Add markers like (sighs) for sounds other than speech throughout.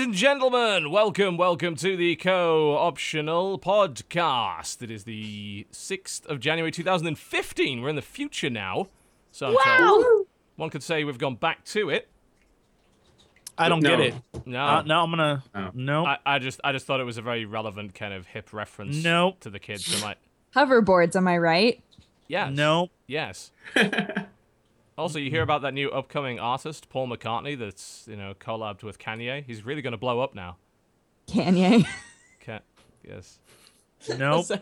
Ladies and gentlemen, welcome, welcome to the co-optional podcast. It is the 6th of January 2015. We're in the future now. So I'm one could say we've gone back to it. I don't No. get it. No. Uh, no, I'm gonna. Oh. No. I, I just I just thought it was a very relevant kind of hip reference No. to the kids. I'm like, Hoverboards, am I right? yes. no. Yes. (laughs) also, you hear about that new upcoming artist, Paul McCartney, that's, you know, collabed with Kanye. He's really going to blow up now. Kanye. (laughs) Can yes. Nope. (laughs) Sorry.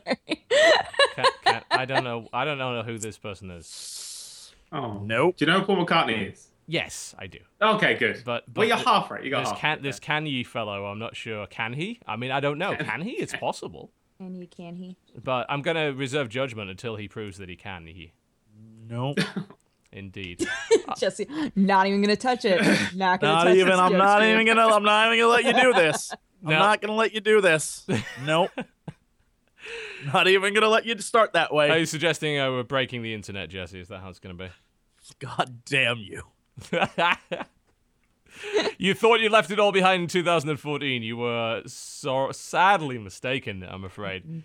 Can, can, I don't know. I don't know who this person is. Oh. Nope. Do you know who Paul McCartney is? Yes, I do. Okay, good. But- well, but you're half right. You got This half. can right this Kanye fellow, I'm not sure. Can he? I mean, I don't know. Can he? It's (laughs) possible. Can you? Can he? But I'm going to reserve judgment until he proves that he can. He Nope. Indeed. (laughs) Jesse, not even gonna touch it. (laughs) Not gonna not touch even. I'm not Yoshi. even gonna. I'm not even gonna let you do this. (laughs) I'm No. not gonna let you do this. Nope. not even gonna let you start that way. Are you suggesting uh, we're breaking the internet, Jesse? Is that how it's going to be? God damn you. you thought you left it all behind in 2014. You were so sadly mistaken, I'm afraid.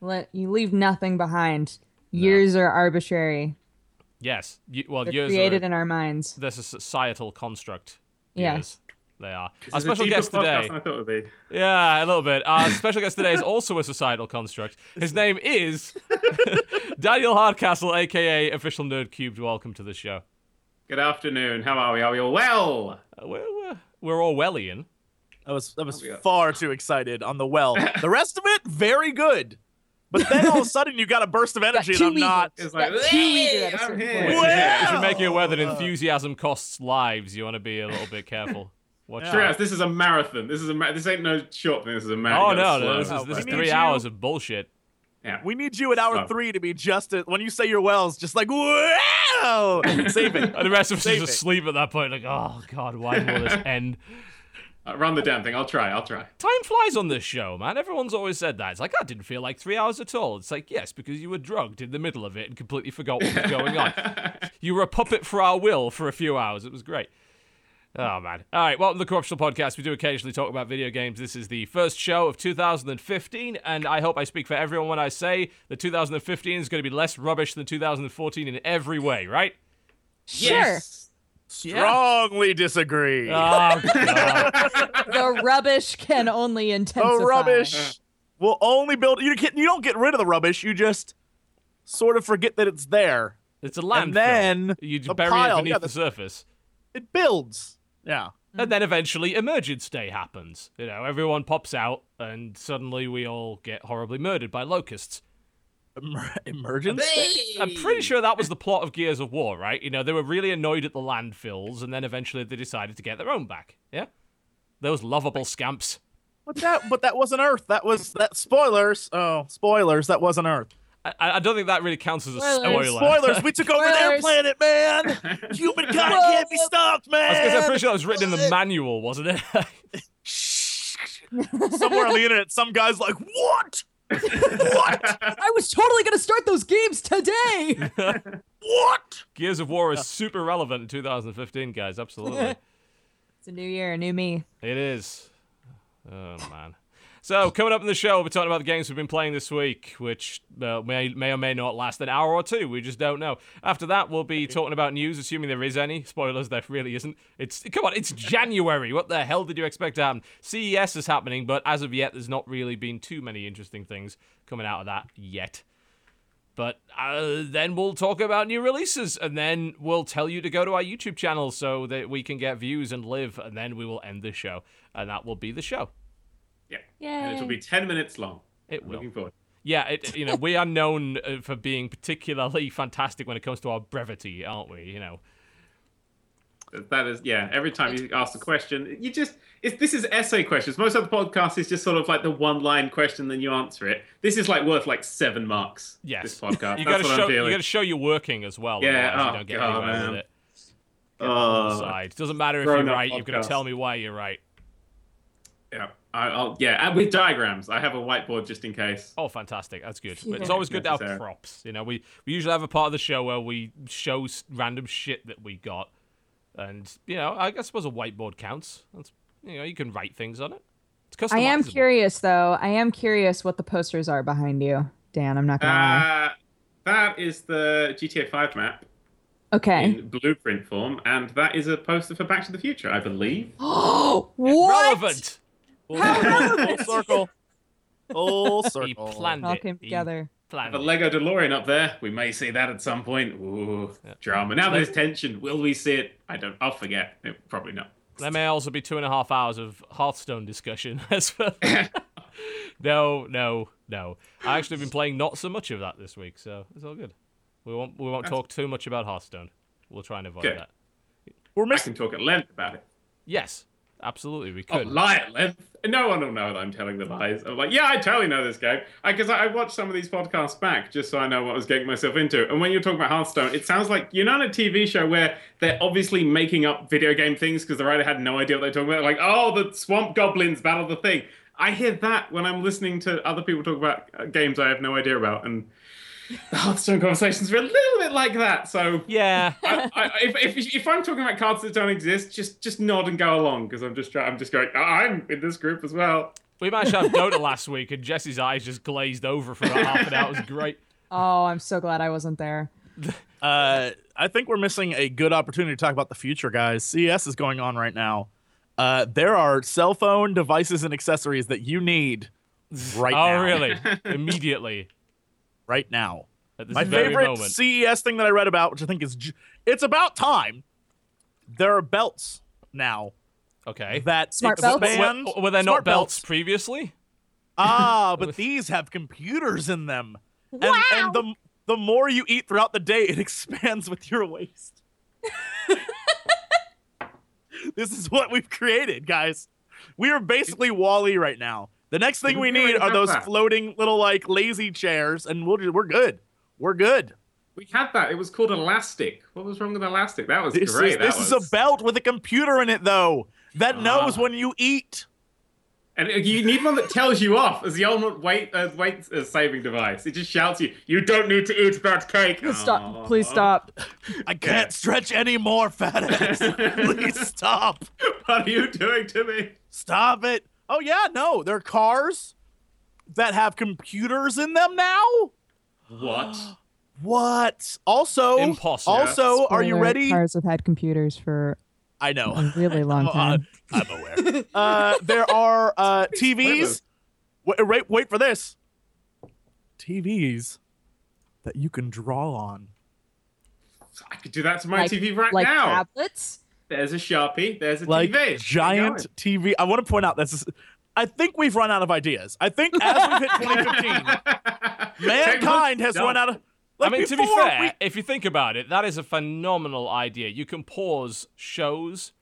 Let you leave nothing behind. Years are arbitrary. Yes. You, well, They're years created are, in our minds. there's a societal construct. Yes. Years. They are. This Our is special deeper guest today. than I thought it would be. Yeah, a little bit. Our special guest today is also a societal construct. His (laughs) name is (laughs) Daniel Hardcastle, aka Official Nerd Cubed. Welcome to the show. Good afternoon. How are we? Are we all well? Uh, we're, we're, we're Orwellian. I was. I was far too excited on the well. (laughs) The rest of it, very good. But then all of a sudden, you got a burst of energy, and I'm not. eager. It's like, Got too eager "Hey, at a I'm certain here." point. We should, we should Wow. make you aware that enthusiasm costs lives. You want to be a little bit careful. Watch Yeah. out. This is a marathon. This is a ma- this ain't no short thing. This is a marathon. Oh marathon. no, no, this is, this is three need you- hours of bullshit. Yeah. We need you at hour Oh. three to be just as, when you say your wells, just like wow, (laughs) save it. And the rest of us are Save just it. asleep at that point, like, oh god, why will this (laughs) end? Uh, run the damn thing. I'll try. I'll try. Time flies on this show, man. Everyone's always said that. It's like, I didn't feel like three hours at all. It's like, yes, because you were drugged in the middle of it and completely forgot what was going on. (laughs) You were a puppet for our will for a few hours. It was great. Oh, man. All right, welcome to the Co-Optional Podcast. We do occasionally talk about video games. This is the first show of 2015, and I hope I speak for everyone when I say that 2015 is going to be less rubbish than 2014 in every way, right? Sure. Strongly disagree. Oh, (laughs) The rubbish can only intensify. the rubbish will only build. You can You don't get rid of the rubbish. You just sort of forget that it's there. It's a landfill. And then you a bury pile, it beneath yeah, the the- surface. It builds. Yeah. And mm-hmm. then eventually Emergence Day happens. You know, everyone pops out and suddenly we all get horribly murdered by locusts. Emer- (laughs) emergence. I'm pretty sure that was the plot of Gears of War, right? You know, they were really annoyed at the landfills and then eventually they decided to get their own back. Yeah? Those lovable scamps. But that. But that wasn't Earth. That was that. Spoilers. Oh, spoilers. That wasn't Earth. I, I don't think that really counts as a Spoilers. spoiler. Spoilers. We took over their planet, man. Humankind (laughs) can't be stopped, man. I was gonna say, I'm pretty sure that was written in the manual, wasn't it? (laughs) Shh. Somewhere on the internet, some guy's like, "What? (laughs) what? I was totally gonna start those games today. (laughs) What?" Gears of War is oh. super relevant in 2015, guys. Absolutely. (laughs) it's a new year, a new me. It is. Oh man. So coming up in the show, we'll be talking about the games we've been playing this week, which uh, may may or may not last an hour or two. We just don't know. After that, we'll be talking about news, assuming there is any. Spoilers, there really isn't. It's come on, it's January. What the hell did you expect to happen? CES is happening, but as of yet, there's not really been too many interesting things coming out of that yet. But uh, then we'll talk about new releases, and then we'll tell you to go to our YouTube channel so that we can get views and live, and then we will end the show, and that will be the show. Yeah. Yay. And it will be ten minutes long. It I'm will. Looking forward. Yeah, it, you know, we are (laughs) known uh, for being particularly fantastic when it comes to our brevity, aren't we? You know, That is, yeah. Every time you ask a question, you just it's, this is essay questions. Most other podcasts is just sort of like the one line question, then you answer it. This is like worth like seven marks. yes. This podcast. (laughs) you got to show you got to show you're working as well. Yeah, otherwise you oh, don't get God, anywhere man. with it. On the Oh, side. Doesn't matter if you're up right. You've got to tell me why you're right. yeah. I, I'll, yeah, and with diagrams. I have a whiteboard just in case. Oh, fantastic! That's good. Phew. It's always good to have props. You know, we we usually have a part of the show where we show random shit that we got, and you know, I, I suppose a whiteboard counts. That's You know, you can write things on it. It's I am curious though. I am curious what the posters are behind you, Dan. I'm not gonna lie. Uh, that is the GTA 5 map Okay. in blueprint form, and that is a poster for Back to the Future, I believe. Oh, (gasps) what? Relevant. Full circle. Full (laughs) He circle. planned All it. came He together. planned The it. Lego DeLorean up there. We may see that at some point. Ooh, drama. Now there's tension. Will we see it? I don't. I'll forget. Probably not. There may also be two and a half hours of Hearthstone discussion (laughs) as well. (laughs) no, no, no. I actually been playing not so much of that this week, so it's all good. We won't we won't talk too much about Hearthstone. We'll try and avoid Good. that. We're I missing. can talk at length about it. Yes, absolutely, we Oh, could. lie at length. No one will know that I'm telling the lies. I'm like, yeah, I totally know this game. Because I, I watched some of these podcasts back just so I know what I was getting myself into. And when you're talking about Hearthstone, it sounds like you're not on a TV show where they're obviously making up video game things because the writer had no idea what they're talking about. Like, oh, the swamp goblins battle the thing. I hear that when I'm listening to other people talk about uh, games I have no idea about. And the (laughs) Hearthstone conversations were a little bit like that. So yeah. (laughs) I, I, if, if, if I'm talking about cards that don't exist, just just nod and go along because I'm just try- I'm just going. "Oh, I'm in this group as well. We managed to have Dota last week, and Jesse's eyes just glazed over for about half an hour. It was great. (laughs) Oh, I'm so glad I wasn't there. Uh, I think we're missing a good opportunity to talk about the future, guys. CES is going on right now. Uh, there are cell phone devices and accessories that you need right oh, now. Oh, really? Immediately. Right now. My favorite moment. CES thing that I read about, which I think is, j- it's about time. There are belts now Okay. that Smart belts? expand. Were, were there not Smart belts previously? Ah, (laughs) but these have computers in them. And, and the the more you eat throughout the day, it (laughs) expands with your waist. (laughs) this is what we've created, guys. We are basically WALL-E right now. The next thing we we need are those that? floating little like lazy chairs, and we'll just, we're good. We're good. We had that. It was called Elastic. What was wrong with Elastic? That was This great. is that this is a belt with a computer in it though that knows Ah. when you eat. And you need one that tells you off as the ultimate weight uh, weight uh, saving device. It just shouts you, "You don't need to eat that cake." Please stop. Aw. Please stop. (laughs) I can't stretch anymore, fat ass. (laughs) Please stop. What are you doing to me? Stop it. Oh yeah, no, they're cars that have computers in them now. What? (gasps) What? Also, Impossible. also, are you ready? Cars have had computers for I know. a really (laughs) long Uh, time. I'm aware. (laughs) Uh, there are uh, (laughs) TVs. Wait, wait, wait for this. TVs that you can draw on. I could do that to my like, TV right like now. tablets. There's a Sharpie. There's a like TV. Giant. TV. I want to point out this is. I think we've run out of ideas. I think as we've hit (laughs) 2015, (laughs) mankind has run out of. I mean, to be fair, we- if you think about it, that is a phenomenal idea. You can pause shows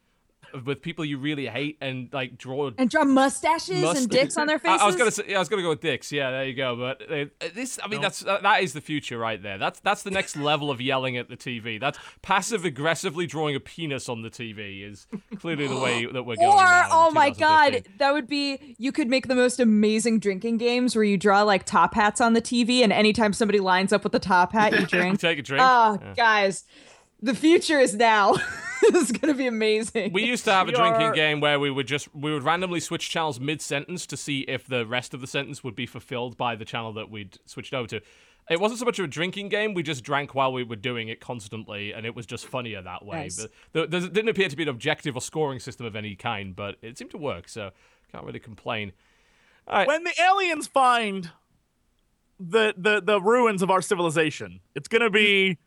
with people you really hate and like draw And draw mustaches Must- and dicks on their (laughs) faces. I was gonna say, yeah, I was gonna go with dicks. Yeah, there you go. But uh, this, I mean, that's that, that is the future right there. That's that's the next level of yelling at the TV. That's passive aggressively drawing a penis on the TV is clearly the way that we're going. Or now in oh my god, that would be you could make the most amazing drinking games where you draw like top hats on the TV and anytime somebody lines up with the top hat, you (laughs) You drink. take a drink. Oh, Yeah. guys, the future is now. (laughs) this is gonna be amazing. We used to have a We drinking are- game where we would just we would randomly switch channels mid sentence to see if the rest of the sentence would be fulfilled by the channel that we'd switched over to. It wasn't so much of a drinking game; we just drank while we were doing it constantly, and it was just funnier that way. Nice. But there, there didn't appear to be an objective or scoring system of any kind, but it seemed to work, so can't really complain. All right, when the aliens find the the the ruins of our civilization, it's gonna be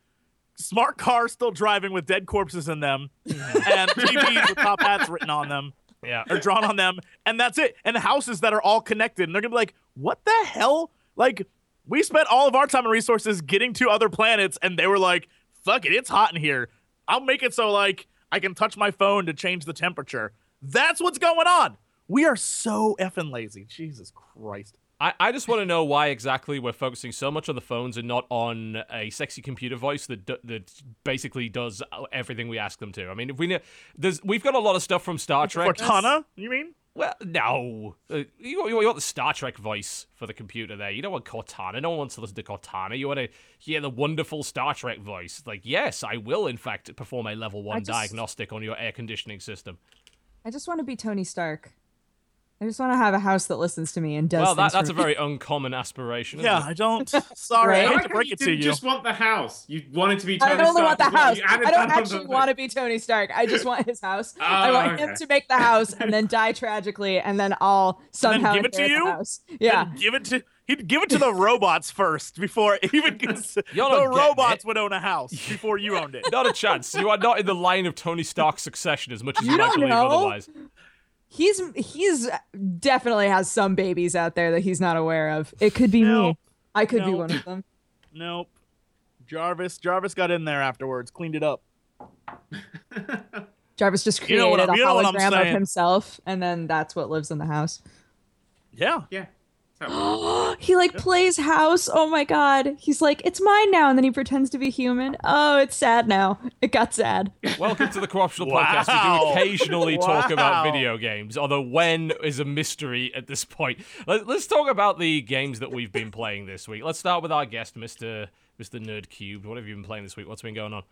smart cars still driving with dead corpses in them, (laughs) and TVs with top hats written on them yeah, or drawn on them, and that's it. And houses that are all connected, and they're gonna be like, "What the hell?" Like, we spent all of our time and resources getting to other planets, and they were like, "Fuck it, it's hot in here. I'll make it so like I can touch my phone to change the temperature." That's what's going on. We are so effing lazy. Jesus Christ. I, I just want to know why exactly we're focusing so much on the phones and not on a sexy computer voice that d- that basically does everything we ask them to. I mean, if we know, there's we've got a lot of stuff from Star Trek. Cortana, you mean? Well, no, uh, you, want- you want the Star Trek voice for the computer there. You don't want Cortana. No one wants to listen to Cortana. You want to hear the wonderful Star Trek voice. Like, yes, I will in fact perform a level one just- diagnostic on your air conditioning system. I just want to be Tony Stark. I just want to have a house that listens to me and does. Well, that, that's for a me. very uncommon aspiration. isn't Yeah, it? I don't. (laughs) Sorry, Right? I I hate to break you it to didn't you. just want the house. You wanted to be Tony I only Stark want the house. I don't actually want to be Tony Stark. I just want his house. (laughs) Ah, I Oh, want him to make the house and then die tragically, and then I'll somehow give it to you? house. Yeah. Then give it to he'd give it to the robots first before even (laughs) cons- the You're not getting robots it. would own a house before you owned it. Not a chance. You are not in the line of Tony Stark's succession as much as you, You might believe know. otherwise. He's he's definitely has some babies out there that he's not aware of. It could be No. me. I could be one of them. Nope. Jarvis Jarvis got in there afterwards, cleaned it up. (laughs) Jarvis just You created know a you know what hologram of himself, and then that's what lives in the house. Yeah. Yeah. Oh. So- (gasps) He like plays house. Oh my god. He's like, it's mine now, and then he pretends to be human. Oh, it's sad now. It got sad. (laughs) Welcome to the Co-Optional Wow. Podcast. We do occasionally talk about video games, although when is a mystery at this point. Let, us talk about the games that we've been playing this week. Let's start with our guest, Mr. Mr. Nerd Cubed. What have you been playing this week? What's been going on?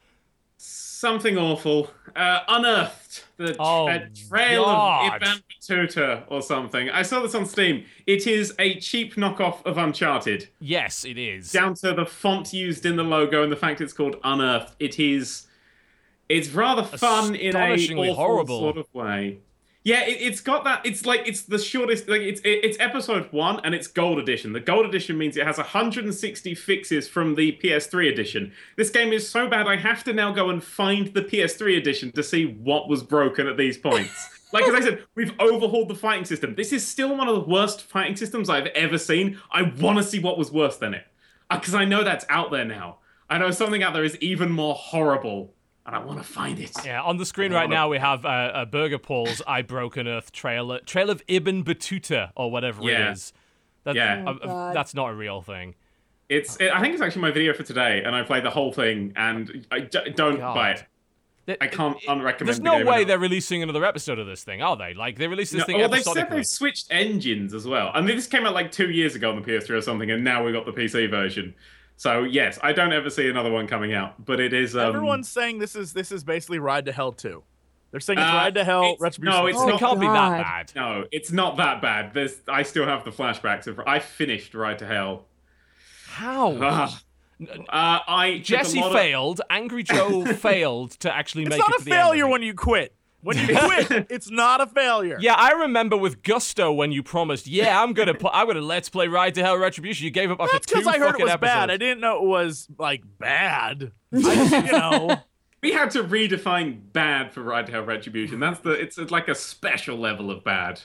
Something awful. Uh, unearthed. The Oh, Trail God. of Ibn Battuta or something. I saw this on Steam. It is a cheap knockoff of Uncharted. Yes, it is. Down to the font used in the logo and the fact it's called Unearthed. It is. It's rather fun in a awful horrible. sort of way. Yeah, it, it's got that. It's like it's the shortest. Like it's it, it's episode one and it's gold edition. The gold edition means it has 160 fixes from the PS3 edition. This game is so bad, I have to now go and find the PS3 edition to see what was broken at these points. (laughs) Like as I said, we've overhauled the fighting system. This is still one of the worst fighting systems I've ever seen. I want to see what was worse than it, because I know that's out there now. I know something out there is even more horrible, and I want to find it. Yeah, on the screen right now we have uh, uh, Burger Paul's (laughs) I Broken Earth trailer, trail of Ibn Battuta or whatever Yeah. it is. That's, Yeah. uh, Oh, God. that's not a real thing. It's. It, I think it's actually my video for today, and I played the whole thing, and I d- don't God. buy it. Th- I can't unrecommend. There's the no game way enough. they're releasing another episode of this thing, are they? Like they released this No, thing well, they've said they've switched engines as well. I mean, this came out like two years ago on the PS3 or something, and now we've got the PC version. So yes, I don't ever see another one coming out, but it is. Um, Everyone's saying this is this is basically Ride to Hell 2. They're saying it's Uh, Ride to Hell it's- Retribution. no, it's Oh, not- it can't be that bad. No, it's not that bad. There's. I still have the flashbacks of. I finished Ride to Hell. How? Uh, I took a Jesse lot of- failed. Angry Joe (laughs) failed to actually It's make not it a to the end failure when you quit. When you quit, (laughs) it's not a failure. Yeah, I remember with gusto when you promised, "Yeah, I'm gonna, pl- I'm gonna let's play Ride to Hell Retribution." You gave up after That's two because I heard it fucking was bad. I didn't know it was like bad. I (laughs) just, you know, We had to redefine bad for Ride to Hell Retribution. That's the. It's like a special level of bad.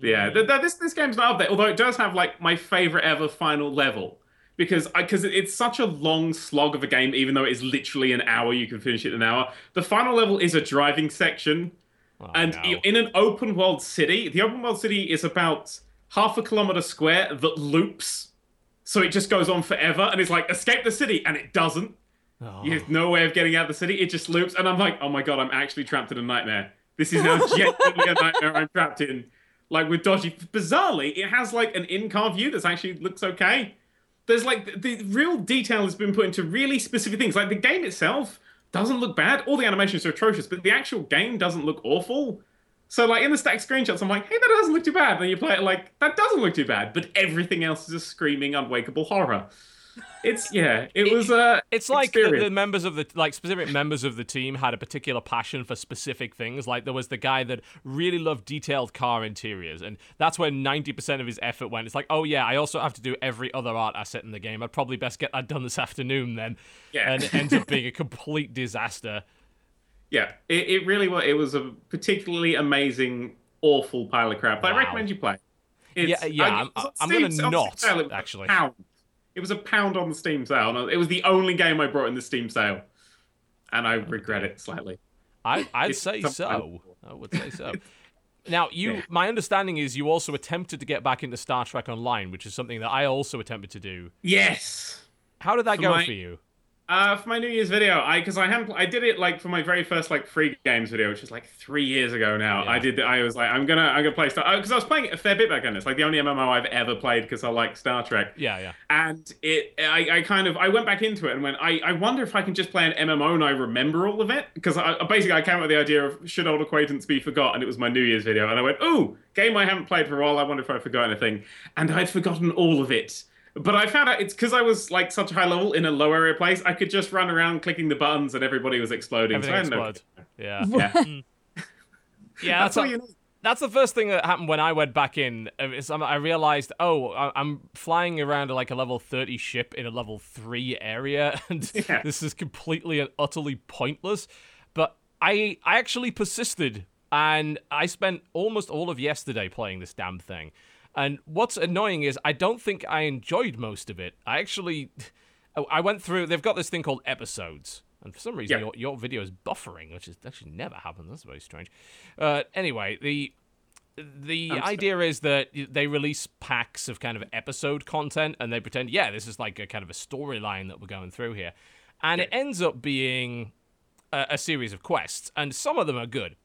Yeah, mm. th- th- this this game's not up there. Although it does have like my favorite ever final level because because it's such a long slog of a game. Even though it is literally an hour, you can finish it in an hour. The final level is a driving section, Oh, and no. in an open world city, the open world city is about half a kilometer square that loops. So it just goes on forever, and it's like escape the city, and it doesn't. Oh. You have no way of getting out of the city. It just loops, and I'm like, oh my god, I'm actually trapped in a nightmare. This is now (laughs) genuinely a nightmare I'm trapped in. Like with dodgy. Bizarrely, it has like an in-car view that's actually looks okay. There's like the, real detail has been put into really specific things. Like the game itself doesn't look bad. All the animations are atrocious, but the actual game doesn't look awful. So like in the stack screenshots, I'm like, hey, that doesn't look too bad. Then you play it like that doesn't look too bad, but everything else is a screaming, unwakeable horror. It's yeah, it was uh It's like the, the members of the like specific members of the team had a particular passion for specific things. Like there was the guy that really loved detailed car interiors, and that's where ninety percent of his effort went. It's like, oh yeah, I also have to do every other art asset in the game. I'd probably best get that done this afternoon then. Yeah. and it ends up being a complete disaster. Yeah, it, it really was. It was a particularly amazing, awful pile of crap. I Wow. recommend you play. It's, Yeah, yeah, I- it I'm gonna not, Steam sale, it was a actually. Pound. It was a pound on the Steam sale. It was the only game I brought in the Steam sale, and I regret it slightly. I, I'd say so. I would say so. Now, you, Yeah. my understanding is you also attempted to get back into Star Trek Online, which is something that I also attempted to do. Yes. How did that For go my- for you? Uh, for my New Year's video, I because I hadn't I did it like for my very first like free games video, which is like three years ago now. Yeah. I did I was like I'm gonna I'm gonna play Star because I was playing it a fair bit back then. It's like the only MMO I've ever played because I like Star Trek. Yeah, yeah. And it I, I kind of I went back into it and went I, I wonder if I can just play an MMO and I remember all of it because I, basically I came up with the idea of should old acquaintance be forgot and it was my New Year's video and I went ooh game I haven't played for a while I wonder if I forgot anything and I'd forgotten all of it. But I found out it's because I was like such a high level in a low area place. I could just run around clicking the buttons and everybody was exploding. so I Everything had no- explodes. Yeah. Yeah, mm. Yeah, that's that's, all a- you need. that's the first thing that happened when I went back in. Um, is I'm- realized, oh, I- I'm flying around like a level 30 ship in a level 3 area, (laughs) and Yeah. this is completely and utterly pointless. But I, I actually persisted, and I spent almost all of yesterday playing this damn thing. And what's annoying is I don't think I enjoyed most of it. I actually, I went through. They've got this thing called episodes, and for some reason Yeah. your your video is buffering, which is actually never happens. That's very strange. Uh, anyway, the the I'm idea is that they release packs of kind of episode content and they pretend, yeah, this is like a kind of a storyline that we're going through here. And it ends up being a, a series of quests, and some of them are good.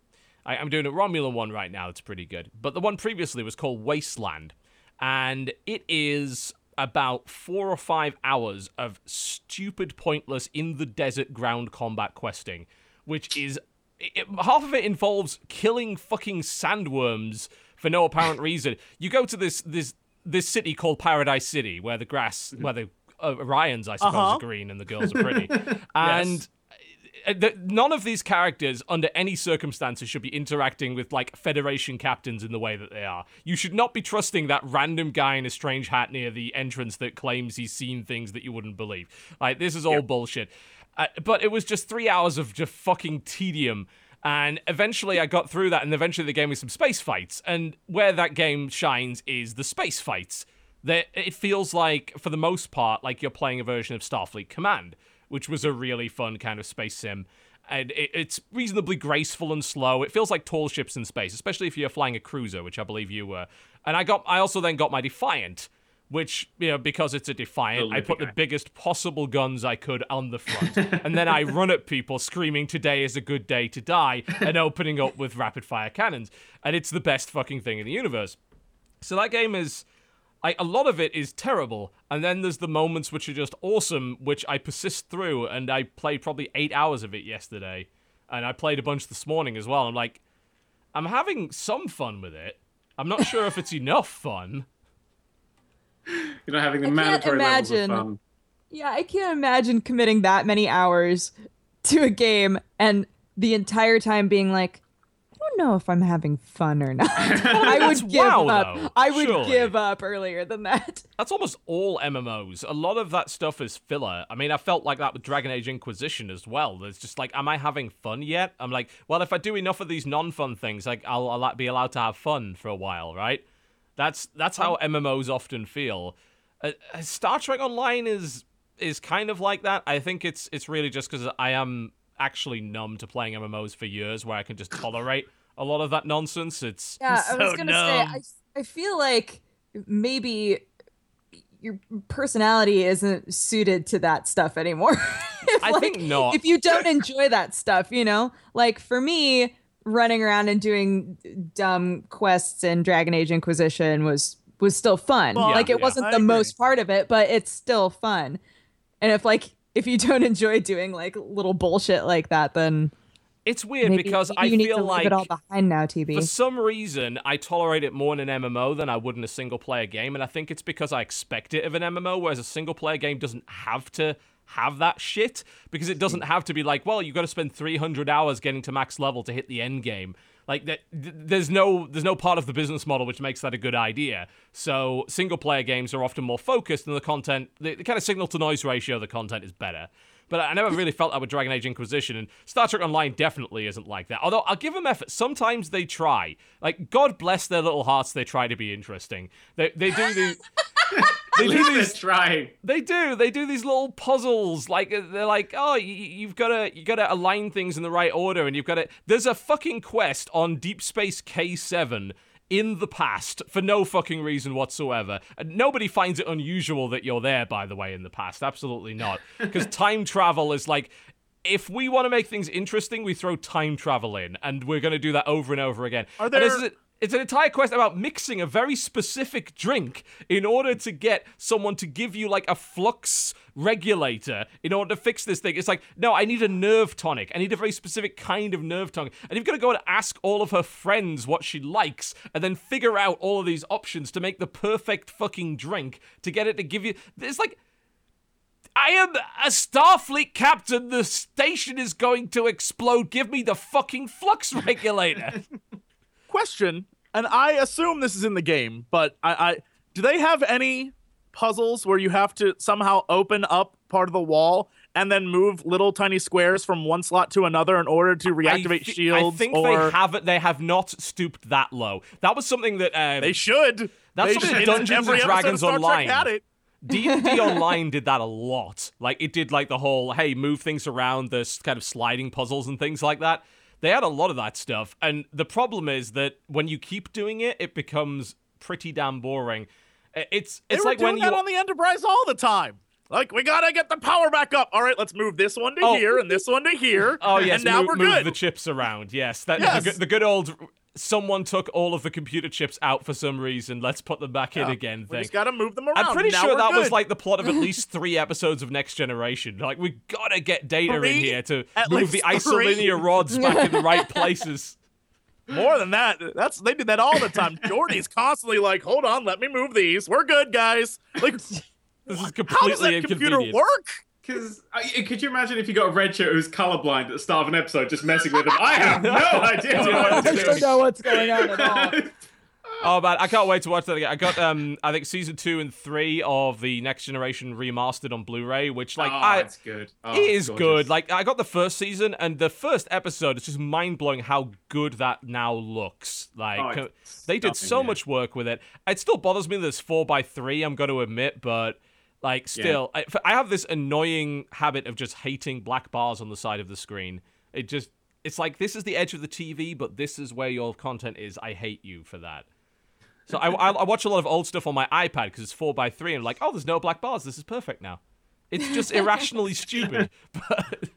I, I'm doing a Romulan one right now that's pretty good. But the one previously was called Wasteland, and it is about four or five hours of stupid, pointless, in the desert ground combat questing, which is. It, half of it involves killing fucking sandworms for no apparent (laughs) reason. You go to this this this city called Paradise City, where the grass, where the uh, Ryans, I suppose, Uh-huh. are green and the girls are pretty, (laughs) and th- none of these characters, under any circumstances, should be interacting with like Federation captains in the way that they are. You should not be trusting that random guy in a strange hat near the entrance that claims he's seen things that you wouldn't believe. Like this is all bullshit. Uh, but it was just three hours of just fucking tedium. And eventually I got through that, and eventually they gave me some space fights. And where that game shines is the space fights. That it feels like, for the most part, like you're playing a version of Starfleet Command, which was a really fun kind of space sim. And it, it's reasonably graceful and slow. It feels like tall ships in space, especially if you're flying a cruiser, which I believe you were. And I got, I also then got my Defiant, which you know because it's a Defiant, I put the guy. biggest possible guns I could on the front, (laughs) and then I run at people screaming, "Today is a good day to die," and opening up with rapid fire cannons, and it's the best fucking thing in the universe. So that game is like a lot of it is terrible, and then there's the moments which are just awesome, which I persist through, and I played probably eight hours of it yesterday, and I played a bunch this morning as well. I'm like, I'm having some fun with it. I'm not sure if it's (laughs) enough fun. You're not having the I can't levels of imagine. fun. Yeah, I can't imagine committing that many hours to a game and the entire time being like, I don't know if I'm having fun or not. (laughs) I would give WoW, up. though, I would surely. give up earlier than that. (laughs) That's almost all MMOs. A lot of that stuff is filler. I mean, I felt like that with Dragon Age Inquisition as well. There's just like, am I having fun yet? I'm like, well, if I do enough of these non-fun things, like I'll, I'll be allowed to have fun for a while, right? That's that's how MMOs often feel. Uh, uh, Star Trek Online is is kind of like that. I think it's it's really just because I am actually numb to playing MMOs for years, where I can just tolerate a lot of that nonsense. It's Yeah, I was gonna numb. say I, I feel like maybe your personality isn't suited to that stuff anymore. (laughs) If, I think not. If you don't enjoy that stuff, you know, like for me, running around and doing dumb quests in Dragon Age Inquisition was was still fun. Well, like it yeah, wasn't I the agree. most part of it, but it's still fun. And if like if you don't (laughs) enjoy doing like little bullshit like that, then it's weird maybe, because maybe I you need feel to like leave it all behind now, TB. For some reason, I tolerate it more in an MMO than I would in a single player game, and I think it's because I expect it of an MMO, whereas a single player game doesn't have to have that shit because it doesn't hmm. have to be like, well, you've got to spend 300 hours getting to max level to hit the end game. Like that, there's no there's no part of the business model which makes that a good idea. So single player games are often more focused, and the content, the, the kind of signal to noise ratio of the content is better. But I never really felt that with Dragon Age Inquisition, and Star Trek Online definitely isn't like that. Although I'll give them effort. Sometimes they try. Like God bless their little hearts, they try to be interesting. They they do the. (laughs) They do these trying. they do. They do these little puzzles. Like uh, they're like, oh, y- y- you've got to you got to align things in the right order, and you've got to. There's a fucking quest on Deep Space K7 in the past for no fucking reason whatsoever. And nobody finds it unusual that you're there, by the way, in the past. Absolutely not. (laughs) Because time travel is like. If we want to make things interesting, we throw time travel in, and we're going to do that over and over again. Are there- it's an entire quest about mixing a very specific drink in order to get someone to give you like a flux regulator in order to fix this thing. It's like, no, I need a nerve tonic. I need a very specific kind of nerve tonic. And you've got to go and ask all of her friends what she likes and then figure out all of these options to make the perfect fucking drink to get it to give you. It's like. I am a Starfleet captain. The station is going to explode. Give me the fucking flux (laughs) regulator. Question, and I assume this is in the game, but I, I do they have any puzzles where you have to somehow open up part of the wall and then move little tiny squares from one slot to another in order to reactivate I thi- shields? I think or they haven't. They have not stooped that low. That was something that um, They should. That's They something should. Dungeons and Dragons Online- had it. D&D Online did that a lot. Like it did like the whole hey move things around, the kind of sliding puzzles and things like that. They had a lot of that stuff, and the problem is that when you keep doing it, it becomes pretty damn boring. It's it's were like doing when that you on the Enterprise all the time. Like we gotta get the power back up. All right, let's move this one to Oh. here and this one to here. Oh yes, and now move, we're move good. the chips around. Yes, that Yes. The, the good old. Someone took all of the computer chips out for some reason. Let's put them back in Yeah. again. we Thing. just gotta move them around. I'm pretty Now sure we're that was like the plot of at (laughs) least three episodes of Next Generation. Like we gotta get data in here to At move the least three? isolinear rods back in the right places. (laughs) more than that. That's they did that all the time. Geordi's constantly like, "Hold on, let me move these. We're good, guys." Like, (laughs) This is completely how does completely that computer work? Because could you imagine if you got a red shirt who's colorblind at the start of an episode, just messing with them? I have no (laughs) idea what I I'm don't know (laughs) what's going on at all. (laughs) Oh man, I can't wait to watch that again. I got um, I think season two and three of the Next Generation remastered on Blu-ray, which like oh, I, it's good. Oh, it is gorgeous. good. Like I got the first season, and the first episode It's just mind blowing how good that now looks. Like Oh, it's they did so yeah. much work with it. It still bothers me that it's four by three. I'm going to admit, but like still, I, I have this annoying habit of just hating black bars on the side of the screen. It just it's like this is the edge of the TV, but this is where your content is. I hate you for that. So I, I, I watch a lot of old stuff on my iPad because it's four by three, and I'm like, oh, there's no black bars. This is perfect now. It's just (laughs) irrationally stupid, (laughs) but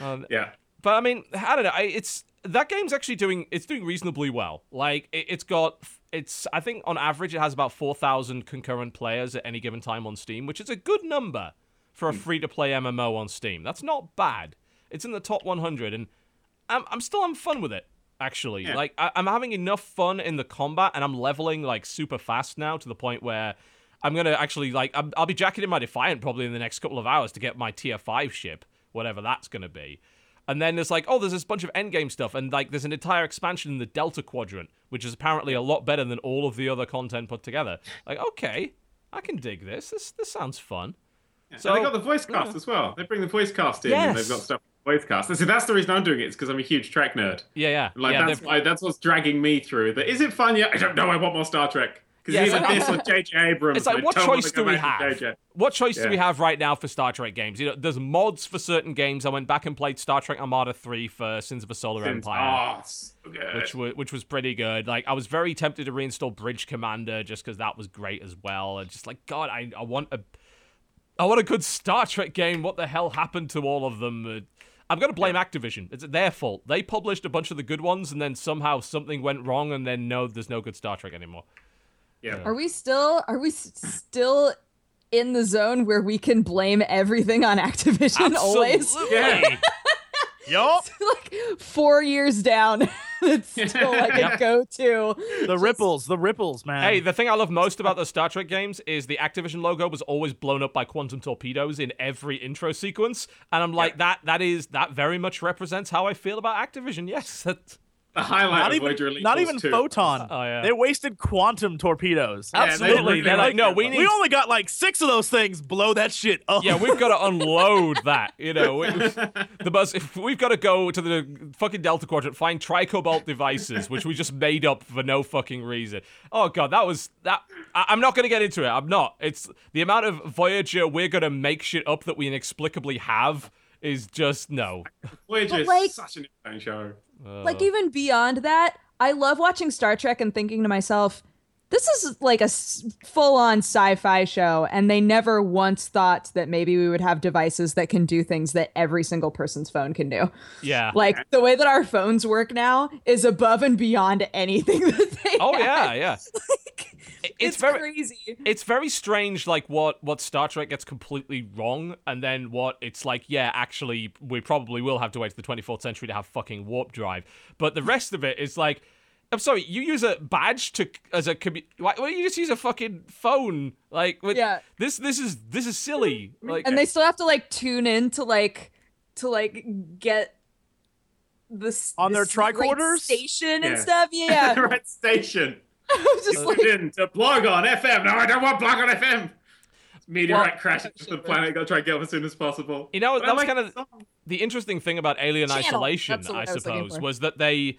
um, Yeah. but I mean, I don't know. I, it's that game's actually doing it's doing reasonably well. Like it, it's got it's I think on average it has about four thousand concurrent players at any given time on Steam, which is a good number for a hmm. free to play MMO on Steam. That's not bad. It's in the top 100, and I'm I'm still having fun with it. Actually, Yeah. like I, I'm having enough fun in the combat, and I'm leveling like super fast now to the point where. I'm gonna actually like I'm, I'll be jacking in my Defiant probably in the next couple of hours to get my tier five ship, whatever that's gonna be. And then there's like, oh, there's this bunch of endgame stuff, and like there's an entire expansion in the Delta Quadrant, which is apparently a lot better than all of the other content put together. Like, okay, I can dig this. This this sounds fun. So they got the voice cast as well. They bring the voice cast in, and they've got stuff voice cast. And See, that's the reason I'm doing it. it. Is because I'm a huge Trek nerd. Yeah, yeah, Like yeah. that's that's what's dragging me through. That is it fun yet? I don't know. I want more Star Trek. Yeah, either like- this or (laughs) J.J. Abrams. It's like, what choice do we have? What choice do we have right now for Star Trek games? You know, there's mods for certain games. I went back and played Star Trek Armada 3 for Sins of a Solar Since- Empire. Oh, so which was which was pretty good. Like I was very tempted to reinstall Bridge Commander just because that was great as well. And just like God, I I want a I want a good Star Trek game. What the hell happened to all of them? Uh, I'm gonna blame Activision. It's their fault. They published a bunch of the good ones, and then somehow something went wrong, and then no, there's no good Star Trek anymore. Yeah. Are we still are we s- still in the zone where we can blame everything on Activision always? Absolutely. (laughs) Yup. like four years down. (laughs) it's still like a go-to. The ripples, the ripples, man. Hey, the thing I love most about the Star Trek games is the Activision logo was always blown up by quantum torpedoes in every intro sequence, and I'm like, that that is that very much represents how I feel about Activision. Yes, (laughs) that, the highlight not of even, Voyager Elite not even 2. photon. Oh, yeah. They wasted quantum torpedoes. Yeah, absolutely. really They're like, like no, we need We only got like six of those things. Blow that shit up. yeah, we've got to unload (laughs) that. You know, we, the buzz. If we've got to go to the fucking Delta Quadrant, find tricobalt devices, which we just made up for no fucking reason. Oh god, that was that. I, I'm not gonna get into it. I'm not. It's the amount of Voyager we're gonna make shit up that we inexplicably have is just no. Voyager But, is like- such an insane show. Uh, Like even beyond that, I love watching Star Trek and thinking to myself, this is like a s- full-on sci-fi show and they never once thought that maybe we would have devices that can do things that every single person's phone can do. Yeah. Like the way that our phones work now is above and beyond anything (laughs) that they Oh had. yeah, yeah. (laughs) It- It's, it's very crazy. it's very strange like what what Star Trek gets completely wrong and then what it's like yeah actually we probably will have to wait to the 24th century to have fucking warp drive but the rest of it is like I'm sorry you use a badge to as a commu- why, why don't you just use a fucking phone like with, Yeah. this this is this is silly like and they still have to like tune in to like to like get this On their this right tricorders? station and stuff. Yeah, the (laughs) right station. (laughs) I'm just You like, in to blog on FM. No, I don't want blog on FM. Meteorite Well- crashes into the planet. Gotta try and get up as soon as possible. You know, But I that was like kind of the the interesting thing about Alien Channel. Isolation, I I suppose, was that they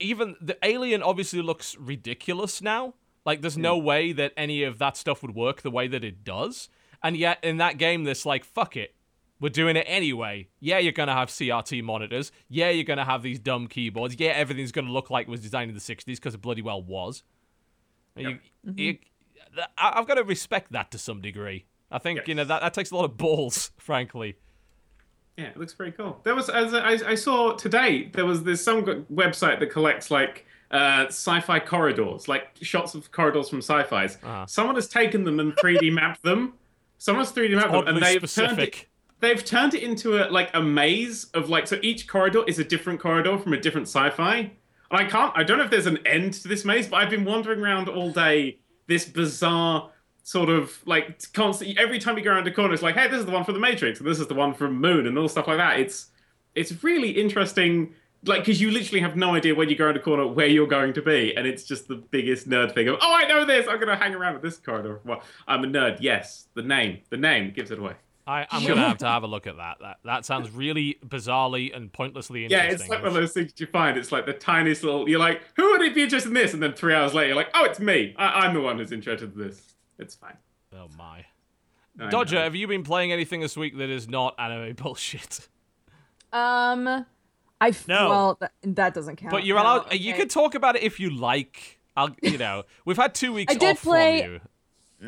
even the Alien obviously looks ridiculous now. Like, there's no hmm. way that any of that stuff would work the way that it does. And yet, in that game, this like, fuck it, we're doing it anyway. Yeah, you're gonna have CRT monitors. Yeah, you're gonna have these dumb keyboards. Yeah, everything's gonna look like it was designed in the '60s because it bloody well was. You- Mm-hmm. you- I- I've got to respect that to some degree. I think you know that, that takes a lot of balls, (laughs) frankly. Yeah, it looks pretty cool. There was, as I, I saw today, there was there's some website that collects like uh, sci-fi corridors, like shots of corridors from sci-fi's. Uh-huh. Someone has taken them and 3D mapped them. Someone's 3D mapped them, and they've turned it. They've turned it into a like a maze of like so each corridor is a different corridor from a different sci-fi. And I can't I don't know if there's an end to this maze, but I've been wandering around all day this bizarre sort of like constantly every time you go around a corner it's like, hey, this is the one from the Matrix and this is the one from Moon and all stuff like that. It's it's really interesting like because you literally have no idea when you go around a corner where you're going to be and it's just the biggest nerd thing of oh i know this i'm going to hang around with this corridor well i'm a nerd yes the name the name gives it away I, I'm Sure. gonna have to have a look at that. That that sounds really bizarrely and pointlessly interesting. Yeah, it's like one of those things you find. It's like the tiniest little. You're like, who would be interested in this? And then three hours later, you're like, oh, it's me. I- I'm the one who's interested in this. It's fine. oh my. I Dodger, know. have you been playing anything this week that is not anime (laughs) bullshit? um, I f- No. well that, that doesn't count. But you're no, allowed. You okay. can talk about it if you like. I'll. You (laughs) know, we've had two weeks I did off play- from you.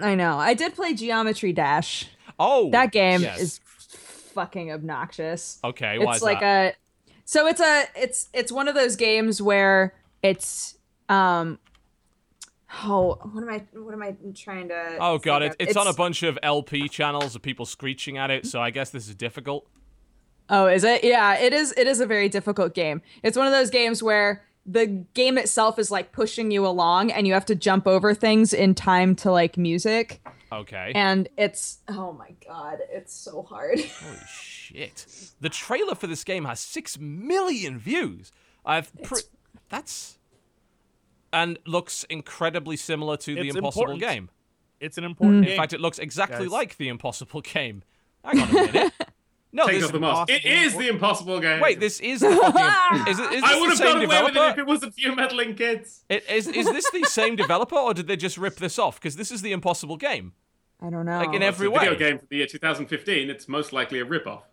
I know. I did play Geometry Dash. Oh, That game yes. is fucking obnoxious. Okay, why it's is like that? a so it's a it's it's one of those games where it's um oh what am I what am I trying to Oh god, think it, of? it's, on a bunch of LP channels of people screeching at it. So I guess this is difficult. Oh, is it? Yeah, it is. It is a very difficult game. It's one of those games where the game itself is like pushing you along, and you have to jump over things in time to like music. Okay. And it's oh my god, it's so hard. (laughs) Holy shit! The trailer for this game has six million views. I've pr- that's and looks incredibly similar to the Impossible important. game. It's an important game. In fact, it looks exactly Guys. like the Impossible (laughs) game. Hang on a minute. (laughs) No, Take this, off the mask. It impossible. the impossible game. wait, this is the fucking. (laughs) Is, it, is this I the would have same got away with it if it wasn't for you meddling kids. It- Is, is this the same (laughs) developer, or did they just rip this off? Because this is the Impossible game. I don't know. Like in It's every a video way. game for the year 2015. It's most likely a rip-off.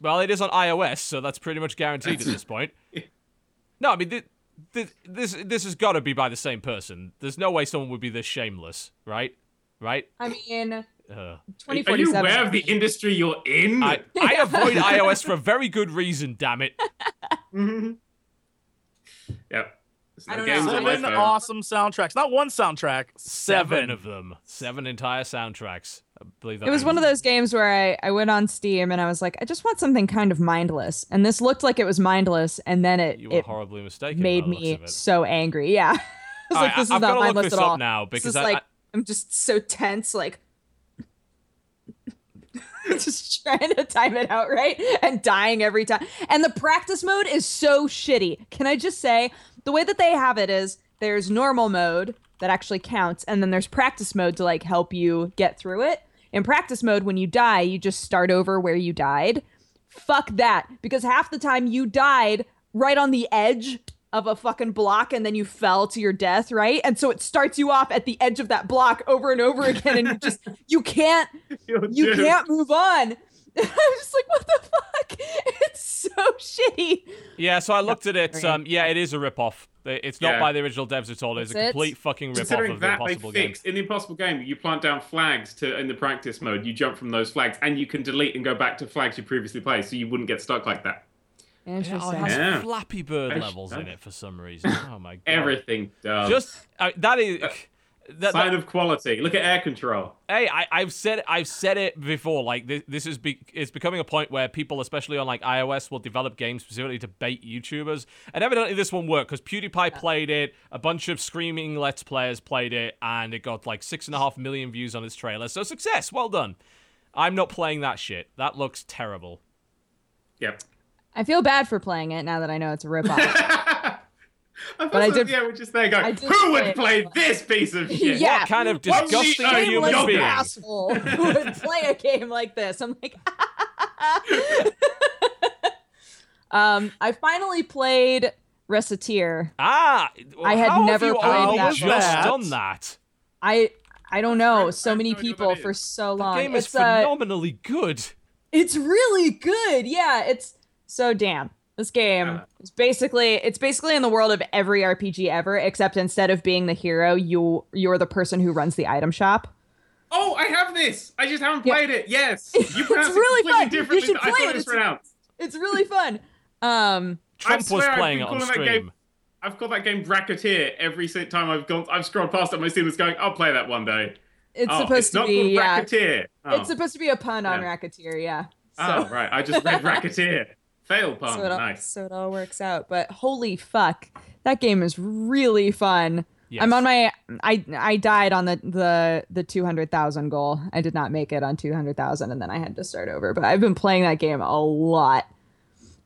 Well, it is on iOS, so that's pretty much guaranteed at this (laughs) point. No, I mean, thi- thi- this this has got to be by the same person. There's no way someone would be this shameless, right? Right? I mean, Uh, Are you aware of the industry you're in? I, I (laughs) avoid iOS for a very good reason, damn it. Mhm. Yep. No I don't know. Seven awesome soundtracks. Not one soundtrack. Seven Seven. of them. Seven entire soundtracks. I believe that It was one of those games where I, I went on Steam and I was like, I just want something kind of mindless. And this looked like it was mindless, and then it, You were it horribly mistaken. made by the looks me so angry. Yeah. (laughs) I was All like, right, this is I've not gotta look mindless this at up all. now This because is I- like I- I'm just so tense, like (laughs) just trying to time it out right and dying every time. And the practice mode is so shitty. Can I just say the way that they have it is there's normal mode that actually counts, and then there's practice mode to like help you get through it. In practice mode, when you die, you just start over where you died. Fuck that, because half the time you died right on the edge of a fucking block and then you fell to your death, right? And so it starts you off at the edge of that block over and over again and you just (laughs) you can't You're you doomed. can't move on. (laughs) I'm just like, what the fuck? It's so shitty. Yeah, so I looked at it. Um, yeah, it is a rip-off. It's not Yeah. by the original devs at all. It's a That's it? complete fucking rip-off Considering of the that they Impossible game. in the impossible game, you plant down flags to in the practice mode. You jump from those flags, and you can delete and go back to flags you previously played, so you wouldn't get stuck like that. Yeah, oh, Interesting. it has Yeah. Flappy Bird Fresh levels in it for some reason. Oh my (laughs) god! Everything does. Just uh, that is. That, sign that- of quality. Look at air control. hey, I, I've said I've said it before. Like this, this is be, it's becoming a point where people, especially on like iOS, will develop games specifically to bait YouTubers. And evidently, this one worked because PewDiePie played it. A bunch of screaming Let's Players played it, and it got like six and a half million views on its trailer. So success, well done. I'm not playing that shit. That looks terrible. Yep. I feel bad for playing it now that I know it's a (laughs) ripoff. but I did- Yeah, we're just there going. Who play would it. play this piece of (laughs) shit? Yeah. What kind of What disgusting are you human being? asshole who would (laughs) play a game like this. I'm like, um, I finally played Recettear. Ah, I had never you played only that just one. done that. I I don't know. I- So I many have no idea what people for is. so The long. game is it's uh, phenomenally good. it's really good. Yeah, it's so damn. This game Yeah. is basically it's basically in the world of every RPG ever, except instead of being the hero, you you're the person who runs the item shop. Oh, I have this. I just haven't Yeah. played it. Yes. (laughs) It's You pronounce really it completely fun. You differently should play thought it. it It's- pronounced. It's really fun. Um, Trump was I've playing it on that stream. game- I've called that game Bracketeer every time I've gone. I've scrolled past it. My Steam is going. I'll play that one day. it's oh, supposed it's to not be called yeah. Racketeer. Oh. It's supposed to be a pun on Yeah. Racketeer, yeah. So, oh, right. I just read (laughs) Racketeer. Fail pun. so it all, nice. so it all works out. But holy fuck, that game is really fun. Yes. I'm on my I I died on the the the 200,000 goal. I did not make it on 200,000 and then I had to start over. But I've been playing that game a lot.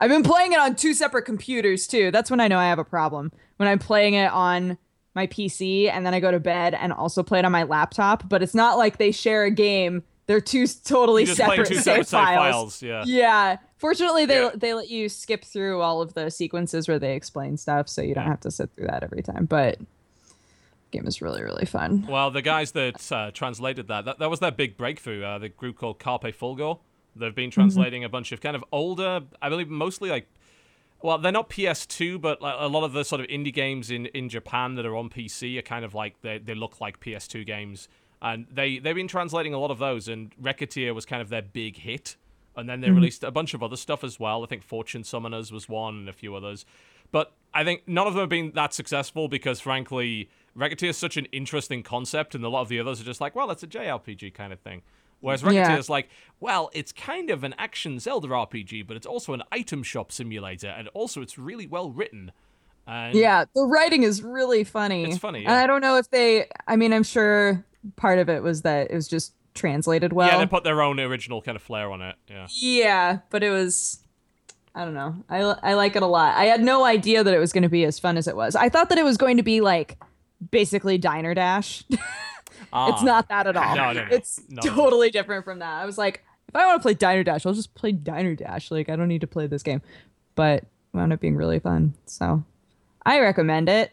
I've been playing it on two separate computers too. That's when I know I have a problem. When I'm playing it on my PC and then I go to bed and also play it on my laptop, but it's not like they share a game. They're two totally just separate two save separate files. files. Yeah. Yeah. Fortunately, they Yeah. they let you skip through all of the sequences where they explain stuff, so you don't have to sit through that every time. But game is really really fun. Well, the guys that uh, translated that, that, that was their big breakthrough. Uh, the group called Carpe Fulgo. They've been translating a bunch of kind of older, I believe, mostly like. Well, they're not PS2, but like, a lot of the sort of indie games in, in Japan that are on PC are kind of like they, they look like PS2 games, and they they've been translating a lot of those. And Racketeer was kind of their big hit, and then they mm-hmm. released a bunch of other stuff as well. I think Fortune Summoners was one, and a few others. But I think none of them have been that successful because, frankly, Racketeer is such an interesting concept, and a lot of the others are just like, well, it's a JRPG kind of thing. Whereas Racketeer Yeah. is like, well, it's kind of an action Zelda RPG, but it's also an item shop simulator, and also it's really well written. And Yeah, the writing is really funny. It's funny, and. I don't know if they. I mean, I'm sure part of it was that it was just translated well. yeah, they put their own original kind of flair on it. Yeah. Yeah, but it was. I don't know. I, I like it a lot. I had no idea that it was going to be as fun as it was. I thought that it was going to be like basically Diner Dash. (laughs) It's Ah. not that at all. No, no, no. It's No. totally different from that. I was like, if I want to play Diner Dash, I'll just play Diner Dash. Like, I don't need to play this game. But it wound up being really fun. So I recommend it.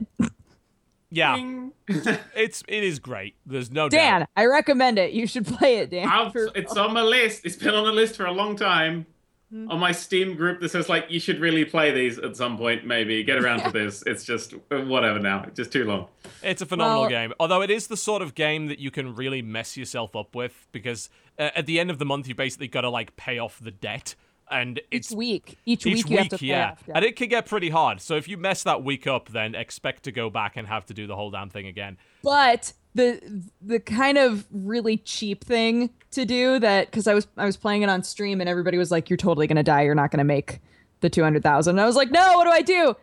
Yeah, (laughs) it's it is great. There's no doubt. Dan, doubt. I recommend it. You should play it, Dan. I'll- For- it's on my list. It's been on the list for a long time. Hmm. On my Steam group that says like you should really play these at some point, maybe get around to (laughs) this. It's just uh, whatever now. It's just too long. It's a phenomenal Well- game. Although it is the sort of game that you can really mess yourself up with because uh, at the end of the month you basically got to like pay off the debt, and each it's week. Each, each week you have to yeah. off debt. and it can get pretty hard. So if you mess that week up, then expect to go back and have to do the whole damn thing again. but the the kind of really cheap thing to do that because I was I was playing it on stream and everybody was like, "You're totally gonna die. You're not gonna make the two hundred thousand. I was like, "No, what do I do?"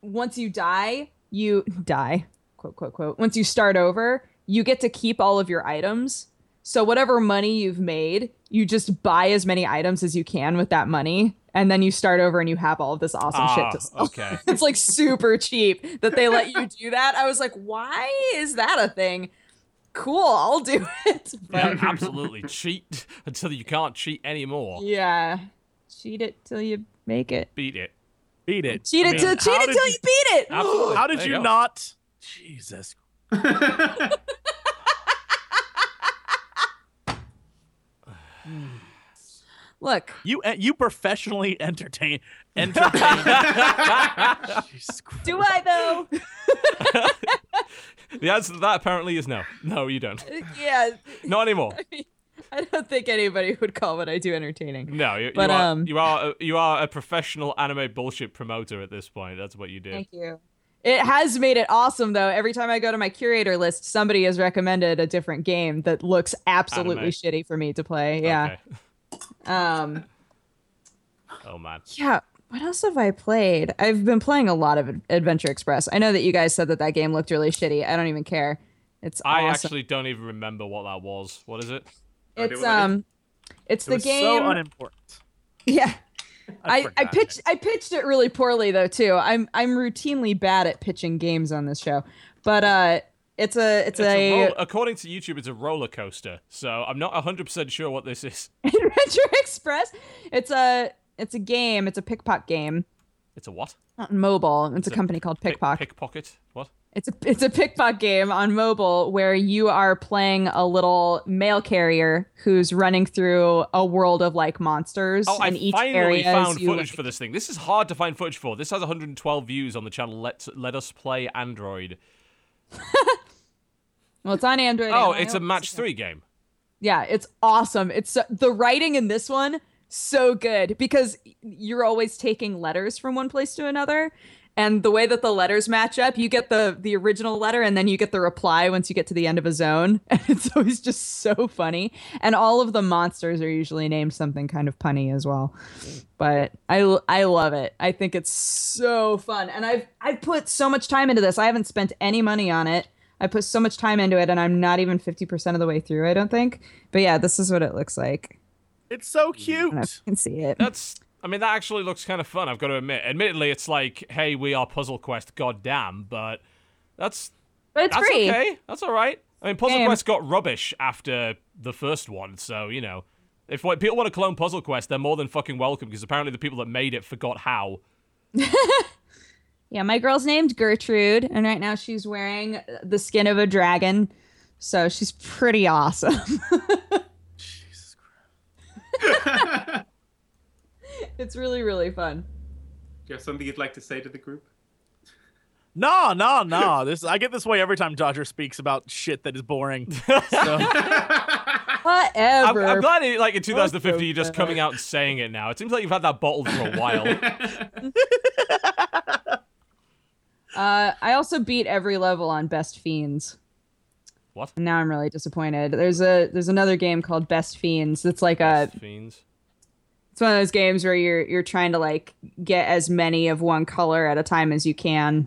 Once you die, you (laughs) die. Quote quote quote. Once you start over, you get to keep all of your items. So whatever money you've made, you just buy as many items as you can with that money, and then you start over and you have all of this awesome Ah, shit to sell. okay. (laughs) it's like super cheap that they let you do that. I was like, why is that a thing? Cool, I'll do (laughs) it. Yeah, absolutely. cheat (laughs) until you can't cheat anymore. yeah, cheat it till you make it. Beat it. Beat it. Cheat I it till cheat it till you beat it. Absolutely. How did There you you go. not? Jesus. Look, You uh, you professionally entertain (laughs) entertain. Jesus Christ. do I though? The answer to that apparently is no. No, you don't. yeah. Not anymore. (laughs) I don't think anybody would call what I do entertaining. No, you, But, you are um, you are a, you are a professional anime bullshit promoter at this point. That's what you do. Thank you. It has made it awesome though. Every time I go to my curator list, somebody has recommended a different game that looks absolutely Anime. shitty for me to play. Yeah. Okay. Um Oh man. yeah, what else have I played? I've been playing a lot of Adventure Express. I know that you guys said that that game looked really shitty. I don't even care. It's I awesome. actually don't even remember what that was. What is it? it's what that is. um it's It the was game so unimportant. (laughs) Yeah. I, I pitched I pitched it really poorly though too. I'm I'm routinely bad at pitching games on this show. But uh it's a it's, It's a a, roll- according to YouTube, it's a roller coaster. So I'm not 100% sure what this is. (laughs) Adventure Express. It's a it's a game. It's a pickpocket game. It's a what? Not mobile. It's, a a company called PikPok. pickpocket? What? It's a it's a pickpocket game on mobile where you are playing a little mail carrier who's running through a world of like monsters. Oh, I each finally found footage like- for this thing. This is hard to find footage for. This has 112 views on the channel. Let Let Us Play Android. (laughs) Well, it's on Android. Oh, and it's a match three game. Yeah, it's awesome. It's so, the writing in this one so good because you're always taking letters from one place to another. And the way that the letters match up, you get the the original letter and then you get the reply once you get to the end of a zone. (laughs) And it's always just so funny. And all of the monsters are usually named something kind of punny as well. But I I love it. I think it's so fun. And I've I've put so much time into this. I haven't spent any money on it. I put so much time into it and I'm not even 50% of the way through, I don't think. But yeah, this is what it looks like. It's so I don't know if cute. you can see it. That's. I mean, that actually looks kind of fun. I've got to admit. Admittedly, it's like, hey, we are Puzzle Quest, goddamn. But that's But it's that's free. okay. That's all right. I mean, Puzzle Game. Quest got rubbish after the first one, so you know, if what, people want to clone Puzzle Quest, they're more than fucking welcome. Because apparently, the people that made it forgot how. (laughs) Yeah, my girl's named Gertrude, and right now she's wearing the skin of a dragon. So she's pretty awesome. (laughs) Jesus (laughs) it's really, really fun. Do you have something you'd like to say to the group? No, no, no. This I get this way every time Dodger speaks about shit that is boring. (laughs) So, I'm, Whatever. I'm glad, it, like in 2050, so you're just coming out and saying it now. It seems like you've had that bottled for a while. (laughs) (laughs) Uh, I also beat every level on Best Fiends. What? And now I'm really disappointed. There's a there's another game called Best Fiends. It's like a Fiends. It's one of those games where you're you're trying to like get as many of one color at a time as you can.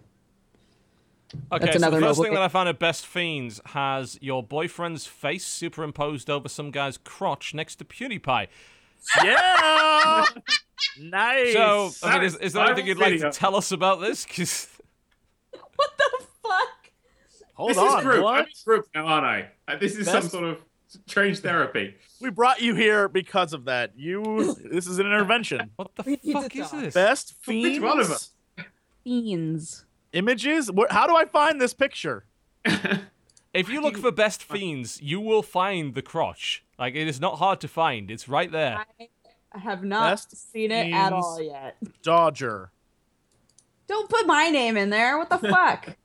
Okay, That's so the first thing game. that I found at Best Fiends has your boyfriend's face superimposed over some guy's crotch next to PewDiePie. (laughs) yeah, nice. So, I mean, is, is there anything you'd like to tell us about this? 'Cause- (laughs) What the fuck? hold this on, is group. what? I'm in group now, aren't I? Uh, This is some sort of strange therapy. We brought you here because of that. You, this is an intervention. (laughs) what the We need to fuck is talk. this? Best Which fiends one of us? Fiends. images. Where, how do I find this picture? (laughs) If you look for Best Fiends, you will find the crotch. Like, it is not hard to find. It's right there. I have not Best seen it at all yet. Dodger. Don't put my name in there. What the (laughs) fuck?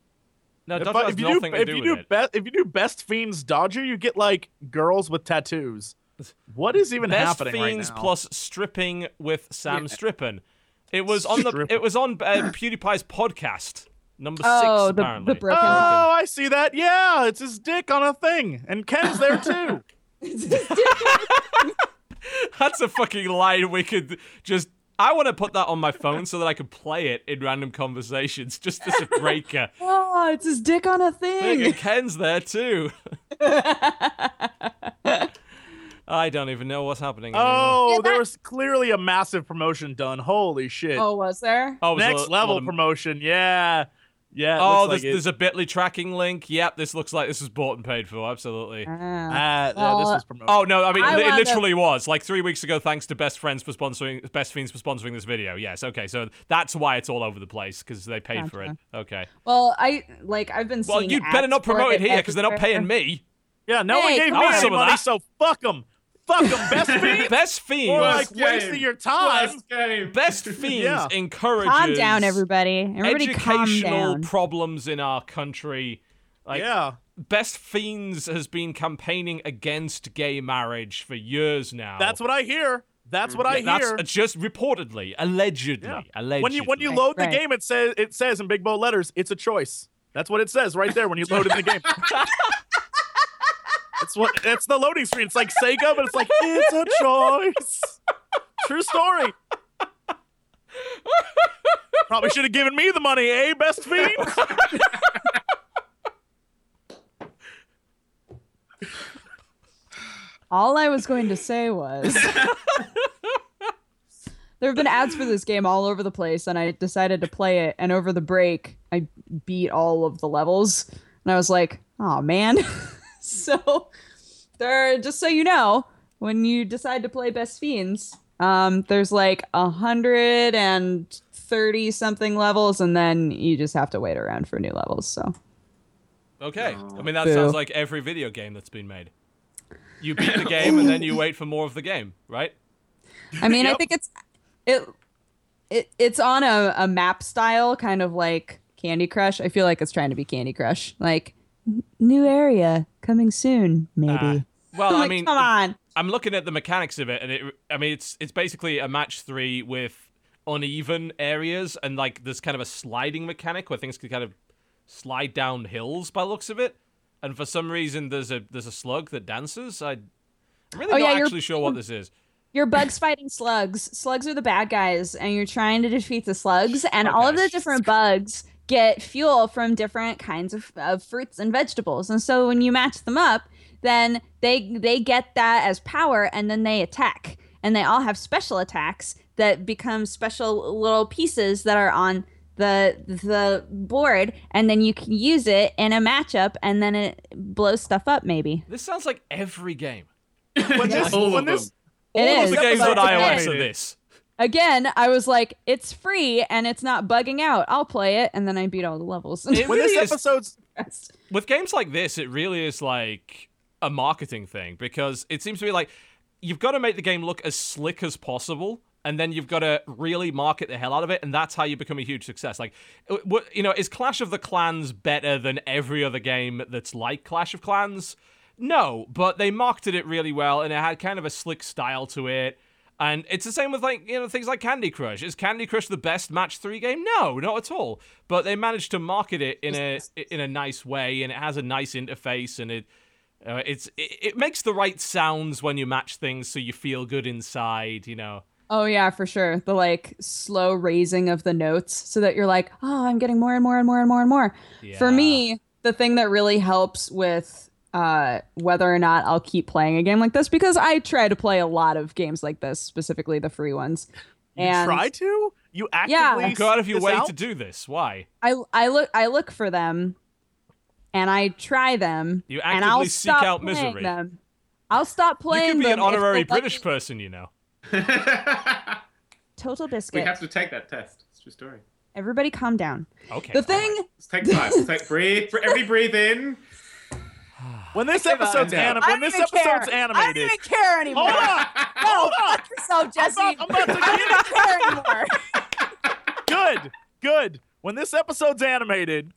No, If, I- if you do, nothing to if do you do, it. be, if you do best fiends Dodger, you get like girls with tattoos. (laughs) What is even Best happening Fiends right now? plus stripping with Sam Yeah. Strippin. It was on the. It was on uh, PewDiePie's podcast number Oh, six. the- apparently. the broken- Oh, I see that. Yeah, it's his dick on a thing, and Ken's there too. (laughs) (laughs) That's a fucking line we could just. I want to put that on my phone so that I can play it in random conversations, just as a breaker. oh, (laughs) it's his dick on a Look, thing. and Ken's there too. (laughs) I don't even know what's happening. Oh, anymore. Oh, Yeah, there was clearly a massive promotion done. Holy shit! oh, was there? oh, it was a Next lot level of- promotion. Yeah, yeah. it Oh, looks there's, like there's a Bitly tracking link. Yep, this looks like this was bought and paid for. Absolutely. Ah. Ah, yeah, this was promotion. Oh no! I mean, I it wound up- literally was like three weeks ago. Thanks to Best Friends for sponsoring, Best Fiends for sponsoring this video. Yes, okay, so that's why it's all over the place because they paid for it. Okay. Well, I like I've been Well, seeing. you better not promote it here because they're not paying me. yeah. No one gave me any Some of money, that. so fuck them. Fuck them, best (laughs) fiends. Best Fiends. Or Worst like wasting your time. Worst game. Best (laughs) Fiends Yeah. encourages Calm down, everybody. Everybody, calm educational down. problems in our country. Like yeah. Best Fiends has been campaigning against gay marriage for years now. That's what I hear. That's what I Yeah, hear. That's just reportedly, allegedly, Yeah. allegedly. when you when you Right, load the right. game, it says it says in big bold letters, it's a choice. That's what it says right there when you load it in the game. (laughs) It's what it's the loading screen. It's like Sega, but it's like it's a choice. True story. Probably should have given me the money, eh, best fiend? All I was going to say was there have been ads for this game all over the place, and I decided to play it. And over the break, I beat all of the levels, and I was like, "Oh man!" (laughs) so there, just so you know, when you decide to play Best Fiends, um, there's like a hundred and thirty something levels, and then you just have to wait around for new levels. So Okay. I mean, that Boo. sounds like every video game that's been made. You beat the game and then you wait for more of the game, right? I mean, I think it's it it it's on a, a map style, kind of like Candy Crush. I feel like it's trying to be Candy Crush, like "N- new area coming soon, maybe. Uh, well, I'm (laughs) I mean, come on. I'm looking at the mechanics of it, and it. I mean, it's it's basically a match three with uneven areas, and like there's kind of a sliding mechanic where things can kind of slide down hills by the looks of it. And for some reason, there's a there's a slug that dances. I, I'm really Oh, not yeah, actually sure what (laughs) this is. You're bugs fighting slugs. Slugs are the bad guys, and you're trying to defeat the slugs. And all of the different bugs get fuel from different kinds of, of fruits and vegetables. And so when you match them up, then they they get that as power, and then they attack. And they all have special attacks that become special little pieces that are on the the board, and then you can use it in a matchup, and then it blows stuff up. Maybe This sounds like every game. When (laughs) this, All when of this, it All is. of the games on iOS are this. Again, I was like, it's free and it's not bugging out. I'll play it, and then I beat all the levels. It (laughs) really this is episode's with games like this, it really is like a marketing thing because it seems to be like you've got to make the game look as slick as possible. And then you've got to really market the hell out of it, and that's how you become a huge success. Like, uh, what you know, is Clash of the Clans better than every other game that's like Clash of Clans? No, but they marketed it really well, and it had kind of a slick style to it. And it's the same with like you know things like Candy Crush. Is Candy Crush the best match three game? No, not at all. But they managed to market it in a in a nice way, and it has a nice interface, and it uh, it's it, it makes the right sounds when you match things, so you feel good inside. You know. oh yeah, for sure. The like slow raising of the notes, so that you're like, oh, I'm getting more and more and more and more and more. For me, the thing that really helps with uh, whether or not I'll keep playing a game like this, because I try to play a lot of games like this, specifically the free ones. you and try to you actively Yeah. Oh God, if you this wait out? to do this, why? I I look I look for them, and I try them. You and actively I'll seek stop out misery. Them. I'll stop playing. You playing could be them an honorary British me- person, you know. (laughs) TotalBiscuit. we have to take that test. It's a true story. Everybody, calm down. Okay. The thing. Let's take time. Let's take breathe. Every (laughs) breathe in. (sighs) when this episode's I anim- when this episode's care. I don't even care anymore. hold on No, hold on fuck yourself, Jesse. I'm about, I'm about to I get don't care anymore. (laughs) good good when this episode's animated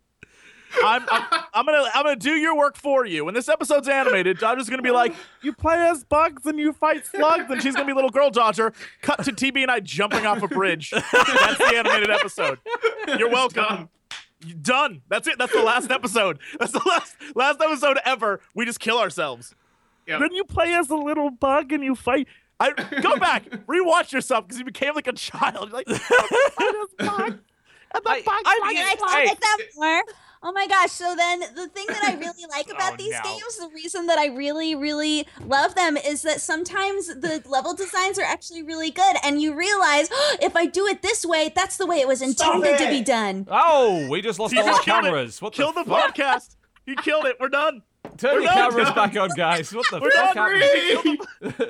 I'm, I'm I'm gonna I'm gonna do your work for you. When this episode's animated, Dodger's gonna be like, "You play as bugs and you fight slugs," and she's gonna be little girl Dodger. Cut to TB and I jumping off a bridge. That's the animated episode. You're welcome. Done. You- Done. That's it. That's the last episode. (laughs) That's the last last episode ever. We just kill ourselves. Yep. Then you play as a little bug and you fight. I go (laughs) back, rewatch yourself because you became like a child. You're like, (laughs) "I fight as bugs, and the I- bugs I fight mean, as I- bugs." Hey. Like that more. Oh my gosh. So then the thing that I (laughs) really like about Oh, these no. games, the reason that I really, really love them is that sometimes the level designs are actually really good and you realize "Oh, (gasps) if I do it this way, that's the way it was intended to be done. Oh, we just lost all our just it. cameras. What Kill the, the podcast. You killed it. We're done. Turn We're your done. cameras back on, (laughs) guys. What the We're fuck done. happened?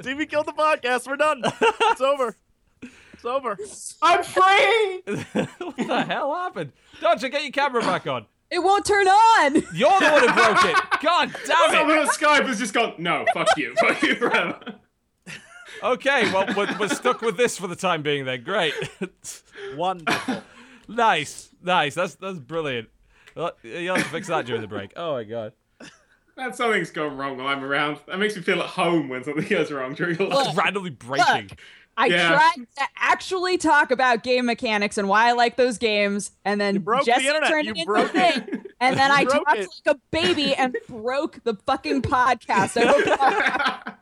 TB killed the podcast. We're done. It's over. It's over. (laughs) I'm free. what the hell happened? Dodger, get your camera back on. It won't turn on. (laughs) You're the one who broke it. (laughs) God damn it. Someone on Skype has just gone. No, fuck you, fuck you forever. Okay, well, we're, we're stuck with this for the time being then. Great. (laughs) Wonderful. nice. Nice. That's that's brilliant. Well, You'll have to fix that during the break. Oh my god. That something's gone wrong while I'm around. That makes me feel at home when something goes wrong during a live. Just randomly breaking. I Yeah. tried to actually talk about game mechanics and why I like those games, and then broke the internet. turned You it into broke a thing. (laughs) And then I talked it. like a baby and (laughs) broke the fucking podcast. I hope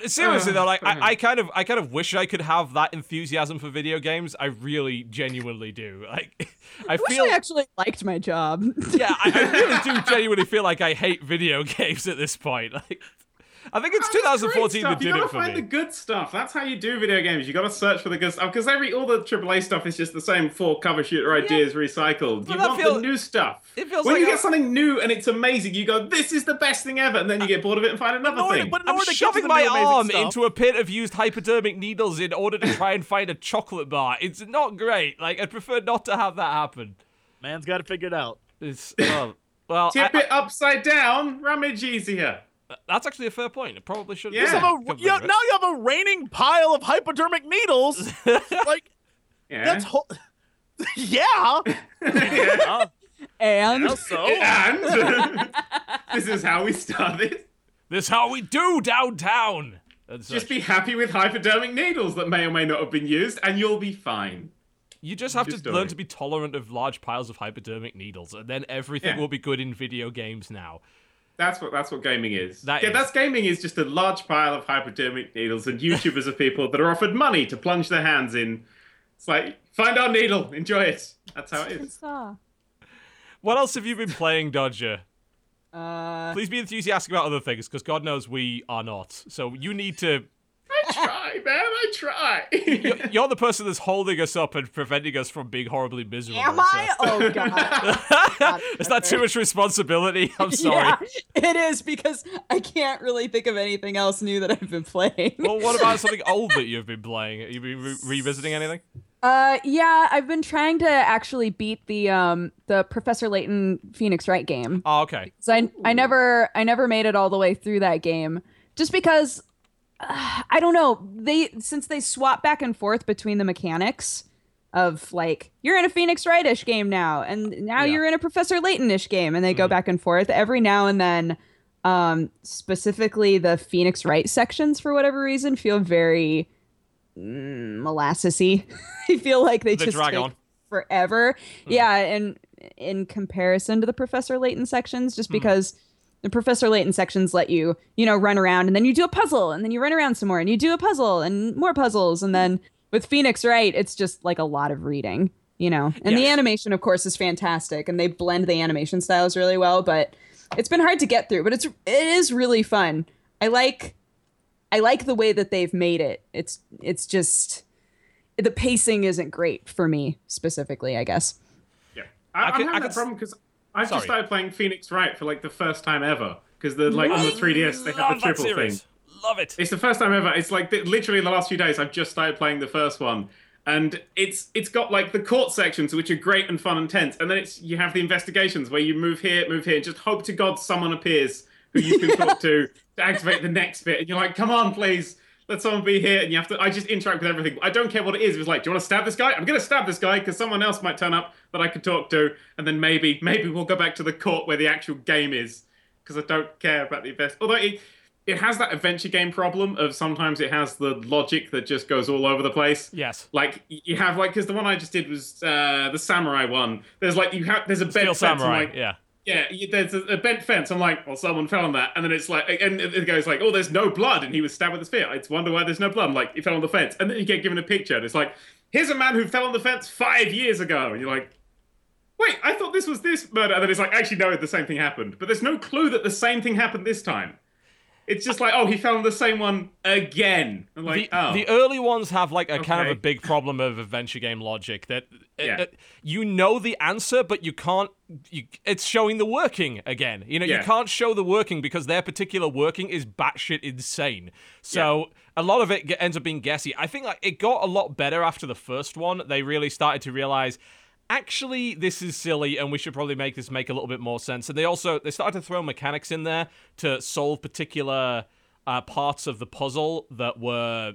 (laughs) Seriously though, like Uh-huh. I, I kind of I kind of wish I could have that enthusiasm for video games. I really genuinely do. Like I I wish feel I actually liked my job. yeah, I, I really do genuinely feel like I hate video games at this point. Like I think it's Oh, that's great 2014 that did you gotta it for find me. the good stuff. That's how you do video games. You gotta search for the good stuff because every all the AAA stuff is just the same four cover shooter ideas recycled. But You want feels- the new stuff. it feels when like you a- get something new and it's amazing, you go, "This is the best thing ever," and then you uh, get bored of it and find another in order- thing. but in I'm order to get shoving my arm stuff- into a pit of used hypodermic needles in order to try and (laughs) find a chocolate bar. It's not great. Like I'd prefer not to have that happen. Man's got to figure it out. It's oh, well, Tip I- it upside down, rummage easier. I- that's actually a fair point. It probably should. Yeah. You have a, you have- now you have a raining pile of hypodermic needles. (laughs) like Yeah. that's whole. (laughs) yeah. (laughs) yeah. and Yeah, so And this is how we started. This is how we do downtown. Just be happy with hypodermic needles that may or may not have been used, and you'll be fine. You just have Just to learn it. to be tolerant of large piles of hypodermic needles, and then everything Yeah. will be good in video games now. That's what that's what gaming is. That yeah, is. that's gaming is just a large pile of hypodermic needles, and YouTubers of people that are offered money to plunge their hands in. It's like find our needle, enjoy it. That's how it is. What else have you been playing, Dodger? uh, Please be enthusiastic about other things, because God knows we are not. So you need to. I try, man. I try. You're, (laughs) you're the person that's holding us up and preventing us from being horribly miserable. am I? Oh god. (laughs) so- Is that too much responsibility? (laughs) I'm sorry. Yeah, it is because I can't really think of anything else new that I've been playing. Well, what about something old that you've been playing? Have you been re- revisiting anything? Uh, yeah, I've been trying to actually beat the um the Professor Layton Phoenix Wright game. Oh, okay. So I I never I never made it all the way through that game just because uh, (sighs) I don't know they since they swap back and forth between the mechanics of like you're in a Phoenix Wright-ish game now and now Yeah. you're in a Professor Layton-ish game and they go back and forth every now and then um specifically the Phoenix Wright sections for whatever reason feel very mm, molassesy. (laughs) I feel like they, They just take on. forever. Yeah, and in comparison to the Professor Layton sections, just because the Professor Layton sections let you, you know, run around and then you do a puzzle and then you run around some more and you do a puzzle and more puzzles and then with Phoenix Wright, it's just like a lot of reading, you know. And the animation, of course, is fantastic and they blend the animation styles really well, but it's been hard to get through, but it's it is really fun. I like I like the way that they've made it. It's it's just the pacing isn't great for me specifically, I guess. yeah, I, I, I could- am I having could that s- problem because I've Sorry. just started playing Phoenix Wright for like the first time ever. Because the like on the 3DS they have the triple thing. Love it. It's the first time ever. It's like literally the last few days I've just started playing the first one, and it's it's got like the court sections which are great and fun and tense, and then it's you have the investigations where you move here, move here, and just hope to God someone appears who you can talk to (laughs) to activate the next bit, and you're like, come on, please. Let someone be here, and you have to. I just interact with everything. I don't care what it is. It's like, do you want to stab this guy? I'm gonna stab this guy because someone else might turn up that I can talk to, and then maybe, maybe we'll go back to the court where the actual game is because I don't care about the invest. Although it it has that adventure game problem of sometimes it has the logic that just goes all over the place. Yes. Like you have like because the one I just did was uh, the samurai one. There's like you have there's a bent Steel Samurai. like, yeah. Yeah, there's a, bent fence. I'm like, well, someone fell on that, and then it's like, and it goes like, oh, there's no blood, and he was stabbed with a spear. It's wonder why there's no blood. I'm like, he fell on the fence, and then you get given a picture, and it's like, here's a man who fell on the fence five years ago, and you're like, wait, I thought this was this murder, and then it's like, actually, no, the same thing happened, but there's no clue that the same thing happened this time. It's just like, oh, he found the same one again. I'm like, the, oh, the early ones have like a kind of a big problem of adventure game logic that uh, Yeah. uh, you know the answer but you can't you, it's showing the working again. You know you can't show the working because their particular working is batshit insane. So a lot of it ends up being guessy. I think like it got a lot better after the first one. They really started to realize actually this is silly and we should probably make this make a little bit more sense and they also they started to throw mechanics in there to solve particular uh, parts of the puzzle that were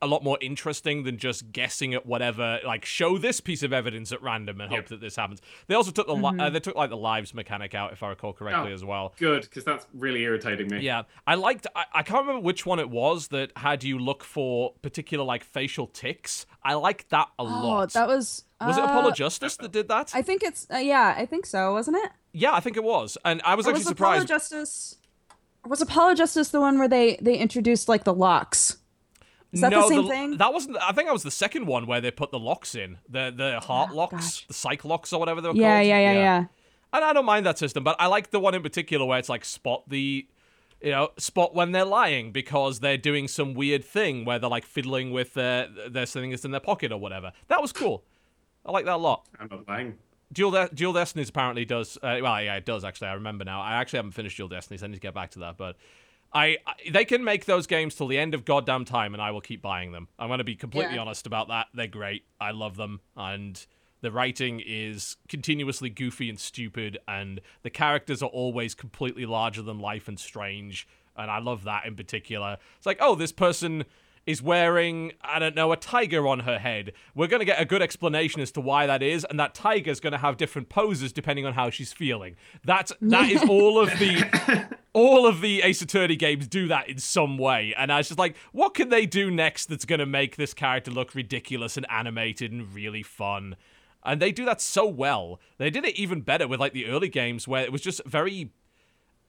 a lot more interesting than just guessing at whatever. Like, show this piece of evidence at random and hope that this happens. They also took the li- Mm-hmm. uh, they took like the lives mechanic out, if I recall correctly, Oh. as well. Good, because that's really irritating me. Yeah, I liked. I, I can't remember which one it was that had you look for particular like facial ticks. I liked that a Oh, lot. that was. Was it uh, Apollo Justice that did that? I think it's. Uh, yeah, I think so, wasn't it? yeah, I think it was, and I was actually was Apollo. Justice? Was Apollo Justice the one where they they introduced like the locks? Is that no, the same thing? That wasn't. I think that was the second one where they put the locks in the the heart locks, Oh, gosh. the psych locks or whatever they were yeah, called. yeah, yeah, yeah. And I don't mind that system, but I like the one in particular where it's like spot the, you know, spot when they're lying because they're doing some weird thing where they're like fiddling with their their something that's in their pocket or whatever. That was cool. I like that a lot. I'm not lying. Dual, De- Dual Destinies apparently does. Uh, well, yeah, it does actually. I remember now. I actually haven't finished Dual Destinies. I need to get back to that, but. I, I they can make those games till the end of goddamn time, and I will keep buying them. I'm going to be completely Yeah. honest about that. They're great. I love them, and the writing is continuously goofy and stupid, and the characters are always completely larger than life and strange, and I love that in particular. It's like, oh, this person is wearing, I don't know, a tiger on her head. We're going to get a good explanation as to why that is, and that tiger's going to have different poses depending on how she's feeling. That's that is (laughs) all of the all of the Ace Attorney games do that in some way. And I was just like, what can they do next that's going to make this character look ridiculous and animated and really fun? And they do that so well. They did it even better with like the early games where it was just very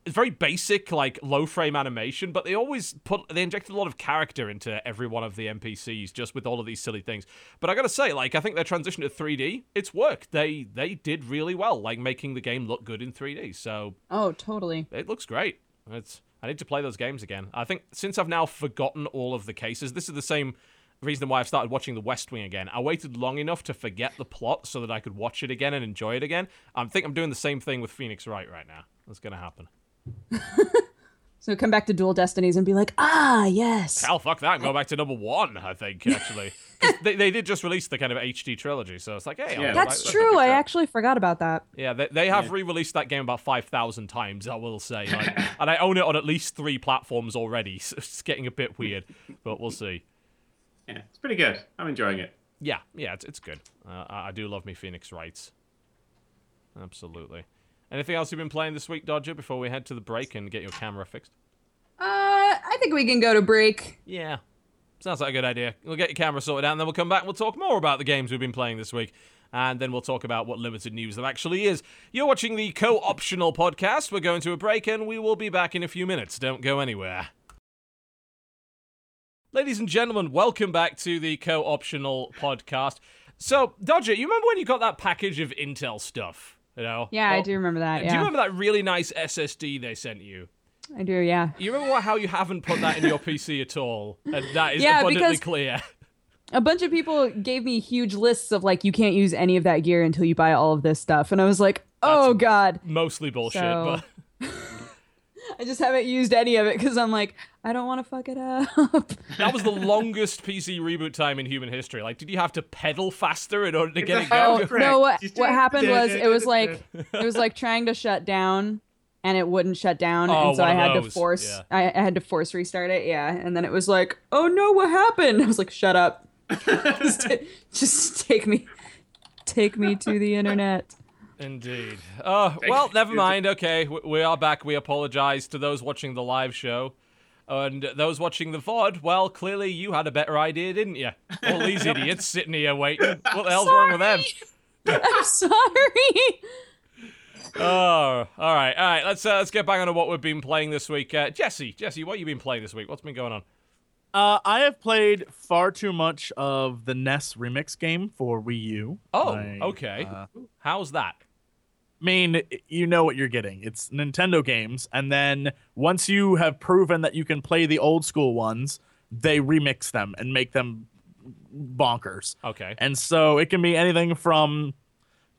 it's very basic, like low frame animation, but they always put they injected a lot of character into every one of the NPCs just with all of these silly things. But I gotta say, like I think their transition to 3D, it's worked. They they did really well, like making the game look good in 3D. So Oh, totally. it looks great. It's I need to play those games again. I think since I've now forgotten all of the cases, this is the same reason why I've started watching The West Wing again. I waited long enough to forget the plot so that I could watch it again and enjoy it again. I think I'm doing the same thing with Phoenix Wright right now. That's gonna happen. (laughs) So come back to Dual Destinies and be like, ah, yes. Hell, fuck that. Go back to number one, I think, (laughs) actually. they, they did just release the kind of HD trilogy, so it's like, hey, Yeah. That's back- true. I actually forgot about that. Yeah, they, they have re-released that game about 5,000 times, I will say. (laughs) Like, and I own it on at least three platforms already, so it's getting a bit weird, but we'll see. Yeah, it's pretty good. I'm enjoying it. Yeah, yeah, it's, it's good. Uh, I, I do love me Phoenix Wrights. Absolutely. Anything else you've been playing this week, Dodger, before we head to the break and get your camera fixed? Uh, I think we can go to break. Yeah. Sounds like a good idea. We'll get your camera sorted out, and then we'll come back and we'll talk more about the games we've been playing this week. And then we'll talk about what limited news there actually is. You're watching the Co-Optional podcast. We're going to a break, and we will be back in a few minutes. Don't go anywhere. Ladies and gentlemen, welcome back to the Co-Optional podcast. So, Dodger, you remember when you got that package of Intel stuff? You know? Yeah, I do remember that. Do you remember that really nice SSD they sent you? I do. Yeah. You remember how you haven't put that in your PC at all? And that is Yeah, abundantly clear. A bunch of people gave me huge lists of like, you can't use any of that gear until you buy all of this stuff, and I was like, oh god. Mostly bullshit, So- but (laughs) (laughs) I just haven't used any of it because I'm like, I don't want to fuck it up. (laughs) that was the longest PC reboot time in human history. Like, did you have to pedal faster in order to get a it hell going? of a- no, what, what happened was (laughs) it was like it was like trying to shut down and it wouldn't shut down Oh, and so I of had to force yeah. I, I had to force restart it yeah and then it was like oh no what happened I was like shut up just, ta- just take me take me to the internet Indeed. Oh, well, never mind. Okay, we are back. We apologize to those watching the live show. And those watching the VOD, well, clearly you had a better idea, didn't you? All these (laughs) idiots sitting here waiting. What the hell's wrong with them? I'm sorry (laughs) (laughs) Oh, all right, all right. Let's uh, let's get back on to what we've been playing this week. Uh, Jesse, Jesse, what have you been playing this week? What's been going on? Uh, I have played far too much of the NES remix game for Wii U. Oh, I, okay. uh, How's that? I mean, you know what you're getting. It's Nintendo games, and then once you have proven that you can play the old school ones, they remix them and make them bonkers. Okay. And so it can be anything from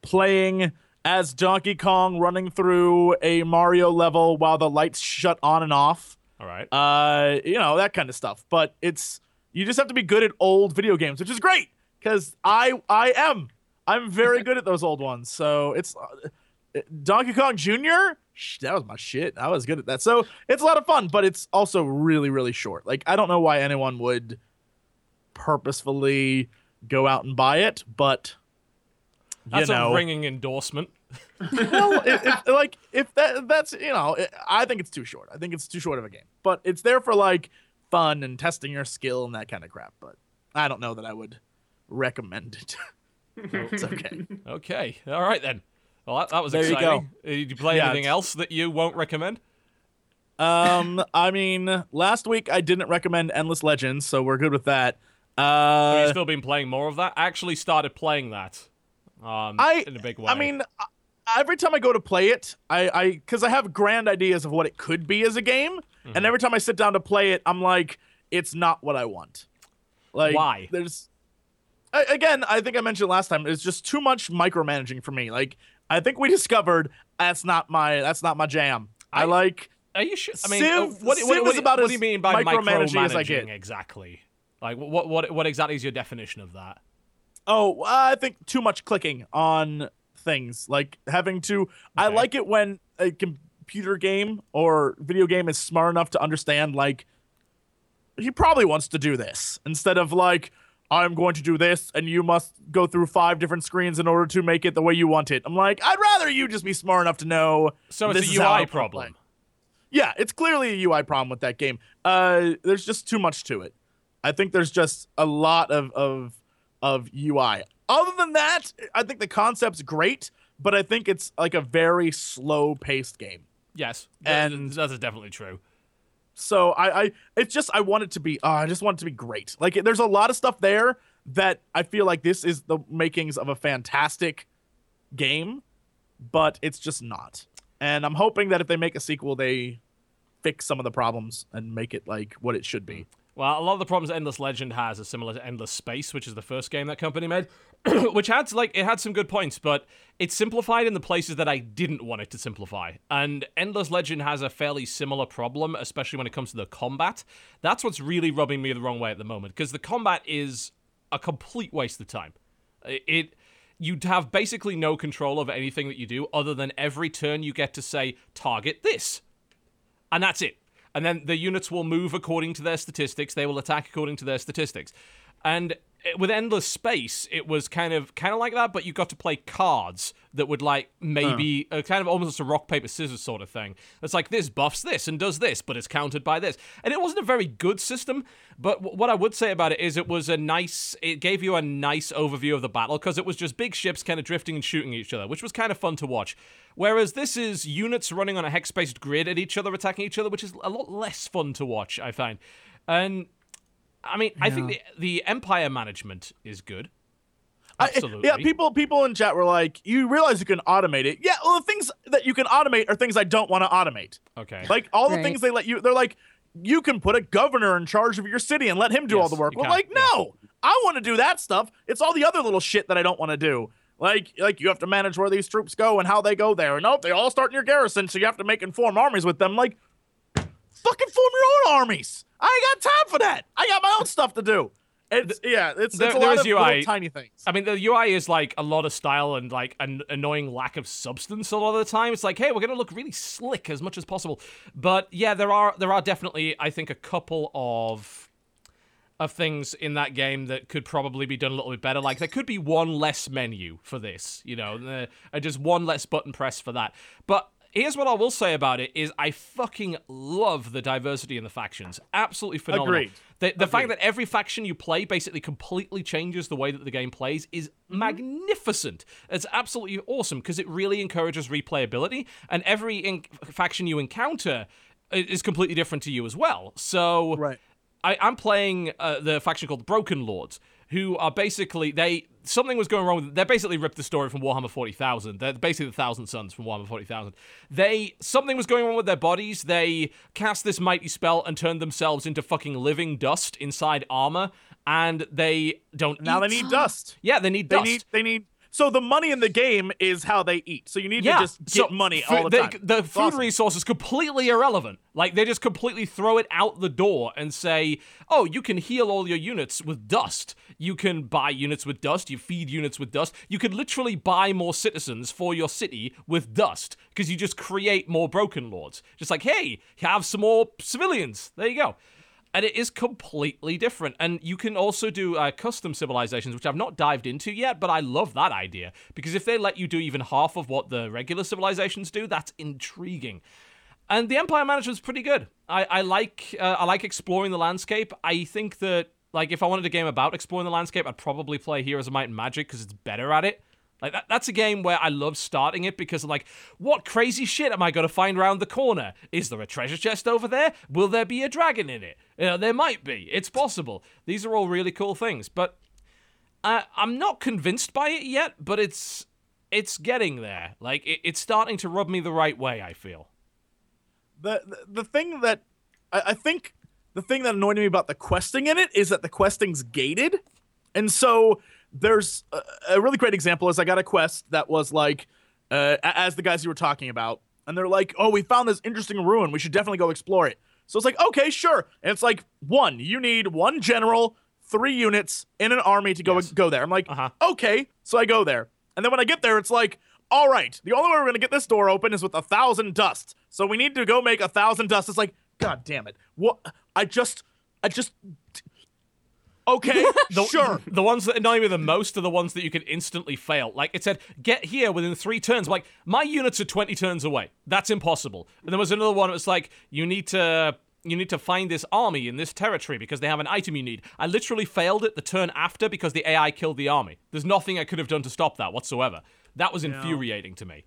playing as Donkey Kong running through a Mario level while the lights shut on and off. All right. Uh, you know, that kind of stuff. But it's you just have to be good at old video games, which is great cuz I I am. I'm very (laughs) good at those old ones. So it's uh, Donkey Kong Jr. that was my shit. I was good at that. So it's a lot of fun, but it's also really, really short. Like I don't know why anyone would purposefully go out and buy it, but you That's know, a ringing endorsement. Well, if, if, like if that that's you know, I think it's too short. I think it's too short of a game, but it's there for like fun and testing your skill and that kind of crap. But I don't know that I would recommend it. (laughs) it's okay. Okay, all right then. Well, that, that was There you exciting. go. Uh, Did you play Yeah, anything it's- else that you won't recommend? Um, I mean, last week I didn't recommend Endless Legends, so we're good with that. Have Uh, you still been playing more of that? I actually started playing that. Um, I in a big way. I mean, I- every time I go to play it, I I because I have grand ideas of what it could be as a game, Mm-hmm. and every time I sit down to play it, I'm like, it's not what I want. Like, Why? There's I, again, I think I mentioned last time. It's just too much micromanaging for me. Like, I think we discovered that's not my that's not my jam. I, I- like. Are you sure? I mean, Civ- uh, what, Civ what, is what, about what do you mean by micromanaging as I micromanaging get. exactly? Like, what, what, what exactly is your definition of that? Oh, I think too much clicking on things. Like having to. I like it when a computer game or video game is smart enough to understand, like, he probably wants to do this instead of, like, I'm going to do this and you must go through five different screens in order to make it the way you want it. I'm like, I'd rather you just be smart enough to know. So it's a UI play. problem. Yeah, it's clearly a UI problem with that game. Uh, there's just too much to it. I think there's just a lot of of of UI. Other than that, I think the concept's great, but I think it's like a very slow paced game. Yes, And- that is definitely true. So I, I it's just I want it to be oh, I just want it to be great. Like there's a lot of stuff there that I feel like this is the makings of a fantastic game, but it's just not. And I'm hoping that if they make a sequel they fix some of the problems and make it like what it should be. Mm. Well, a lot of the problems Endless Legend has are similar to Endless Space, which is the first game that company made, (clears throat) which had like it had some good points, but it simplified in the places that I didn't want it to simplify. And Endless Legend has a fairly similar problem, especially when it comes to the combat. That's what's really rubbing me the wrong way at the moment because the combat is a complete waste of time. It, you'd have basically no control over anything that you do other than every turn you get to say target this and that's it. And then the units will move according to their statistics. They will attack according to their statistics. And with endless space, it was kind of kind of like that, but you got to play cards that would like maybe uh, kind of almost a rock paper scissors sort of thing. It's like this buffs this and does this, but it's countered by this. And it wasn't a very good system. But w- what I would say about it is it was a nice. It gave you a nice overview of the battle because it was just big ships kind of drifting and shooting each other, which was kind of fun to watch. Whereas this is units running on a hex-based grid at each other, attacking each other, which is a lot less fun to watch. I find, and I mean, I think the, the empire management is good. I- Absolutely. yeah, people people in chat were like, "You realize you can automate it." Yeah, well, the things that you can automate are things I don't want to automate. Okay. Like all the Right. things they let you, they're like, you can put a governor in charge of your city and let him do all the work. you Well, can, like, yeah. no, I want to do that stuff. It's all the other little shit that I don't want to do. Like, like you have to manage where these troops go and how they go there. And nope, they all start in your garrison, so you have to make inform armies with them. Like, fucking form your own armies. I ain't got time for that. I got my own stuff to do. It's yeah, it's, There- it's a lot of UI. little tiny things. I mean, the UI is like a lot of style and like an annoying lack of substance a lot of the time. It's like, hey, we're gonna look really slick as much as possible. But yeah, there are there are definitely, I think, a couple of of things in that game that could probably be done a little bit better. Like there could be one less menu for this, you know, uh, and just one less button press for that. But here's what I will say about it: is I fucking love the diversity in the factions. Absolutely phenomenal. Agreed. The, the fact that every faction you play basically completely changes the way that the game plays is magnificent. It's absolutely awesome because it really encourages replayability, and every in- faction you encounter is completely different to you as well. So Right. I, I'm playing uh, the faction called the Broken Lords, who are basically they something was going wrong with. They basically ripped the story from Warhammer 40,000. They're basically the Thousand Sons from Warhammer 40,000. They something was going wrong with their bodies. They cast this mighty spell and turned themselves into fucking living dust inside armor, and they don't. Now eat. they need dust. (gasps) Yeah, they need They dust. need they need So the money in the game is how they eat. So you need to just get so money fu- all the they- time. The food awesome. resource is completely irrelevant. Like they just completely throw it out the door and say, "Oh, you can heal all your units with dust. You can buy units with dust. You feed units with dust. You can literally buy more citizens for your city with dust because you just create more broken lords. Just like, hey, have some more civilians. There you go." And it is completely different. And you can also do uh, custom civilizations, which I've not dived into yet, but I love that idea because if they let you do even half of what the regular civilizations do, that's intriguing. And the Empire Management's pretty good. I, I like uh, I like exploring the landscape. I think that like if I wanted a game about exploring the landscape, I'd probably play Heroes of Might and Magic because it's better at it. Like that, that's a game where I love starting it because I'm like, what crazy shit am I going to find around the corner? Is there a treasure chest over there? Will there be a dragon in it? You know, there might be. It's possible. These are all really cool things, but I'm not convinced by it yet. But it's it's getting there. Like it, it's starting to rub me the right way. I feel. the, the the thing that I, I think the thing that annoyed me about the questing in it is that the questing's gated, and so there's a, a really great example is I got a quest that was like uh, as the guys you were talking about, and they're like, "Oh, we found this interesting ruin. We should definitely go explore it." So it's like, okay, sure, and it's like one, you need one general, three units in an army to go Yes. go there. I'm like, Uh-huh. okay, so I go there, and then when I get there, it's like. All right, the only way we're gonna get this door open is with a thousand dust. So we need to go make a thousand dust. It's like, god damn it! What? I just, I just. Okay, (laughs) the, sure. The ones that annoy me the most are the ones that you can instantly fail. Like it said, get here within three turns. Like, my units are 20 turns away. That's impossible. And there was another one It was like, you need to. You need to find this army in this territory because they have an item you need. I literally failed it the turn after because the AI killed the army. There's nothing I could have done to stop that whatsoever. That was infuriating to me.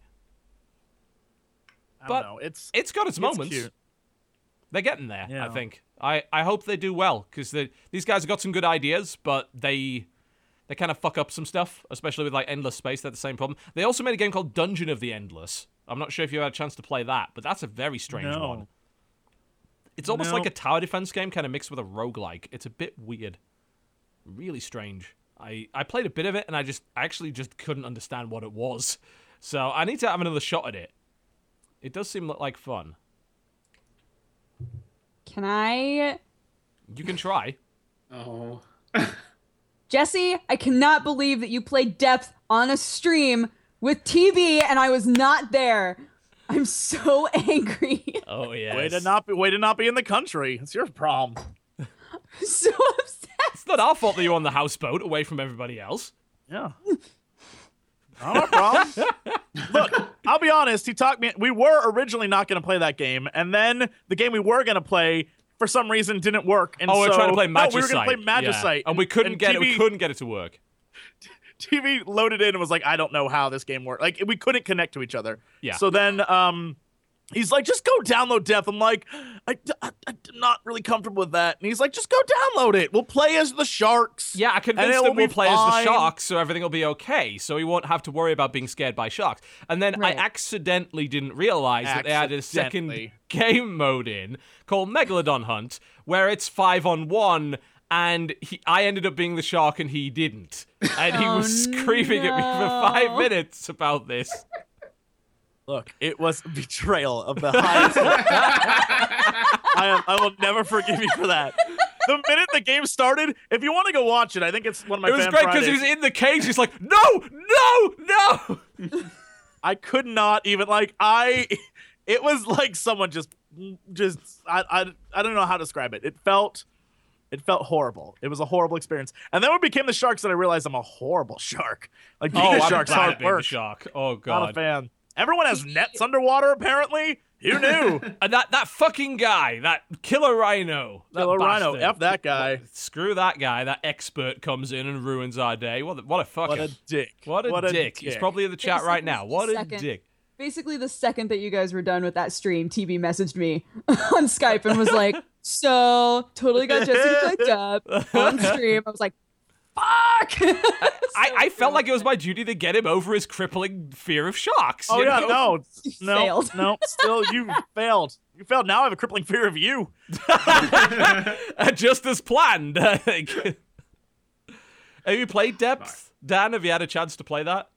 I but don't know. It's It's got its moments. cute. They're getting there, I think. I, I hope they do well because these guys have got some good ideas, but they they kind of fuck up some stuff, especially with like Endless Space. They're the same problem. They also made a game called Dungeon of the Endless. I'm not sure if you had a chance to play that, but that's a very strange No. one. It's almost No. like a tower defense game, kind of mixed with a roguelike. It's a bit weird. Really strange. I, I played a bit of it and I just I actually just couldn't understand what it was. So I need to have another shot at it. It does seem like fun. Can I? You can try. Oh. (laughs) Jesse, I cannot believe that you played Depth on a stream with TB and I was not there. I'm so (laughs) angry. Oh yeah. way to not be way to not be in the country. It's your problem. (laughs) so upset. It's not our fault that you're on the houseboat away from everybody else. Yeah. I'm not a problem. (laughs) Look, I'll be honest. He talked me. We were originally not going to play that game, and then the game we were going to play for some reason didn't work. And Oh, we're so, trying to play No, we were going to play Yeah. Magicite, and we couldn't get it. We couldn't get it to work. (laughs) TB loaded in and was like, I don't know how this game works. Like we couldn't connect to each other. Yeah. So then um he's like, just go download Depth. I'm like, I, I, I'm not really comfortable with that. And he's like, just go download it. We'll play as the Sharks. Yeah, I and convinced it him we'll be play as the sharks, so everything will be okay. So he won't have to worry about being scared by sharks. And then Right. I accidentally didn't realize that they added a second (laughs) game mode in called Megalodon Hunt, where it's five on one. And he, I ended up being the shark, and he didn't. And he Oh, was (laughs) screaming at me for five minutes about this. (laughs) Look, it was betrayal of the highest. (laughs) I, am, I will never forgive you for that. The minute the game started, if you want to go watch it, I think it's one of my. It was Fan great because he was in the cage. He's like, no, no, no. I could not even like I. It was like someone just, just I, I, I don't know how to describe it. It felt, it felt horrible. It was a horrible experience. And then when it became the sharks, that I realized I'm a horrible shark. Like oh, being Oh, a I'm shark's bad hard being the work. shark. Oh god. Not a fan. Everyone has nets underwater. Apparently, who (laughs) knew? And that that fucking guy, that killer rhino, that Killer Rhino, f that guy. Screw that guy. That expert comes in and ruins our day. What a, what a fucking What a dick. what a dick. He's probably in the chat right now. What a Second. dick. Basically, the second that you guys were done with that stream, TB messaged me (laughs) on Skype and was like, "So totally got Jesse to up (laughs) on stream." I was like, "Fuck!" (laughs) I, I felt like it was my duty to get him over his crippling fear of sharks. Oh you yeah, know? no, (laughs) no, failed. no. Still, you (laughs) failed. You failed. Now I have a crippling fear of you. Just as planned. I think. have you played Depth, Dan? Have you had a chance to play that?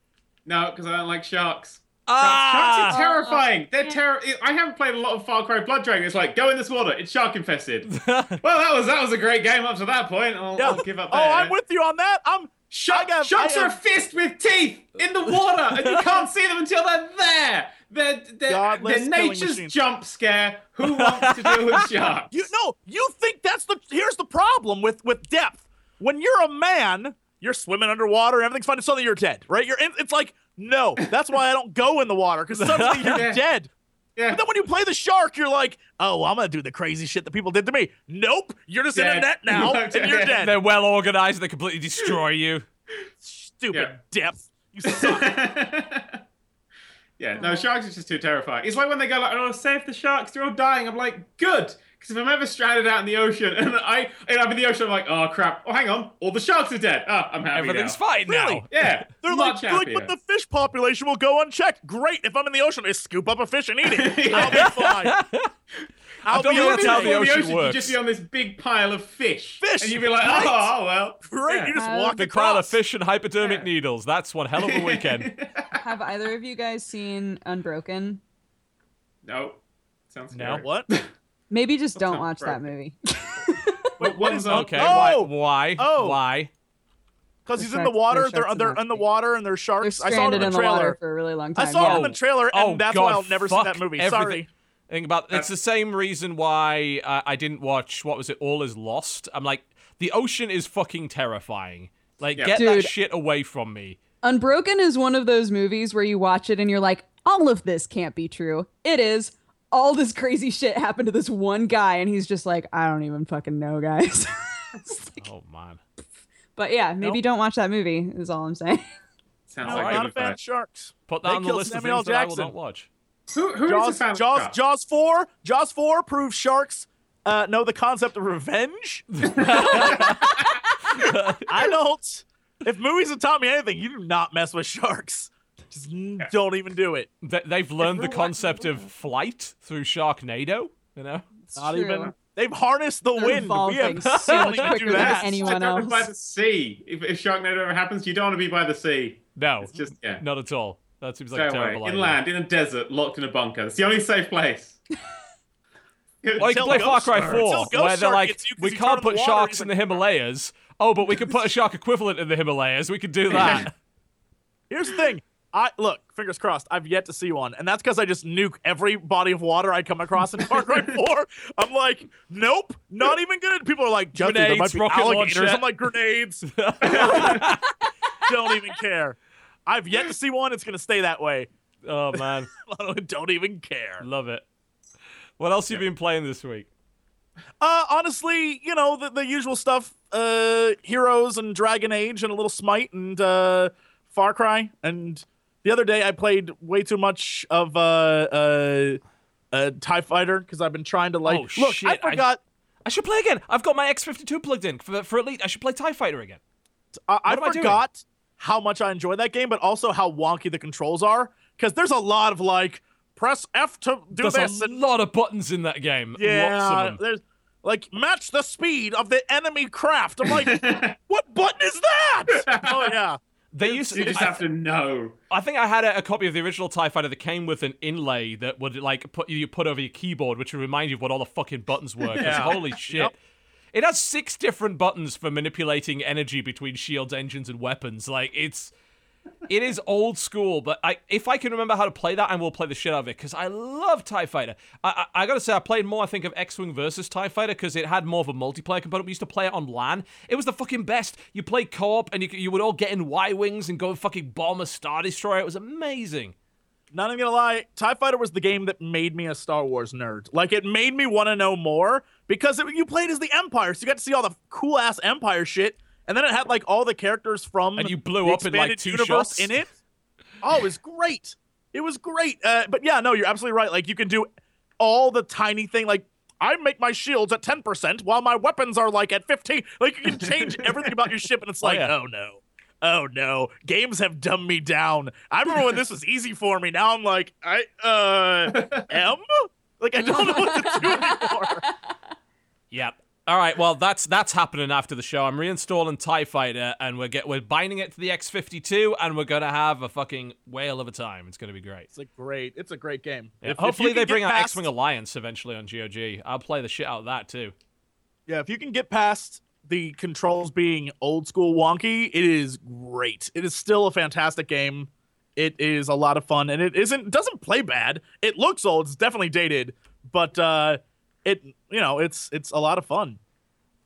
No, because I don't like sharks. Ah! Sharks are terrifying. They're terror. I haven't played a lot of Far Cry Blood Dragon. It's like go in this water. It's shark infested. (laughs) well, that was that was a great game up to that point. I'll, Yeah. I'll give up. Oh. I'm with you on that. I'm Shark, I got- sharks I are a fist with teeth in the water, and you can't (laughs) see them until they're there. They're, they're, Godless they're nature's machines. jump scare. Who wants to deal with (laughs) sharks? You no, you think that's the here's the problem with with depth. When you're a man, you're swimming underwater, and everything's fine. Suddenly you're dead, right? You're in, it's like no. That's why I don't go in the water because suddenly you're (laughs) Yeah. dead. Yeah. But then when you play the shark, you're like, oh, I'm gonna do the crazy shit that people did to me. Nope, you're just in a net now (laughs) and you're dead. They're well organized. And they completely destroy you. Stupid Yeah. depth. (laughs) You suck. yeah, no, sharks are just too terrifying. It's like when they go like, "Oh, save the sharks! They're all dying." I'm like, "Good," because if I'm ever stranded out in the ocean and I and I'm in the ocean, I'm like, "Oh crap! Oh, hang on, all the sharks are dead. Ah, I'm happy Everything's now." fine Really? now. Yeah, They're much like, they're like, happier. but the fish population will go unchecked. Great. If I'm in the ocean, I scoop up a fish and eat it. Yeah. (laughs) I'll be fine. I'll don't be think that's how okay. the In ocean You'd just be on this big pile of fish. Fish, And you'd be like, "Oh, oh well." Great. Yeah. You just Uh, walk Big across. pile of fish and hypodermic Yeah. needles. That's one hell of a (laughs) weekend. Have either of you guys seen Unbroken? No. Sounds No. scary. What? (laughs) Maybe just don't not watch that movie. (laughs) Wait, what is (laughs) up? Okay, Oh! why? Why? Oh! Why? Because he's in the sharks- water. there's They're sharks in they're that in the movie. water and there's They're sharks. I saw it stranded in in the the water trailer. for a really long time. I time. saw it in the trailer, and Oh, that's God, why I'll never see fuck that movie. everything. Sorry. Think about it's the same reason why uh, I didn't watch what was it All Is Lost. I'm like the ocean is fucking terrifying. Like Yeah. get that shit away from me. Unbroken is one of those movies where you watch it and you're like, all of this can't be true. It is. All this crazy shit happened to this one guy, and he's just like, I don't even fucking know, guys. (laughs) Like- Oh man. but yeah, maybe Nope. don't watch that movie. Is all I'm saying. (laughs) Sounds No, like I'm not a fan of sharks. Put that They on the killed list of Samuel things that I will Jackson. not watch. Who, who is a Jaws, fan of Jaws, sharks? Jaws four, Jaws four proves sharks uh, know the concept of revenge. (laughs) I don't. If movies have taught me anything, you do not mess with sharks. Just n- don't even do it. They- They've learned the concept of flight through Sharknado. You know. It's Not true. even. They've harnessed the They're wind. We evolving have so much to quicker do than that. anyone I don't else. by the sea. If, if Sharknado ever happens, you don't want to be by the sea. No, It's just yeah. not at all. That seems like Stay a away. terrible idea. Inland, in a desert, locked in a bunker. It's the only safe place. (laughs) Or you can play Ghost Far Cry Shark- 4, where they're like, gets we can't put sharks in the Himalayas. Oh, but we can put a shark equivalent in the Himalayas. We could do (laughs) that. Here's the thing. I look, fingers crossed. I've yet to see one, and that's because I just nuke every body of water I come across in Far Cry (laughs) 4. I'm like, nope, not even good. People are like, Justin, there Grenades, might be rocket alligators. I'm like, grenades. (laughs) Don't even care. I've yet to see one. It's gonna stay that way. oh man, (laughs) Don't even care. love it. What else have you been playing this week? Uh, honestly, you know the, the usual stuff. Uh, Heroes and Dragon Age and a little Smite and uh, Far Cry. And the other day I played way too much of uh, uh, uh Tie Fighter because I've been trying to like. Oh, look, shit, I I- forgot. I should play again. I've got my X52 plugged in for, for Elite. I should play TIE Fighter again. I, I I forgot how much I enjoy that game, but also how wonky the controls are. Because there's a lot of like press F to do There's this There's a and lot of buttons in that game. Yeah, there's like match the speed of the enemy craft. I'm like, (laughs) what button is that? oh yeah. They used you just I, have to know. I think I had a, a copy of the original TIE Fighter that came with an inlay that would like put you put over your keyboard, which would remind you of what all the fucking buttons were. Yeah. holy (laughs) shit. Yep. It has six different buttons for manipulating energy between shields, engines, and weapons. Like it's it is old school, but I if I can remember how to play that, I will play the shit out of it because I love Tie Fighter. I, I I gotta say, I played more. I think of X Wing versus Tie Fighter because it had more of a multiplayer component. We used to play it on LAN. It was the fucking best. You play co-op and you you would all get in Y wings and go fucking bomb a Star Destroyer. It was amazing. Not even gonna lie, TIE Fighter was the game that made me a Star Wars nerd. Like it made me want to know more because it, you played as the Empire, so you got to see all the cool ass Empire shit, and then it had like all the characters from And you blew the up in, like, expanded two universe shots? in it. Oh, it was great. It was great. Uh, but yeah, no, you're absolutely right. Like you can do all the tiny thing. Like I make my shields at ten percent while my weapons are like at fifteen. Like you can change (laughs) everything about your ship, and it's Oh, like, yeah. oh no. Oh no, games have dumbed me down. I remember when this was easy for me. Now I'm like, I uh (laughs) M? Like I don't know what to do (laughs) anymore. Yep. All right, well that's that's happening after the show. I'm reinstalling Tie Fighter, and we're get we're binding it to the X52, and we're gonna have a fucking whale of a time. It's gonna be great. It's a great. It's a great game. Yeah, If- if hopefully you they bring out past- X-wing Alliance eventually on GOG. I'll play the shit out of that too. Yeah, if you can get past the controls being old school wonky, it is great. It is still a fantastic game. It is a lot of fun, and it isn't doesn't play bad. It looks old. It's definitely dated, but uh, it you know it's it's a lot of fun.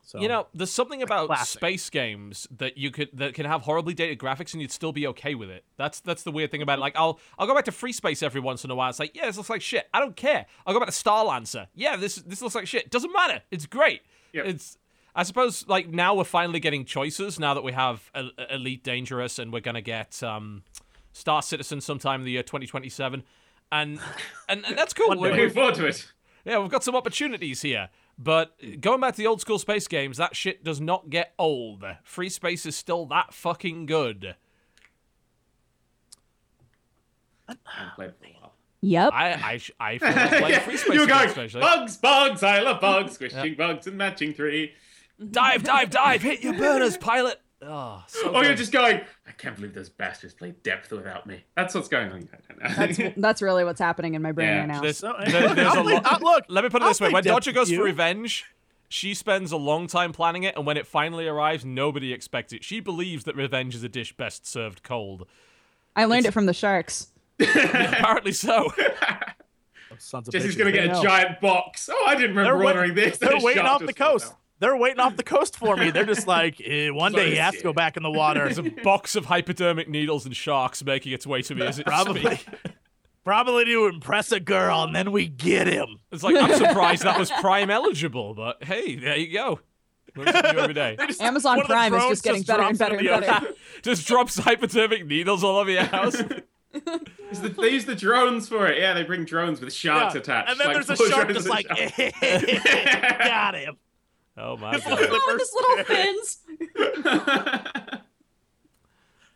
So You know, there's something about classic. space games that you could that can have horribly dated graphics and you'd still be okay with it. That's that's the weird thing about it. Like I'll I'll go back to Free Space every once in a while. It's like, yeah, this looks like shit. I don't care. I'll go back to Star Lancer. Yeah, this this looks like shit. Doesn't matter. It's great. Yep. It's I suppose like now we're finally getting choices now that we have Elite Dangerous and we're gonna get um, Star Citizen sometime in the year 2027. And and, and that's cool. We're- Looking forward to it. Yeah, we've got some opportunities here. But going back to the old school space games, that shit does not get old. Free space is still that fucking good. I haven't played for a while. Yep. I I, sh- I feel like playing (laughs) Yeah, free space you were going, especially. bugs, bugs, I love bugs, (laughs) squishing bugs and matching three. Dive, dive, dive! Hit your burners, pilot. Oh, so Or you're just going, I can't believe those bastards played depth without me. That's what's going on. That's (laughs) that's really what's happening in my brain Yeah. right now. There's, So- there- there's a I'll play- uh, look, Let me put it I'll this way: when Depth Dodger with goes for revenge, she spends a long time planning it, and when it finally arrives, nobody expects it. She believes that revenge is a dish best served cold. I learned it from the sharks. (laughs) Apparently so. Sons of Jesse's bitches, gonna they get a know. giant box. Oh, I didn't They're, remember wait- ordering this. they're The waiting off the coast. down. They're waiting off the coast for me. They're just like, eh, one day he has to go back in the water. There's a box of hypodermic needles and sharks making its way to me as it Probably, probably to impress a girl, and then we get him. It's like I'm surprised that was Prime eligible, but hey, there you go. Learn something new every day. Just- Amazon one of the Prime is just getting better and better and better. (laughs) Just drops hypodermic needles all over your house. It's the- they use the drones for it. Yeah, they bring drones with sharks Yeah. attached. And then like there's a shark drones just like, sharks. (laughs) got him. Oh my His god. little (laughs) Oh, his little fins.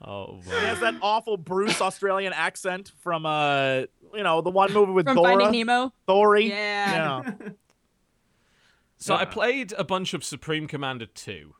Oh boy. He has that awful Bruce Australian accent from uh, you know, the one movie with From Dora, Finding Nemo. Dory. Yeah. yeah. (laughs) So I played a bunch of Supreme Commander 2.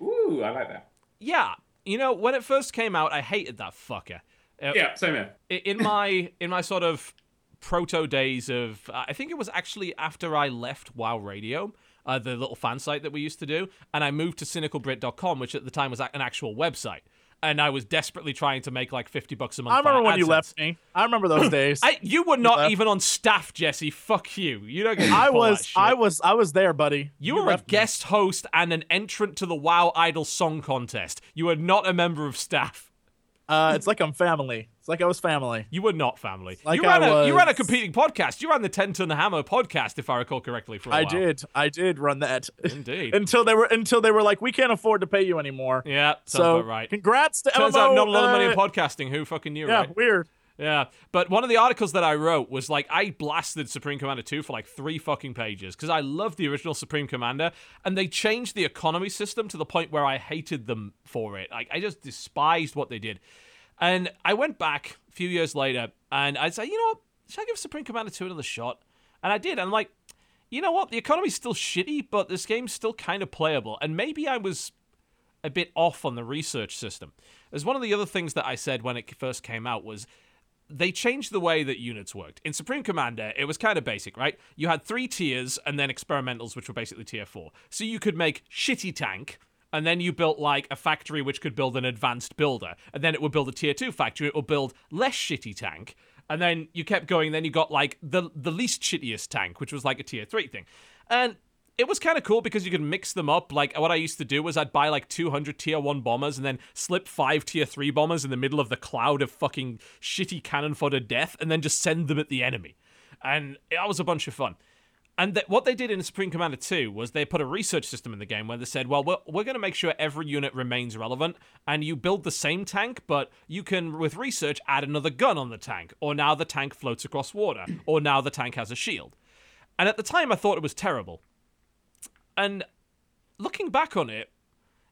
Ooh, I like that. Yeah, you know when it first came out, I hated that fucker. Uh, Yeah, same here. in my in my sort of proto days of uh, I think it was actually after I left WoW Radio, uh, the little fan site that we used to do, and I moved to cynicalbrit.com, which at the time was an actual website. And I was desperately trying to make like 50 bucks a month. I remember when you left me. I remember those (coughs) days. I, you were not even on staff, Jesse. Fuck you. You don't get I was. I was, I was there, buddy. You were a left me. guest host and an entrant to the WoW Idol Song Contest. You were not a member of staff. Uh, it's like I'm family. Like I was family. You were not family. Like you ran I a you ran a competing podcast. You ran the Ten Ton Hammer podcast, if I recall correctly. For a I while. I did. I did run that. Indeed. (laughs) until they were until they were like, we can't afford to pay you anymore. Yeah, so right. congrats to Turns MMO, out not a lot of money in uh, podcasting. Who fucking knew, Yeah, right? weird. Yeah, but one of the articles that I wrote was like I blasted Supreme Commander 2 for like three fucking pages because I love the original Supreme Commander and they changed the economy system to the point where I hated them for it. Like I just despised what they did. And I went back a few years later and I'd say, you know what, should I give Supreme Commander 2 another shot? And I did. And I'm like, you know what, the economy's still shitty, but this game's still kind of playable. And maybe I was a bit off on the research system. As one of the other things that I said when it first came out was they changed the way that units worked. In Supreme Commander, it was kind of basic, right? You had three tiers and then experimentals, which were basically tier four. So you could make shitty tank, and then you built like a factory which could build an advanced builder, and then it would build a tier two factory. It would build less shitty tank, and then you kept going. Then you got like the the least shittiest tank, which was like a tier three thing, and it was kind of cool because you could mix them up. Like what I used to do was I'd buy like 200 tier 1 bombers and then slip 5 tier 3 bombers in the middle of the cloud of fucking shitty cannon fodder death and then just send them at the enemy. And that was a bunch of fun. And th- what they did in Supreme Commander 2 was they put a research system in the game where they said, well, we're, we're going to make sure every unit remains relevant, and you build the same tank, but you can, with research, add another gun on the tank, or now the tank floats across water, (clears throat) or now the tank has a shield. And at the time, I thought it was terrible. And looking back on it,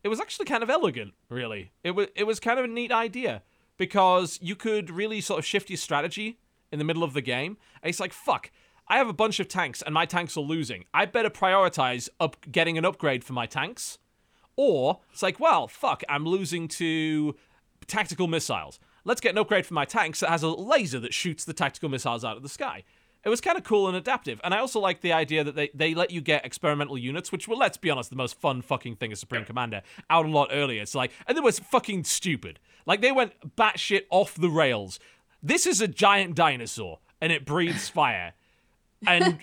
it was actually kind of elegant, really. It was it was kind of a neat idea because you could really sort of shift your strategy in the middle of the game. And it's like, fuck, I have a bunch of tanks and my tanks are losing. I better prioritize up getting an upgrade for my tanks. Or it's like, well, fuck, I'm losing to tactical missiles. Let's get an upgrade for my tanks that has a laser that shoots the tactical missiles out of the sky. It was kind of cool and adaptive. And I also like the idea that they, they let you get experimental units, which were, let's be honest, the most fun fucking thing as Supreme Commander, out a lot earlier. It's like, and it was fucking stupid. Like, they went batshit off the rails. This is a giant dinosaur, and it breathes fire. And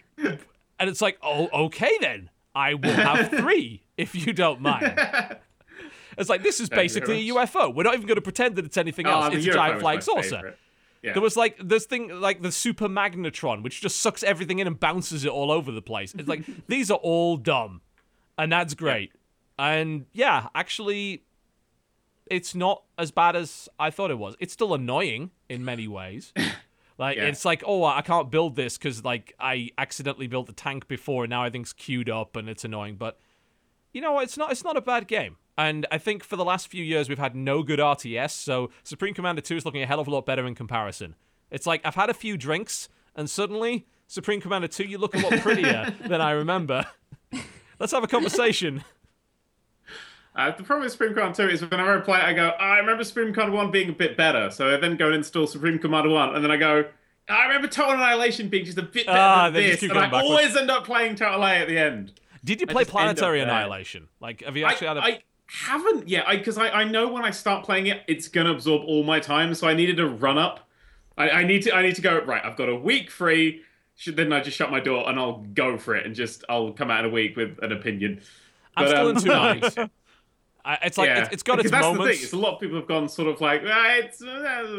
and it's like, oh, okay then. I will have (laughs) three if you don't mind. It's like this is basically a UFO. We're not even going to pretend that it's anything else. Oh, it's a giant flying saucer. favorite. Yeah. There was like this thing like the super magnetron, which just sucks everything in and bounces it all over the place. It's like (laughs) these are all dumb, and that's great. And yeah, actually, it's not as bad as I thought it was. It's still annoying in many ways. (laughs) Like Yeah. it's like, oh, I can't build this because like I accidentally built the tank before, and now everything's queued up and it's annoying. But you know, it's not it's not a bad game. And I think for the last few years we've had no good RTS, so Supreme Commander 2 is looking a hell of a lot better in comparison. It's like I've had a few drinks and suddenly Supreme Commander 2 you look a lot prettier (laughs) than I remember. (laughs) Let's have a conversation. Uh, the problem with Supreme Commander 2 is whenever I play it, I go, "Oh, I remember Supreme Commander 1 being a bit better. So I then go and install Supreme Commander 1, and then I go, I remember Total Annihilation being just a bit better Ah, than this. And I backwards. always end up playing Total A at the end. Did you play Planetary. Annihilation? Like have you I, actually had a I haven't yet, because I, I, know when I start playing it, it's going to absorb all my time. So I needed a run up. I, I need to I need to go, right, I've got a week free. Should, then I just shut my door and I'll go for it and just I'll come out in a week with an opinion. I'm still um, in two nights. (laughs) I, it's like yeah, it's, it's got because its that's moments. The thing. It's a lot of people have gone sort of like, ah, it's. Uh,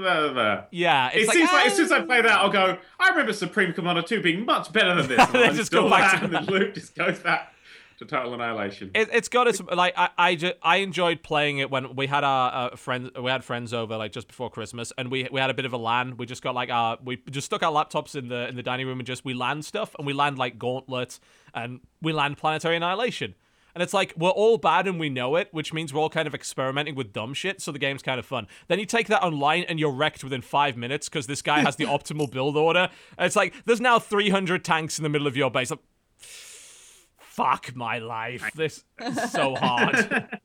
blah, blah, blah. yeah, it's It like, seems like ah, as soon as I play that, I'll go. I remember Supreme Commander Two being much better than this. (laughs) They just go back that, to and Luke just goes back to Total Annihilation. It, it's got its like I I, ju- I enjoyed playing it when we had our uh, friends we had friends over like just before Christmas and we we had a bit of a LAN. We just got like our we just stuck our laptops in the in the dining room and just we land stuff and we land like Gauntlet and we land Planetary Annihilation. And it's like we're all bad and we know it, which means we're all kind of experimenting with dumb shit. So the game's kind of fun. Then you take that online and you're wrecked within five minutes because this guy has the (laughs) optimal build order. And it's like there's now 300 tanks in the middle of your base. Like, fuck my life. This is so hard.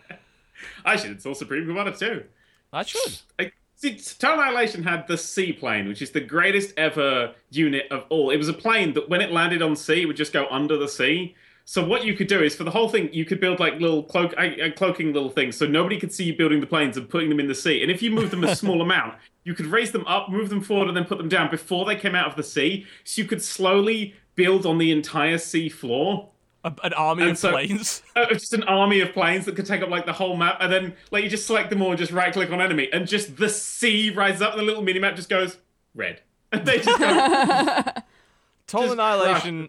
(laughs) I should install Supreme Commander Two. I should. Like, see, Total Annihilation had the seaplane, which is the greatest ever unit of all. It was a plane that, when it landed on sea, it would just go under the sea. So what you could do is, for the whole thing, you could build like little cloak, uh, uh, cloaking little things, so nobody could see you building the planes and putting them in the sea. And if you move them a (laughs) small amount, you could raise them up, move them forward, and then put them down before they came out of the sea. So you could slowly build on the entire sea floor. A, an army And of so- planes. (laughs) Uh, just an army of planes that could take up like the whole map, and then like you just select them all and just right click on enemy, and just the sea rises up, and the little mini map just goes red, (laughs) and they just go. Total Annihilation.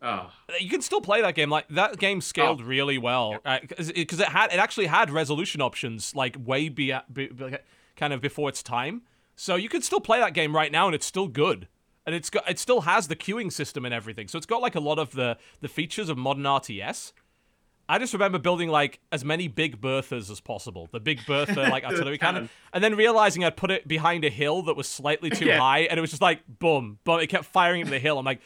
Oh, uh, You can still play that game. Like that game scaled Oh. really well because uh, it, had it actually had resolution options like way be, be, be- kind of before its time. So you could still play that game right now and it's still good. And it's got it still has the queuing system and everything. So it's got like a lot of the the features of modern RTS. I just remember building like as many big Berthas as possible. The big Bertha like (laughs) artillery cannon. cannon. And then realizing I'd put it behind a hill that was slightly (laughs) too Yeah. high and it was just like boom, boom. It kept firing into the hill. I'm like,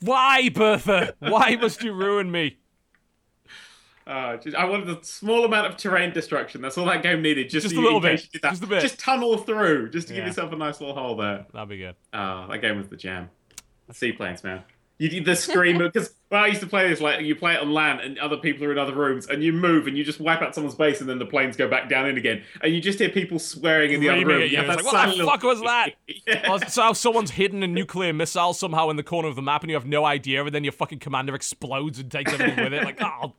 why, Bertha? Why must you ruin me? uh, just, I wanted a small amount of terrain destruction. That's all that game needed. Just, Just a little bit. that. Just a bit. Just tunnel through, just to Yeah. give yourself a nice little hole there. That'd be good. Oh, that game was the jam. Seaplanes, man. You did the scream because when I used to play this, like you play it on land and other people are in other rooms, and you move and you just wipe out someone's base, and then the planes go back down in again, and you just hear people swearing in the other room. have like, what the little- fuck was that? (laughs) yeah. Oh, so someone's hidden a nuclear missile somehow in the corner of the map and you have no idea, and then your fucking commander explodes and takes everything with it. Like, (laughs) oh.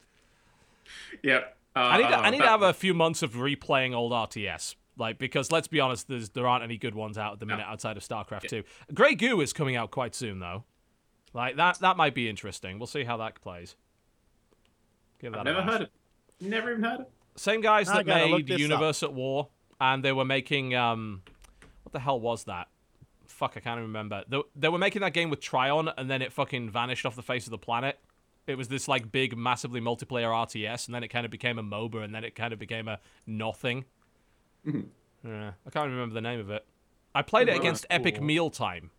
Yep. Uh, I need to, I need to have a few months of replaying old RTS. Like, because let's be honest, there's, there aren't any good ones out at the minute outside of StarCraft 2. Grey Goo is coming out quite soon, though. Like, that that might be interesting. We'll see how that plays. Give that I've never bash. heard it. Never even heard it. Same guys that made this up. Universe at War, and they were making um, what the hell was that? Fuck, I can't even remember. They, they were making that game with Trion, and then it fucking vanished off the face of the planet. It was this like big, massively multiplayer RTS, and then it kind of became a MOBA, and then it kind of became a nothing. Mm-hmm. Yeah, I can't remember the name of it. I played it against that's Epic cool. Mealtime,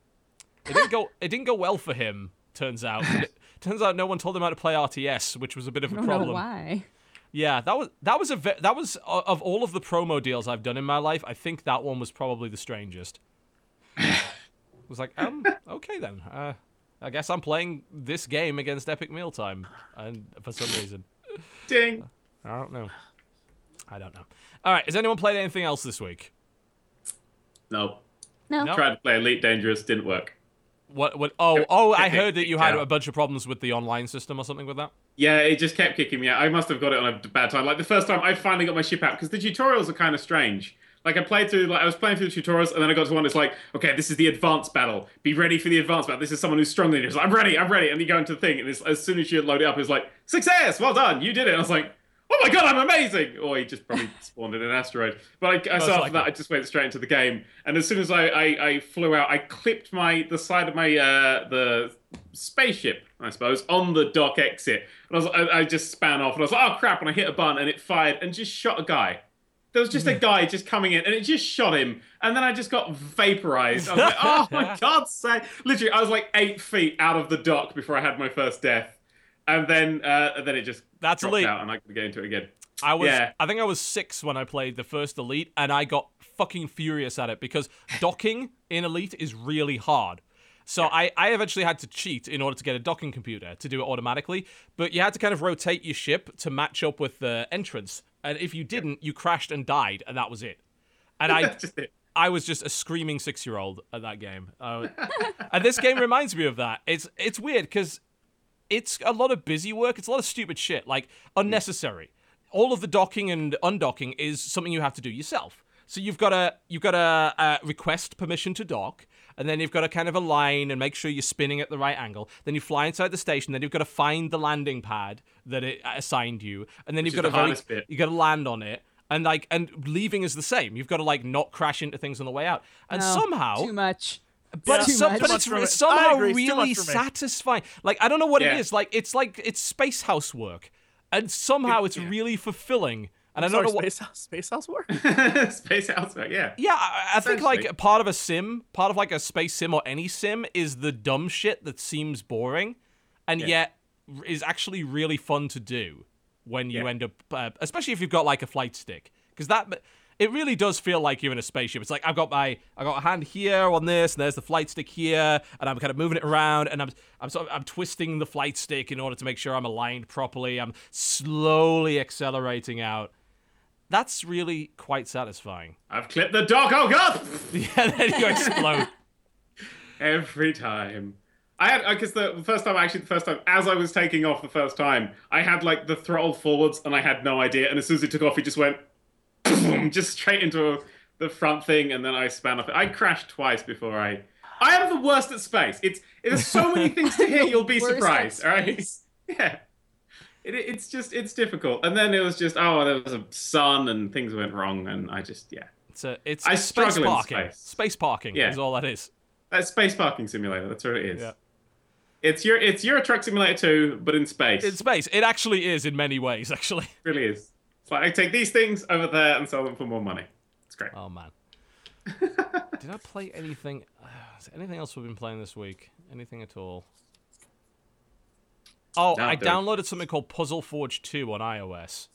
It didn't go. It didn't go well for him. Turns out. (laughs) It, turns out no one told him how to play RTS, which was a bit of a I don't problem. know why. Yeah, that was that was a ve- that was uh, of all of the promo deals I've done in my life, I think that one was probably the strangest. it was like, um, okay then. Uh, I guess I'm playing this game against Epic Mealtime, and for some reason, Ding. I don't know. I don't know. All right, has anyone played anything else this week? No. No. No. Tried to play Elite Dangerous, didn't work. What? What? Oh, oh! I heard that you had a bunch of problems with the online system or something with that. Yeah, it just kept kicking me out. I must have got it on a bad time. Like the first time I finally got my ship out because the tutorials are kind of strange. Like I played through, like I was playing through the tutorials, and then I got to one that's like, okay, this is the advanced battle. Be ready for the advanced battle. This is someone who's stronger than you. It's like, I'm ready, I'm ready. And you go into the thing, and it's, as soon as you load it up, it's like, success, well done, you did it. And I was like, oh my god, I'm amazing. Or he just probably (laughs) spawned in an asteroid. But I, I so after that, I just went straight into the game. And as soon as I, I, I flew out, I clipped my the side of my uh, the spaceship, I suppose, on the dock exit. And I was I, I just span off, and I was like, oh crap! And I hit a button, and it fired and just shot a guy. There was just a guy just coming in, and it just shot him. And then I just got vaporized. I was like, (laughs) oh my god's sake! Literally, I was like eight feet out of the dock before I had my first death. And then, uh, and then it just That's elite. out, and I could get into it again. I was Yeah. I think I was six when I played the first Elite, and I got fucking furious at it because (laughs) docking in Elite is really hard. So I, I eventually had to cheat in order to get a docking computer to do it automatically. But you had to kind of rotate your ship to match up with the entrance. And if you didn't, you crashed and died, and that was it. And (laughs) I it. I was just a screaming six year old at that game. Uh, (laughs) and this game reminds me of that. It's it's weird because it's a lot of busy work. It's a lot of stupid shit, like unnecessary. All of the docking and undocking is something you have to do yourself. So you've got to you've got to uh, request permission to dock, and then you've got to kind of align and make sure you're spinning at the right angle. Then you fly inside the station. Then you've got to find the landing pad that it assigned you, and then Which you've got to the very, you got to land on it. And like, and leaving is the same. You've got to like not crash into things on the way out. And No, somehow, too much. But, Too some, but it's much for me. it's somehow agree, really much for me. satisfying. Like I don't know what Yeah. it is. Like it's like it's space house work, and somehow it's Yeah. really fulfilling. And I Sorry, don't know what. Space House, Space House work. (laughs) Space Outback, yeah. Yeah, I, I think like part of a sim, part of like a space sim or any sim is the dumb shit that seems boring, and Yeah. yet is actually really fun to do when you Yeah. end up, uh, especially if you've got like a flight stick, because that it really does feel like you're in a spaceship. It's like I've got my I got a hand here on this, and there's the flight stick here, and I'm kind of moving it around, and I'm I'm sort of, I'm twisting the flight stick in order to make sure I'm aligned properly. I'm slowly accelerating out. That's really quite satisfying. I've clipped the dog. Oh god! (laughs) (laughs) Yeah, then you explode. Every time. I had because the the first time, actually, the first time, as I was taking off the first time, I had like the throttle forwards, and I had no idea. And as soon as it took off, it just went boom, (laughs) just straight into the front thing, and then I span off. It. I crashed twice before I. I am the worst at space. It's there's so many things to hit. (laughs) You'll be surprised. All right. (laughs) Yeah. It, it's just it's difficult. And then it was just oh there was a sun and things went wrong and I just yeah. It's a, it's I space struggle in parking. space. Space parking Yeah. is all that is. That's space parking simulator. That's what it is. Yeah. It's your it's your Truck Simulator too, but in space. In space, it actually is in many ways. Actually. It really is. It's like I take these things over there and sell them for more money. It's great. Oh man. (laughs) Did I play anything? (sighs) Uh, is anything else we've been playing this week? Anything at all? Oh, No, I don't. downloaded something called Puzzle Forge 2 on iOS.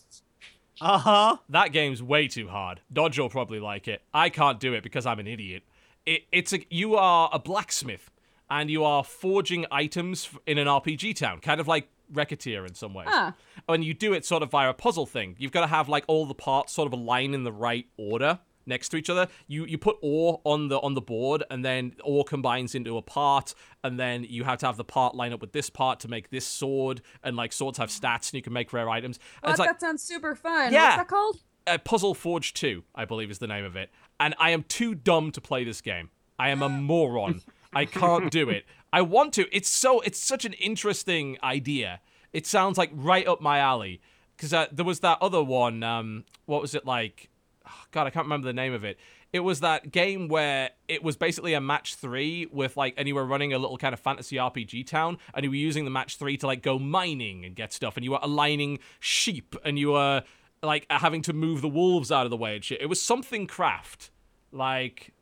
Uh huh. That game's way too hard. Dodge will probably like it. I can't do it because I'm an idiot. It, it's a you are a blacksmith and you are forging items in an RPG town, kind of like Recettear in some ways. Ah. And you do it sort of via a puzzle thing. You've got to have like all the parts sort of align in the right order next to each other. You you put ore on the on the board and then ore combines into a part and then you have to have the part line up with this part to make this sword and like swords have stats and you can make rare items. Well, it's like that sounds super fun. Yeah. What's that called? uh, Puzzle Forge 2, I believe is the name of it. And I am too dumb to play this game. I am a (gasps) moron. I can't do it. I want to. It's so it's such an interesting idea. It sounds like right up my alley. Because uh, there was that other one. Um, what was it like? Oh, God, I can't remember the name of it. It was that game where it was basically a match three with like, and you were running a little kind of fantasy RPG town, and you were using the match three to like go mining and get stuff, and you were aligning sheep, and you were like having to move the wolves out of the way and shit. It was something craft, like,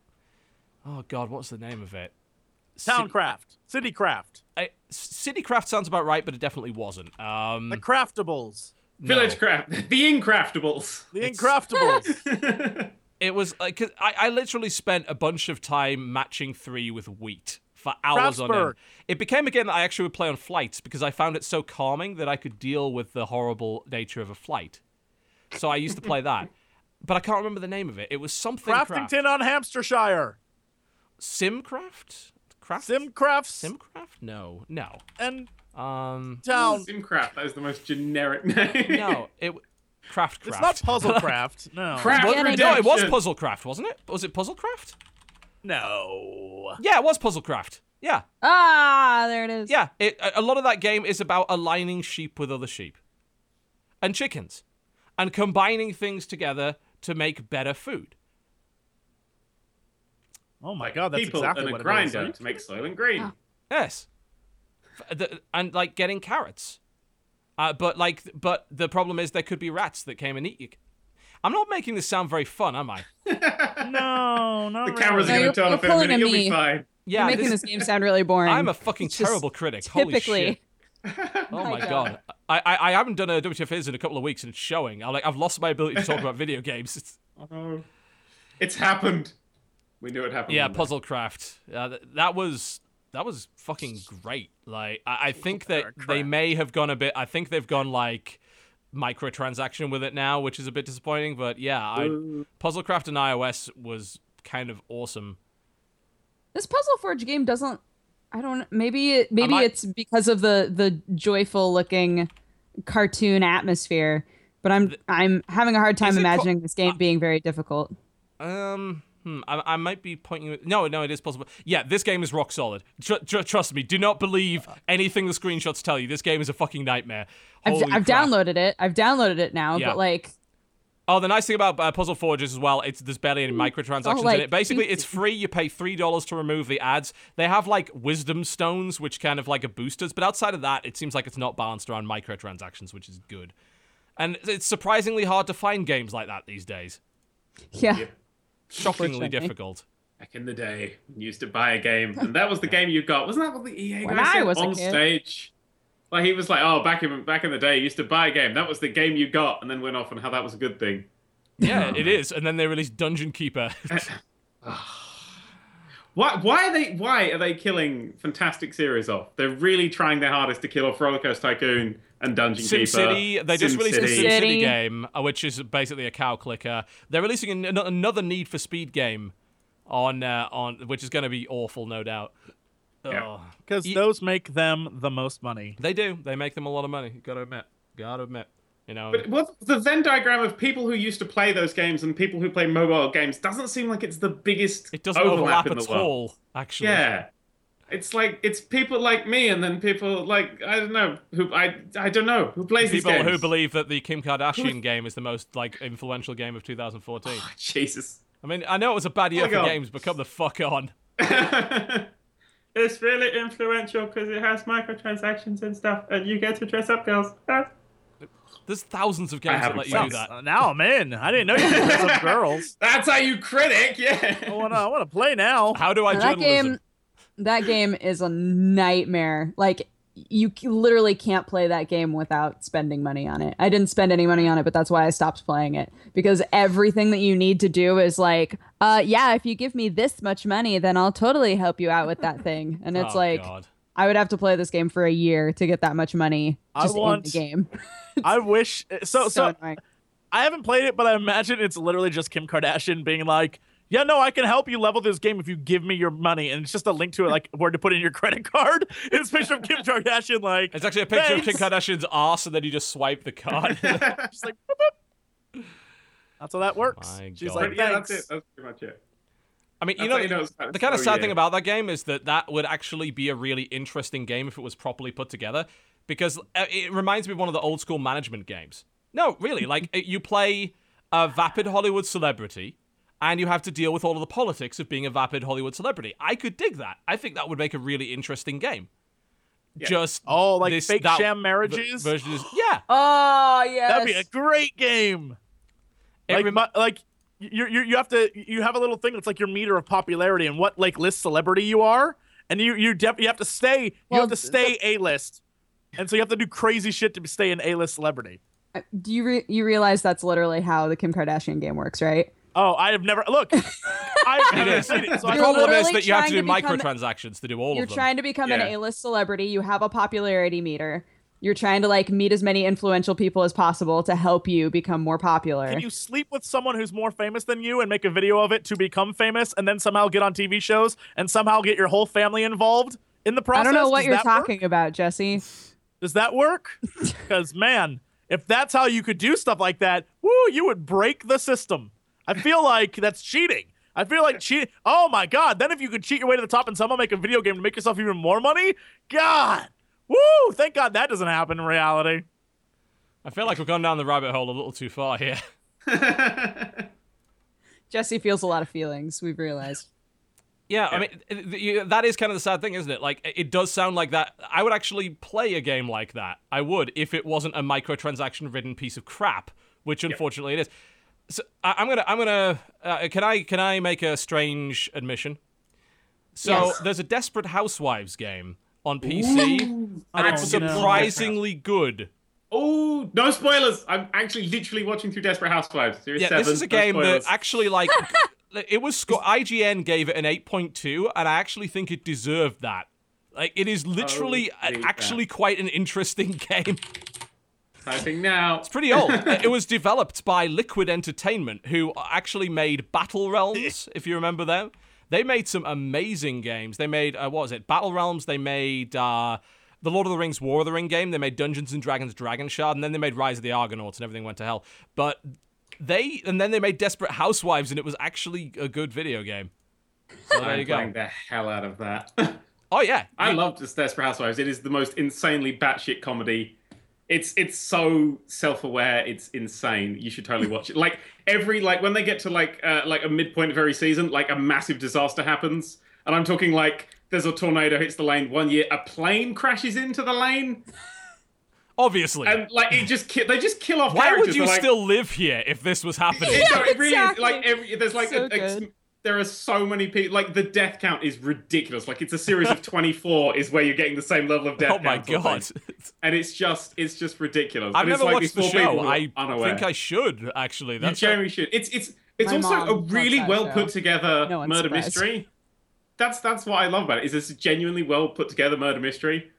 oh god, what's the name of it? Towncraft, Citycraft, I, Citycraft sounds about right, but it definitely wasn't. Um, the Craftables, Village. Craft, the Incraftables. the It's- Incraftables. (laughs) It was like 'cause I, I literally spent a bunch of time matching three with wheat for hours on end. It became a game that I actually would play on flights because I found it so calming that I could deal with the horrible nature of a flight. So I used to play that, (laughs) but I can't remember the name of it. It was something craft. Craftington on Hampshire, Simcraft. Craft. Simcrafts, Simcraft. No, no. and Um, Town. Simcraft, that is the most generic (laughs) name. no. It Craft It's not Puzzlecraft. No. (laughs) Craft Getting- No, it was Puzzlecraft, wasn't it? Was it Puzzlecraft? No. Yeah, it was Puzzlecraft. Yeah. Ah, there it is. Yeah, it, a a lot of that game is about aligning sheep with other sheep and chickens and combining things together to make better food. Oh my god, that's People exactly and a what it grinder is. to make Soylent Green. Yes. The- and like getting carrots. Uh, but like, but the problem is there could be rats that came and eat you. I'm not making this sound very fun, am I? (laughs) No, not The really. cameras No, are going to turn off in a pulling minute. You'll be fine. Yeah, You're making this- this game sound really boring. I'm a fucking It's terrible critic. Holy shit. (laughs) Oh my god. I, I I haven't done a WTF in a couple of weeks and it's showing. I like I've lost my ability to talk about video games. It's, (laughs) Oh, it's happened. We knew it happened. yeah, one day. Puzzlecraft. Uh, th- that was that was fucking great. Like I, I think that they may have gone a bit. I think they've gone like microtransaction with it now, which is a bit disappointing. But yeah, I, Boo. Puzzlecraft and iOS was kind of awesome. This Puzzle Forge game doesn't. I don't. Maybe it. Maybe might- it's because of the the joyful looking cartoon atmosphere. But I'm I'm having a hard time Is it co- imagining this game being very difficult. Um, hmm, I, I might be pointing. you- No, no, it is possible. Yeah, this game is rock solid. Tr- tr- trust me. Do not believe anything the screenshots tell you. This game is a fucking nightmare. I've, Holy I've downloaded it. I've downloaded it now. Yeah. But like, Oh, the nice thing about uh, Puzzle Forge is as well, it's there's barely any microtransactions like, in it. Basically, it's free. You pay three dollars to remove the ads. They have like wisdom stones, which kind of like a boosters, but outside of that, it seems like it's not balanced around microtransactions, which is good. And it's surprisingly hard to find games like that these days. yeah. Shockingly difficult. Back in the day, you used to buy a game, and that was the game you got. Wasn't that what the EA When guy I said was on stage? Like he was like, "Oh, back in back in the day, you used to buy a game. That was the game you got," and then went off on how that was a good thing. Yeah, (laughs) it is. And then they released Dungeon Keeper. (laughs) Ah. Why? Why are they? Why are they killing fantastic series off? They're really trying their hardest to kill off Roller Coaster Tycoon and Dungeon Sim Keeper. City, they just released a SimCity. Sim City City. game, uh, which is basically a cow clicker. They're releasing an- an- another Need for Speed game on uh, on which is going to be awful, no doubt. Yeah. Because Ye- those make them the most money. They do. They make them a lot of money. Gotta admit. Gotta admit. You know. But what the Venn diagram of people who used to play those games and people who play mobile games doesn't seem like it's the biggest it doesn't overlap overlap in at world. all. Actually. Yeah. It's like it's people like me and then people like I don't know who I I don't know who plays People these games. who believe that the Kim Kardashian game is the most like influential game of 2014. Jesus. I mean, I know it was a bad oh year my for God. games, but come the fuck on. (laughs) it's really influential because it has microtransactions and stuff, and you get to dress up, girls. There's thousands of games that haven't let you do that. Uh, now I'm in. I didn't know you could dress up girls. (laughs) That's how you critic, yeah. I want to. I want to play now. How do I that journalism? game that game is a nightmare like you literally can't play that game without spending money on it i didn't spend any money on it but that's why i stopped playing it because everything that you need to do is like uh yeah if you give me this much money then i'll totally help you out with that thing and it's Oh, like God. I would have to play this game for a year to get that much money I just in want- the game (laughs) I wish. (laughs) So so. annoying. I haven't played it, but I imagine it's literally just Kim Kardashian being like, "Yeah, no, I can help you level this game if you give me your money," and it's just a link to it, like (laughs) where to put in your credit card. It's a picture of Kim Kardashian, like It's actually a picture of Kim Kardashian's ass, and then you just swipe the card. just like. boop, boop. That's how that works. My She's God. like, But yeah, that's it. That's pretty much it. I mean, you know, you know the kind of sad yeah. thing about that game is that that would actually be a really interesting game if it was properly put together, because uh, it reminds me of one of the old school management games. No, really, like (laughs) you play a vapid Hollywood celebrity, and you have to deal with all of the politics of being a vapid Hollywood celebrity. I could dig that. I think that would make a really interesting game. Just Oh, like this- fake that sham v- marriages. version is yeah. oh yes That'd be a great game. It Like, rem- like you you you have to you have a little thing that's like your meter of popularity and what like list celebrity you are, and you you def- you have to stay you Well, have to stay A list, and so you have to do crazy shit to stay an A list celebrity. Uh, Do you re- you realize that's literally how the Kim Kardashian game works, right? Oh, I have never look. (laughs) I've never seen it, so The I problem is that you have to do trying to become- microtransactions to do all of them. You're trying to become an A-list celebrity. You have a popularity meter. You're trying to like meet as many influential people as possible to help you become more popular. Can you sleep with someone who's more famous than you and make a video of it to become famous, and then somehow get on TV shows and somehow get your whole family involved in the process? I don't know what Does you're that work? talking about, Jesse. Does that work? (laughs) Because man, if that's how you could do stuff like that, woo, you would break the system. I feel like that's cheating. I feel like cheat. Oh my god! Then if you could cheat your way to the top and somehow make a video game to make yourself even more money, God, woo! Thank God that doesn't happen in reality. I feel like we've gone down the rabbit hole a little too far here. (laughs) (laughs) Jesse feels a lot of feelings. We've realized. Yeah, I mean, it- it- you- that is kind of the sad thing, isn't it? Like, it does sound like that. I would actually play a game like that. I would, if it wasn't a microtransaction-ridden piece of crap, which unfortunately it is. So I, I'm gonna, I'm gonna. Uh, can I, can I make a strange admission? So Yes. there's a Desperate Housewives game on PC, and it's Oh, surprisingly good. Oh, no spoilers! I'm actually literally watching through Desperate Housewives. Series Yeah, seven, this is a no game that actually like (laughs) it was sco- IGN gave it an 8.2 and I actually think it deserved that. Like it is literally oh, Holy a- actually quite an interesting (laughs) game. typing now. It's pretty old. (laughs) it was developed by Liquid Entertainment who actually made Battle Realms, if you remember them. They made some amazing games. They made uh, what was it? Battle Realms, they made uh the Lord of the Rings War of the Ring game. They made Dungeons and Dragons Dragon Shard, and then they made Rise of the Argonauts, and everything went to hell. But they and then they made Desperate Housewives, and it was actually a good video game. So there I'm you go. playing the hell out of that. (laughs) Oh yeah, I You- love this Desperate Housewives. It is the most insanely batshit comedy. It's it's so self-aware. It's insane. You should totally watch it. Like every like when they get to like uh, like a midpoint of every season, like a massive disaster happens, and I'm talking like there's a tornado hits the lane one year, a plane crashes into the lane, obviously. and like it just ki- they just kill off. Why would you They're like, still live here if this was happening? It, no, it really exactly. is. Like every there's like So a, a- good. There are so many people. Like the death count is ridiculous. Like it's a series of (laughs) 24 is where you're getting the same level of death. oh my count sort of god. (laughs) And it's just it's just ridiculous. I've And it's never like watched the show. who are I unaware. think I should actually. You That's generally should. It's it's it's My also a really well show. put together No murder surprised. mystery. That's that's what I love about it. Is it's a genuinely well put together murder mystery,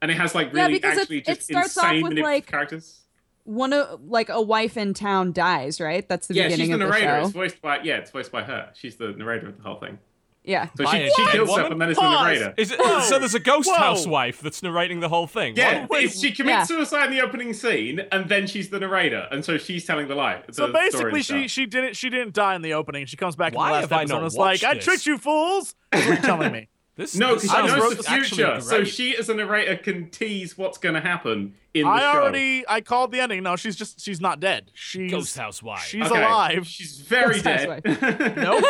and it has like really because it- actually it just starts off insane with, manipulative like, characters. One of like a wife in town dies, right? That's the Yeah, she's beginning the of the narrator. show. It's voiced by yeah, it's voiced by her. She's the narrator of the whole thing. Yeah. So By she, she kills woman? herself and then is Pause. the narrator. Is it, Whoa. so there's a ghost Whoa. housewife that's narrating the whole thing. Yeah, What? she commits Yeah. suicide in the opening scene, and then she's the narrator, and so she's telling the lie. the So basically, she she didn't she didn't die in the opening. She comes back Why in the have last I episode not and is like, watched "I tricked you fools." That's what you're telling me. (laughs) This, no, this because she knows the future, so she as a narrator can tease what's going to happen in the I show. already I called the ending. No, she's just she's not dead. She's Ghost housewife. She's Okay, alive. She's very Ghost dead. (laughs) Nope.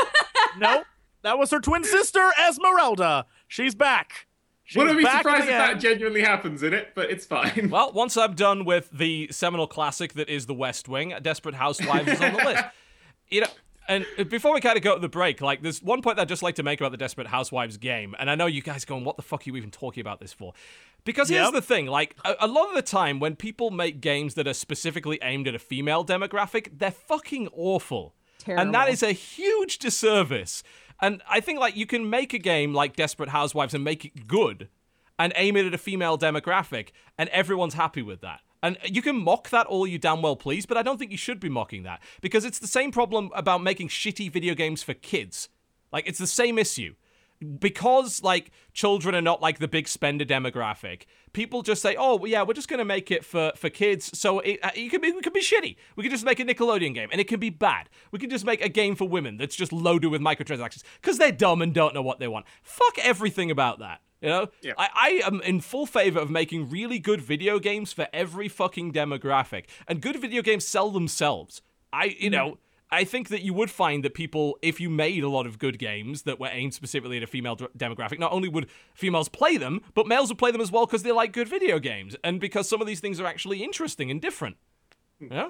nope. That was her twin sister Esmeralda. She's back. She's Wouldn't be surprised if that genuinely happens in it, but it's fine. Well, once I'm done with the seminal classic that is The West Wing, Desperate Housewives is on the list. (laughs) You know, and before we kind of go to the break, like there's one point that I'd just like to make about the Desperate Housewives game, and I know you guys going, "What the fuck are you even talking about this for?" Because here's Yep. the thing: like a, a lot of the time, when people make games that are specifically aimed at a female demographic, they're fucking awful, and that is a huge disservice. And I think like you can make a game like Desperate Housewives and make it good, and aim it at a female demographic, and everyone's happy with that. And you can mock that all you damn well please, but I don't think you should be mocking that because it's the same problem about making shitty video games for kids. Like it's the same issue. Because like children are not like the big spender demographic, people just say, "Oh, yeah, we're just gonna make it for for kids." So it, uh, it could be it could be shitty. We could just make a Nickelodeon game, and it can be bad. We could just make a game for women that's just loaded with microtransactions because they're dumb and don't know what they want. Fuck everything about that. You know, Yeah. I, I am in full favor of making really good video games for every fucking demographic, and good video games sell themselves. I, you mm. know, I think that you would find that people, if you made a lot of good games that were aimed specifically at a female d- demographic, not only would females play them, but males would play them as well because they like good video games and because some of these things are actually interesting and different. Mm. Yeah.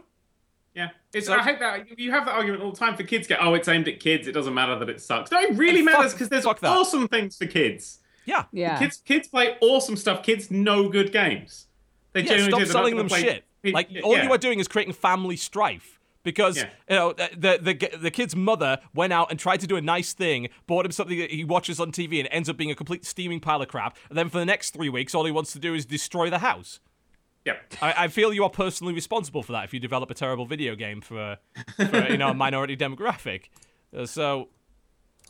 Yeah, it's. So- I hate that you have that argument all the time for kids. Get oh, it's aimed at kids. It doesn't matter that it sucks. No, it really fuck- matters because there's awesome things for kids. Yeah. Yeah. Kids kids play awesome stuff. Kids know good games. They Yeah, stop do. Selling them play- shit. Like all yeah. you are doing is creating family strife. Because Yeah. you know the, the the kid's mother went out and tried to do a nice thing, bought him something that he watches on TV, and ends up being a complete steaming pile of crap. And then for the next three weeks, all he wants to do is destroy the house. Yeah. I, I feel you are personally responsible for that if you develop a terrible video game for, for you know a minority demographic. Uh, so,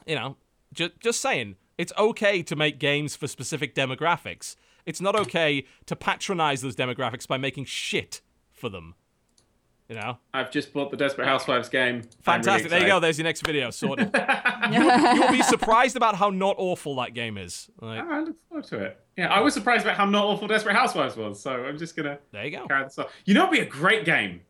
you know, just just saying, it's okay to make games for specific demographics. It's not okay to patronize those demographics by making shit for them. You know, I've just bought the Desperate Housewives game. Fantastic. really there you go. There's your next video sorted. (laughs) you, you'll be surprised about how not awful that game is. Like, Oh, I look forward to it. Yeah, I was surprised about how not awful Desperate Housewives was, so I'm just gonna there you go. carry this on. You know, it'd be a great game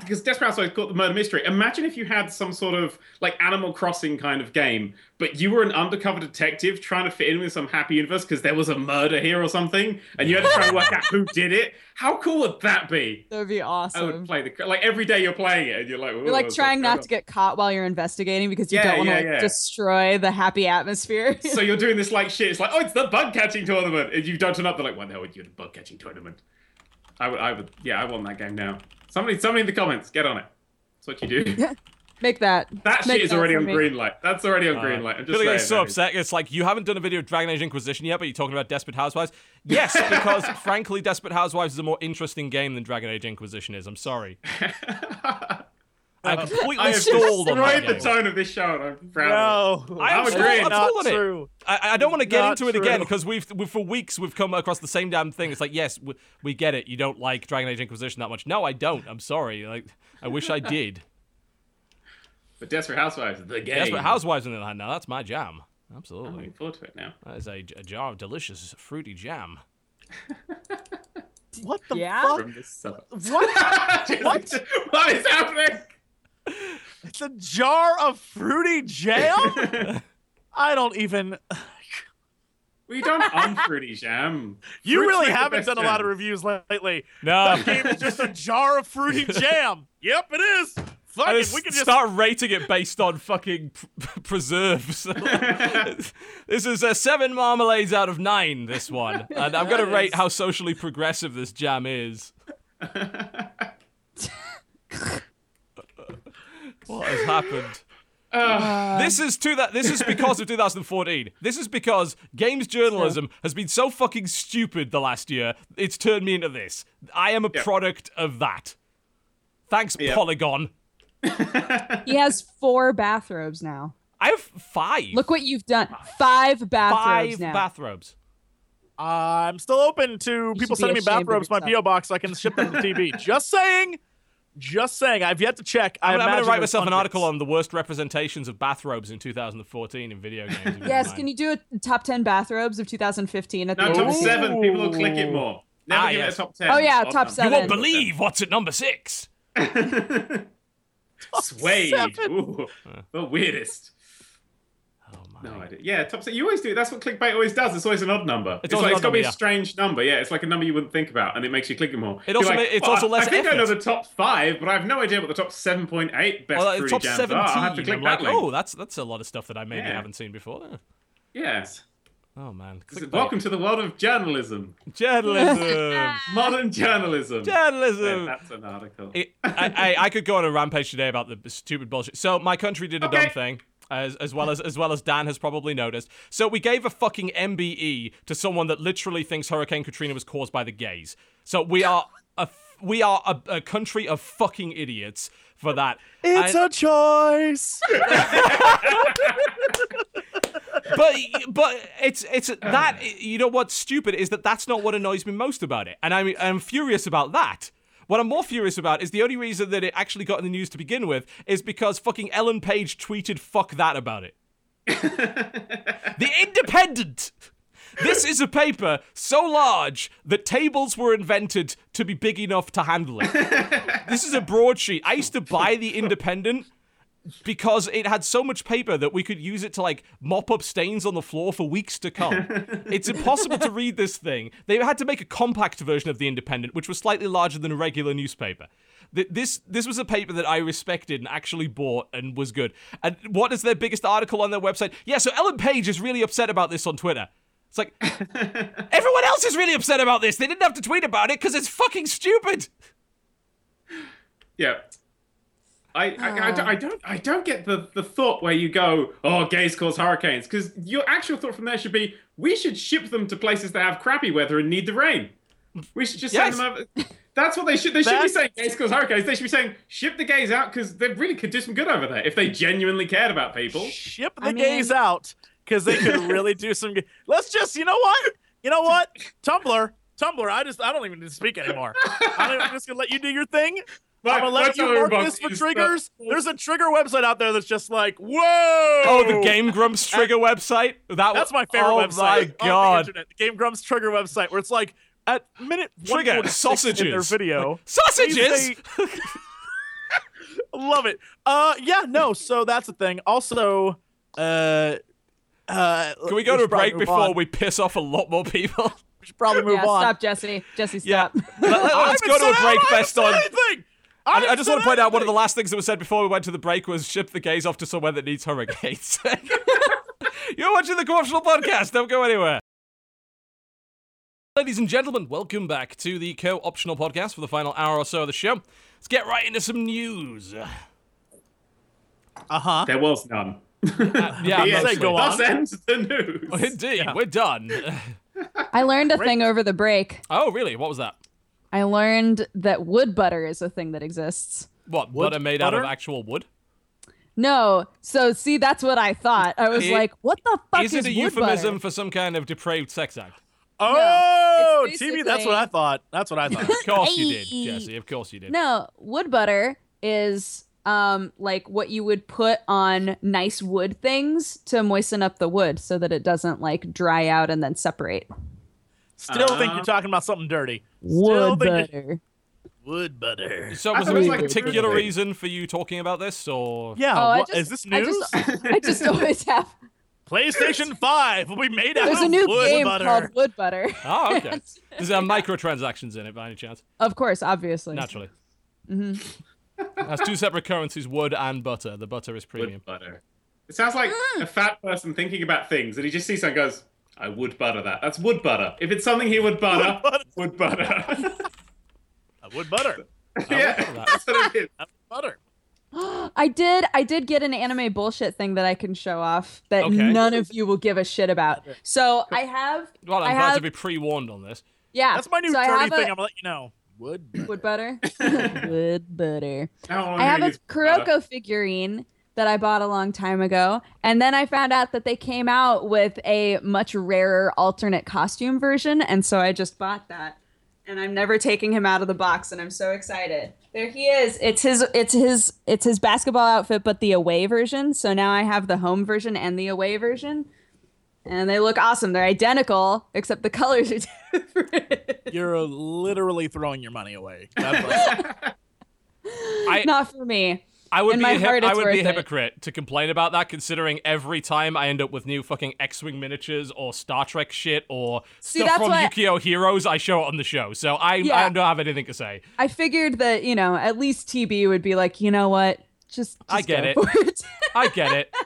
because Desperate Housewives got the murder mystery. Imagine if you had some sort of like Animal Crossing kind of game, but you were an undercover detective trying to fit in with some happy universe because there was a murder here or something, and you had to try and work out who did it. How cool would that be? That would be awesome. I would play the like every day you're playing it, and you're like, You're like trying not to get caught while you're investigating because you Yeah, don't want to yeah, like, yeah. destroy the happy atmosphere. (laughs) so you're doing this like shit. It's like, oh, it's the bug catching tournament, and you don't turn up. They're like, what the hell would you at the bug catching tournament? I would, I would, yeah, I want that game now. Somebody, somebody in the comments, get on it. That's what you do. (laughs) Make that. That Make shit is that already on me. green light. That's already on Uh, green light. I'm just Billy gets so upset. It's like you haven't done a video of Dragon Age Inquisition yet, but you're talking about Desperate Housewives. (laughs) Yes, because frankly, Desperate Housewives is a more interesting game than Dragon Age Inquisition is. I'm sorry. (laughs) I oh. completely I have stalled on the tone of this show, and I'm proud of it. No, I am I'm still- agreeing. I'm not still on it. true. I, I don't want to get Not into it again because we've, we've for weeks we've come across the same damn thing. It's like yes, we, we get it. You don't like Dragon Age Inquisition that much. No, I don't. I'm sorry. Like I wish I did. (laughs) But Desperate Housewives, the game. Desperate Housewives on the other hand, now that's my jam. I'm Absolutely. looking forward to it now. That is a, a jar of delicious fruity jam. What the Yeah? fuck? From this. What? (laughs) what? (laughs) what is happening? It's a jar of fruity jam? (laughs) I don't even. (laughs) We don't unfruity jam. You Fruits really haven't best done a lot of reviews lately. No. That game is just a jar of fruity (laughs) jam. Yep, it is. Fuck it. We can just. start rating it based on fucking pr- preserves. this is a seven marmalades out of nine. This one, and I'm gonna rate how socially progressive this jam is. What has happened? this is to that. This is because of 2014. This is because games journalism has been so fucking stupid the last year. It's turned me into this. I am a Yeah. product of that. Thanks, Yeah. Polygon. (laughs) He has four bathrobes now. I have five. Look what you've done. Five bathrobes five now. bathrobes. I'm still open to people sending me bathrobes to my. PO box so I can ship them to TB. (laughs) just saying. Just saying. I've yet to check. I I'm, I'm going to write there's myself an article on the worst representations of bathrobes in 2014 in video games. yes, can you do a top 10 bathrobes of 2015 at the No, top the season? seven. People will click it more. Never Ah, give yes. it a top ten. Oh, yeah, Odd top seven. You won't believe what's at number six. (laughs) Suede. Ooh, the weirdest. No idea. Yeah, top seven. You always do. That's what clickbait always does. It's always an odd number. It's, always like it's got to be number, a strange number. Yeah, it's like a number you wouldn't think about, and it makes you click it more. It You're also like, it's well, also I- less I think I know the top five, but I have no idea what the top seven point eight best Well, uh, it's fruity top jams 17. are. I have to click I'm that like, link. oh, that's that's a lot of stuff that I maybe Yeah. haven't seen before. Yeah. Yes. Oh man. Clickbait. Welcome to the world of journalism. journalism. (laughs) Modern journalism. Yeah, journalism. that's an article. It, I, I, I could go on a rampage today about the stupid bullshit. So my country did a (laughs) Okay. dumb thing, as as well as as well as Dan has probably noticed. So we gave a fucking MBE to someone that literally thinks Hurricane Katrina was caused by the gays. So we are a we are a, a country of fucking idiots for that. It's And- a choice. (laughs) but but it's it's that you know what's stupid is that that's not what annoys me most about it, and I'm I'm furious about that. What I'm more furious about is the only reason that it actually got in the news to begin with is because fucking Ellen Page tweeted "fuck that" about it. (laughs) the Independent. This is a paper so large that tables were invented to be big enough to handle it. this is a broadsheet. I used to buy the Independent because it had so much paper that we could use it to like mop up stains on the floor for weeks to come. (laughs) it's impossible to read this thing. They had to make a compact version of the Independent, which was slightly larger than a regular newspaper. This this was a paper that I respected and actually bought and was good. And what is their biggest article on their website? Yeah, so Ellen Page is really upset about this on Twitter. It's like (laughs) everyone else is really upset about this. They didn't have to tweet about it because it's fucking stupid. Yeah. I, I, I, don't, I don't I don't get the, the thought where you go, oh, gays cause hurricanes, because your actual thought from there should be, we should ship them to places that have crappy weather and need the rain. We should just Yes. send them over. That's what they should. They should be saying gays cause hurricanes. They should be saying ship the gays out because they really could do some good over there if they genuinely cared about people. Ship the I gays out because they could (laughs) really do some. Good. Let's just, you know what? You know what? (laughs) Tumblr, Tumblr. I just, I don't even need to speak anymore. I'm I'm just gonna let you do your thing. I'm gonna let you mark this for is- triggers. There's a trigger website out there that's just like, whoa. Oh, the Game Grumps trigger website. That That's my favorite oh website. Oh my on the god. internet. The Game Grumps trigger website, where it's like at minute Trigger 146 in their sausages. video. (laughs) Sausages. Please (laughs) Love it. Uh, yeah, no. So that's the thing. Also, uh, uh, Can we go to a break before on. we piss off a lot more people? We should probably move yeah, on. stop, Jesse. Jesse, Yeah. stop. Let, us go to a break based on. Anything. I, I just want to point out one of the last things that was said before we went to the break was ship the gays off to somewhere that needs hurricanes. (laughs) You're watching the Co-optional Podcast. Don't go anywhere. Ladies and gentlemen, welcome back to the Co-optional Podcast for the final hour or so of the show. Let's get right into some news. Uh, Uh-huh. There was none. yeah, (laughs) Yeah, say mostly. go on. Thus ends the news. Indeed, we're done. (laughs) I learned a Break. thing over the break. Oh, really? What was that? I learned that wood butter is a thing that exists. What, Wood butter made out of actual wood? No, so see, that's what I thought. I was It- like, "What the fuck Is is, it a wood euphemism butter? for some kind of depraved sex act? Oh, it's TV. That's what I thought. That's what I thought. (laughs) Of course you did, (laughs) Jesse. Of course you did. No, wood butter is um like what you would put on nice wood things to moisten up the wood so that it doesn't like dry out and then separate. Still think Uh, you're talking about something dirty. Still Wood think butter. Wood butter. So I was there it was a like a particular reason for you talking about this, or Yeah. Oh, what, just, is this I news? just, (laughs) I just always have. PlayStation (laughs) 5 will be made out There's of a new wood game butter. called Wood Butter. Oh, okay. (laughs) Is there microtransactions in it by any chance? of course, obviously. Naturally. Mm-hmm. That's two separate currencies, wood and butter. The butter is premium. Wood butter. It sounds like Mm. a fat person thinking about things, and he just sees something and goes, I would butter that. That's wood butter. If it's something he would butter, wood butter. (laughs) Wood butter. (laughs) yeah, that. that's what it is. Butter. (gasps) I did I did get an anime bullshit thing that I can show off that Okay. none of you will give a shit about. So I have Well, I'm I glad to be pre-warned on this. yeah. That's my new so I dirty have thing. a- I'm gonna let you know. Wood. butter. wood butter. (laughs) wood butter. How long I have a use butter? Figurine that I bought a long time ago, and then I found out that they came out with a much rarer alternate costume version, and so I just bought that. And I'm never taking him out of the box, and I'm so excited. There he is. It's his it's his it's his basketball outfit, but the away version. So now I have the home version and the away version. And they look awesome. They're identical, except the colors are (laughs) different. You're literally throwing your money away. That's like, (laughs) I Not for me. I would in be a hip- I would be a worth it. hypocrite to complain about that, considering every time I end up with new fucking X-wing miniatures or Star Trek shit or See, stuff from Yukio Heroes, I show it on the show. So I I don't have anything to say. I figured that, you know, at least TB would be like, you know what? Just, just I get it. it. I get it. (laughs)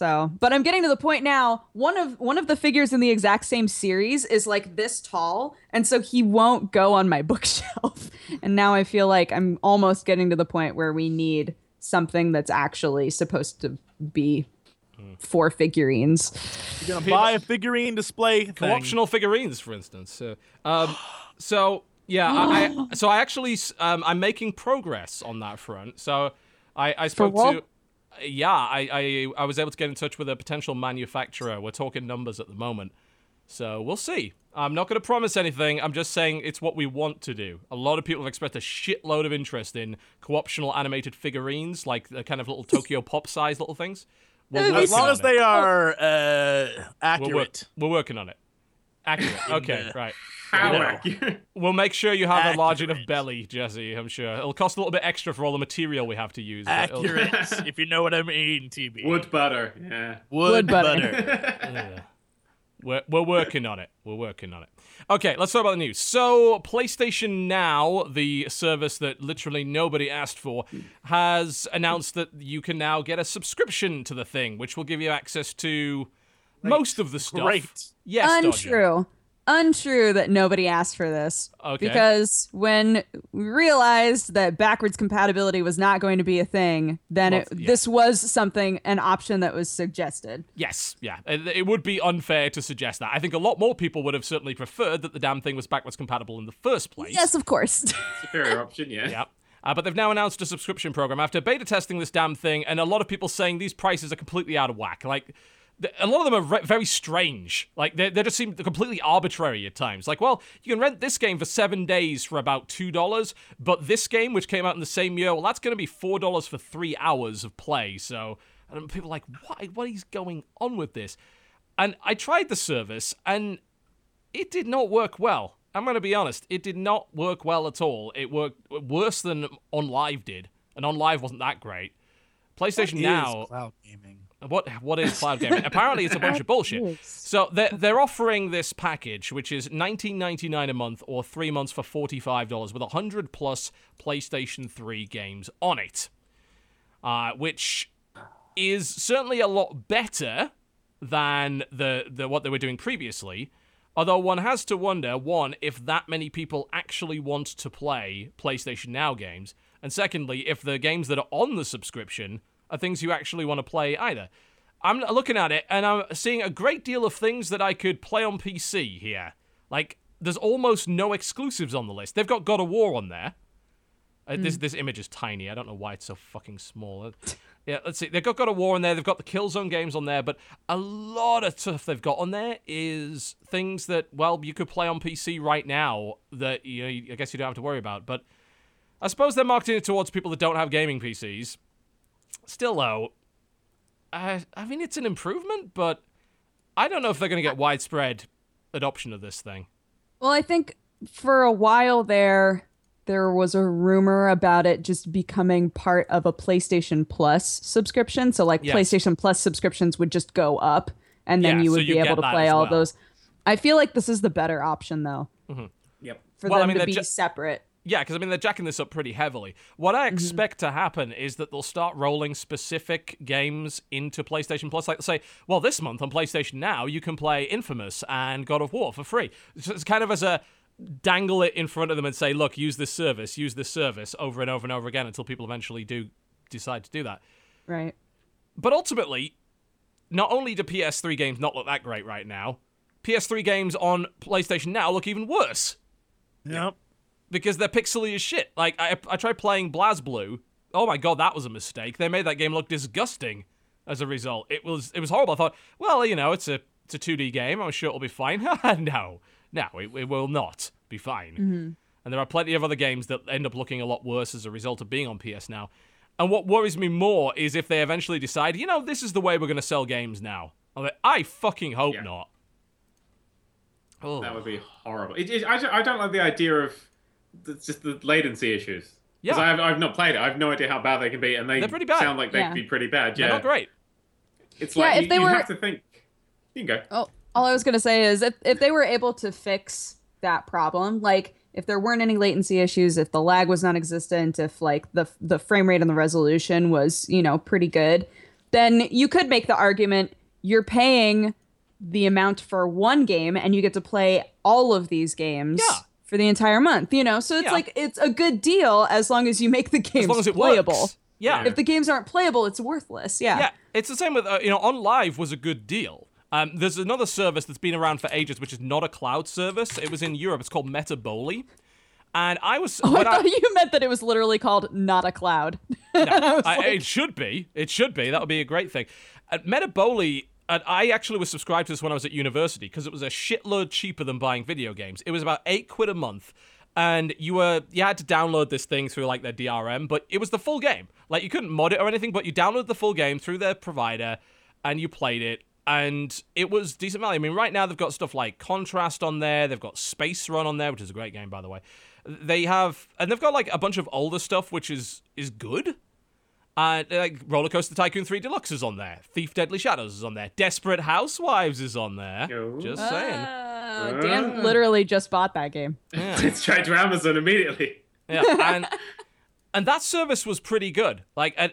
so, but I'm getting to the point now. One of one of the figures in the exact same series is like this tall, and so he won't go on my (laughs) bookshelf. And now I feel like I'm almost getting to the point where we need something that's actually supposed to be four figurines. you're gonna buy a figurine display thing. Co-optional figurines, for instance. So, um, so yeah, I, I (gasps) so I actually um, I'm making progress on that front. So I, I spoke to. Yeah, I, I I was able to get in touch with a potential manufacturer. We're talking numbers at the moment, so we'll see. I'm not going to promise anything. I'm just saying it's what we want to do. A lot of people have expressed a shitload of interest in co-optional animated figurines, like the kind of little Tokyo (laughs) Pop size little things. We're As working As long as it. they are uh, We're, work- accurate. we're working on it. Accurate. (laughs) Okay, right. How know. accurate. (laughs) We'll make sure you have a large enough belly, Jesse. I'm sure it'll cost a little bit extra for all the material we have to use. Accurate, (laughs) (laughs) if you know what I mean, TB. Wood butter. Yeah. Wood, Wood butter. butter. Yeah. We're, we're working on it. We're working on it. Okay, let's talk about the news. So, PlayStation Now, the service that literally nobody asked for, has announced that you can now get a subscription to the thing, which will give you access to most of the stuff. Great. Yes, Dodger. Untrue. Untrue that nobody asked for this. Okay. Because when we realized that backwards compatibility was not going to be a thing, then Well, it, yeah. this was something, an option that was suggested. Yes, yeah. It, it would be unfair to suggest that. I think a lot more people would have certainly preferred that the damn thing was backwards compatible in the first place. Yes, of course. (laughs) Superior option, yeah. Yeah. Uh, but they've now announced a subscription program after beta testing this damn thing, and a lot of people saying these prices are completely out of whack. Like, th- a lot of them are re- very strange. Like, they, they just seem completely arbitrary at times. Like, well, you can rent this game for seven days for about $2, but this game, which came out in the same year, well, that's going to be $4 for three hours of play. So, and people are like, what, what is going on with this? And I tried the service, and it did not work well. I'm going to be honest. It did not work well at all. It worked worse than OnLive did, and OnLive wasn't that great. PlayStation Is Now, cloud gaming. What what is cloud (laughs) gaming? Apparently, it's a bunch of bullshit. So they're they're offering this package, which is 19.99 a month or three months for 45 dollars, with 100 plus PlayStation 3 games on it, uh, which is certainly a lot better than the, the what they were doing previously. Although one has to wonder, one, if that many people actually want to play PlayStation Now games, and secondly, if the games that are on the subscription are things you actually want to play either. I'm looking at it and I'm seeing a great deal of things that I could play on PC here. Like, there's almost no exclusives on the list. They've got God of War on there. Uh, This this image is tiny. I don't know why it's so fucking small. Uh, Yeah, let's see. They've got God of War on there. They've got the Killzone games on there, but a lot of stuff they've got on there is things that well you could play on PC right now that you know I guess you don't have to worry about. But I suppose they're marketing it towards people that don't have gaming PCs. Still though, I I mean it's an improvement, but I don't know if they're going to get widespread adoption of this thing. Well, I think for a while there, there was a rumor about it just becoming part of a PlayStation Plus subscription. So, like, Yes. PlayStation Plus subscriptions would just go up, and then Yeah, you so would you be able to play as all well. those. I feel like this is the better option, though, mm-hmm. Yep. for Well, I them mean, to be ju- separate. Yeah, because I mean they're jacking this up pretty heavily. What Mm-hmm. I expect to happen is that they'll start rolling specific games into PlayStation Plus. Like say, well, this month on PlayStation Now you can play Infamous and God of War for free. So it's kind of as a dangle it in front of them and say, look, use this service, use this service over and over and over again until people eventually do decide to do that. Right. But ultimately, not only do PS3 games not look that great right now, PS3 games on PlayStation Now look even worse Yep. Because they're pixely as shit. Like I, I tried playing BlazBlue. Oh my god, that was a mistake. They made that game look disgusting. As a result, it was it was horrible. I thought, well, you know, it's a it's a 2D game. I'm sure it'll be fine. (laughs) no, no, it, it will not be fine. Mm-hmm. And there are plenty of other games that end up looking a lot worse as a result of being on PS Now. And what worries me more is if they eventually decide, you know, this is the way we're going to sell games now. I'm like, I fucking hope Yeah. not. Oh. That would be horrible. It, it, I, don't- I don't like the idea of the, just the latency issues. Yeah. Because I've, I've not played it. I have no idea how bad they can be, and they They're pretty bad. sound like they Yeah. could be pretty bad. Yeah, They're Yeah, not great. It's Yeah, like if you, they you were- have to think. You can go. Oh, all I was gonna say is if if they were able to fix that problem, like if there weren't any latency issues, if the lag was non-existent, if like the the frame rate and the resolution was you know pretty good, then you could make the argument you're paying the amount for one game and you get to play all of these games. Yeah. For the entire month, you know, so it's Yeah. like it's a good deal as long as you make the games As long as it playable. works. Yeah. If the games aren't playable, it's worthless. Yeah. Yeah, it's the same with uh, you know OnLive was a good deal. Um, there's another service that's been around for ages, which is not a cloud service. It was in Europe. It's called Metaboli, and I was Oh, I when I- thought you meant that it was literally called not a cloud. (laughs) no, was I- like- it should be. It should be. That would be a great thing. At Metaboli, and I actually was subscribed to this when I was at university because it was a shitload cheaper than buying video games. It was about eight quid a month. And you were you had to download this thing through like their DRM, but it was the full game. Like you couldn't mod it or anything, but you downloaded the full game through their provider and you played it. And it was decent value. I mean, right now they've got stuff like Contrast on there. They've got Space Run on there, which is a great game, by the way. They have, and they've got like a bunch of older stuff, which is is good. Uh, like Roller Coaster Tycoon 3 Deluxe is on there. Thief Deadly Shadows is on there. Desperate Housewives is on there. Yo. Just saying. Uh, Dan literally just bought that game. (laughs) it's straight to Amazon immediately. Yeah, and (laughs) and that service was pretty good. Like, uh,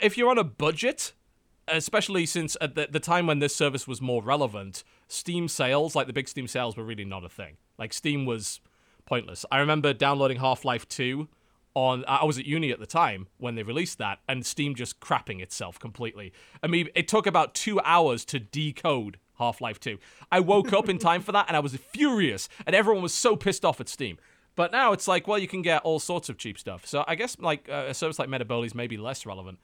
if you're on a budget, especially since at the, the time when this service was more relevant, Steam sales, like the big Steam sales, were really not a thing. Like Steam was pointless. I remember downloading Half Life 2 on. I was at uni at the time when they released that, and Steam just crapping itself completely. I mean, it took about two hours to decode Half Life 2. I woke up in time for that, and I was furious, and everyone was so pissed off at Steam. But now it's like, well, you can get all sorts of cheap stuff. So I guess like uh, a service like Metaboli's may be less relevant.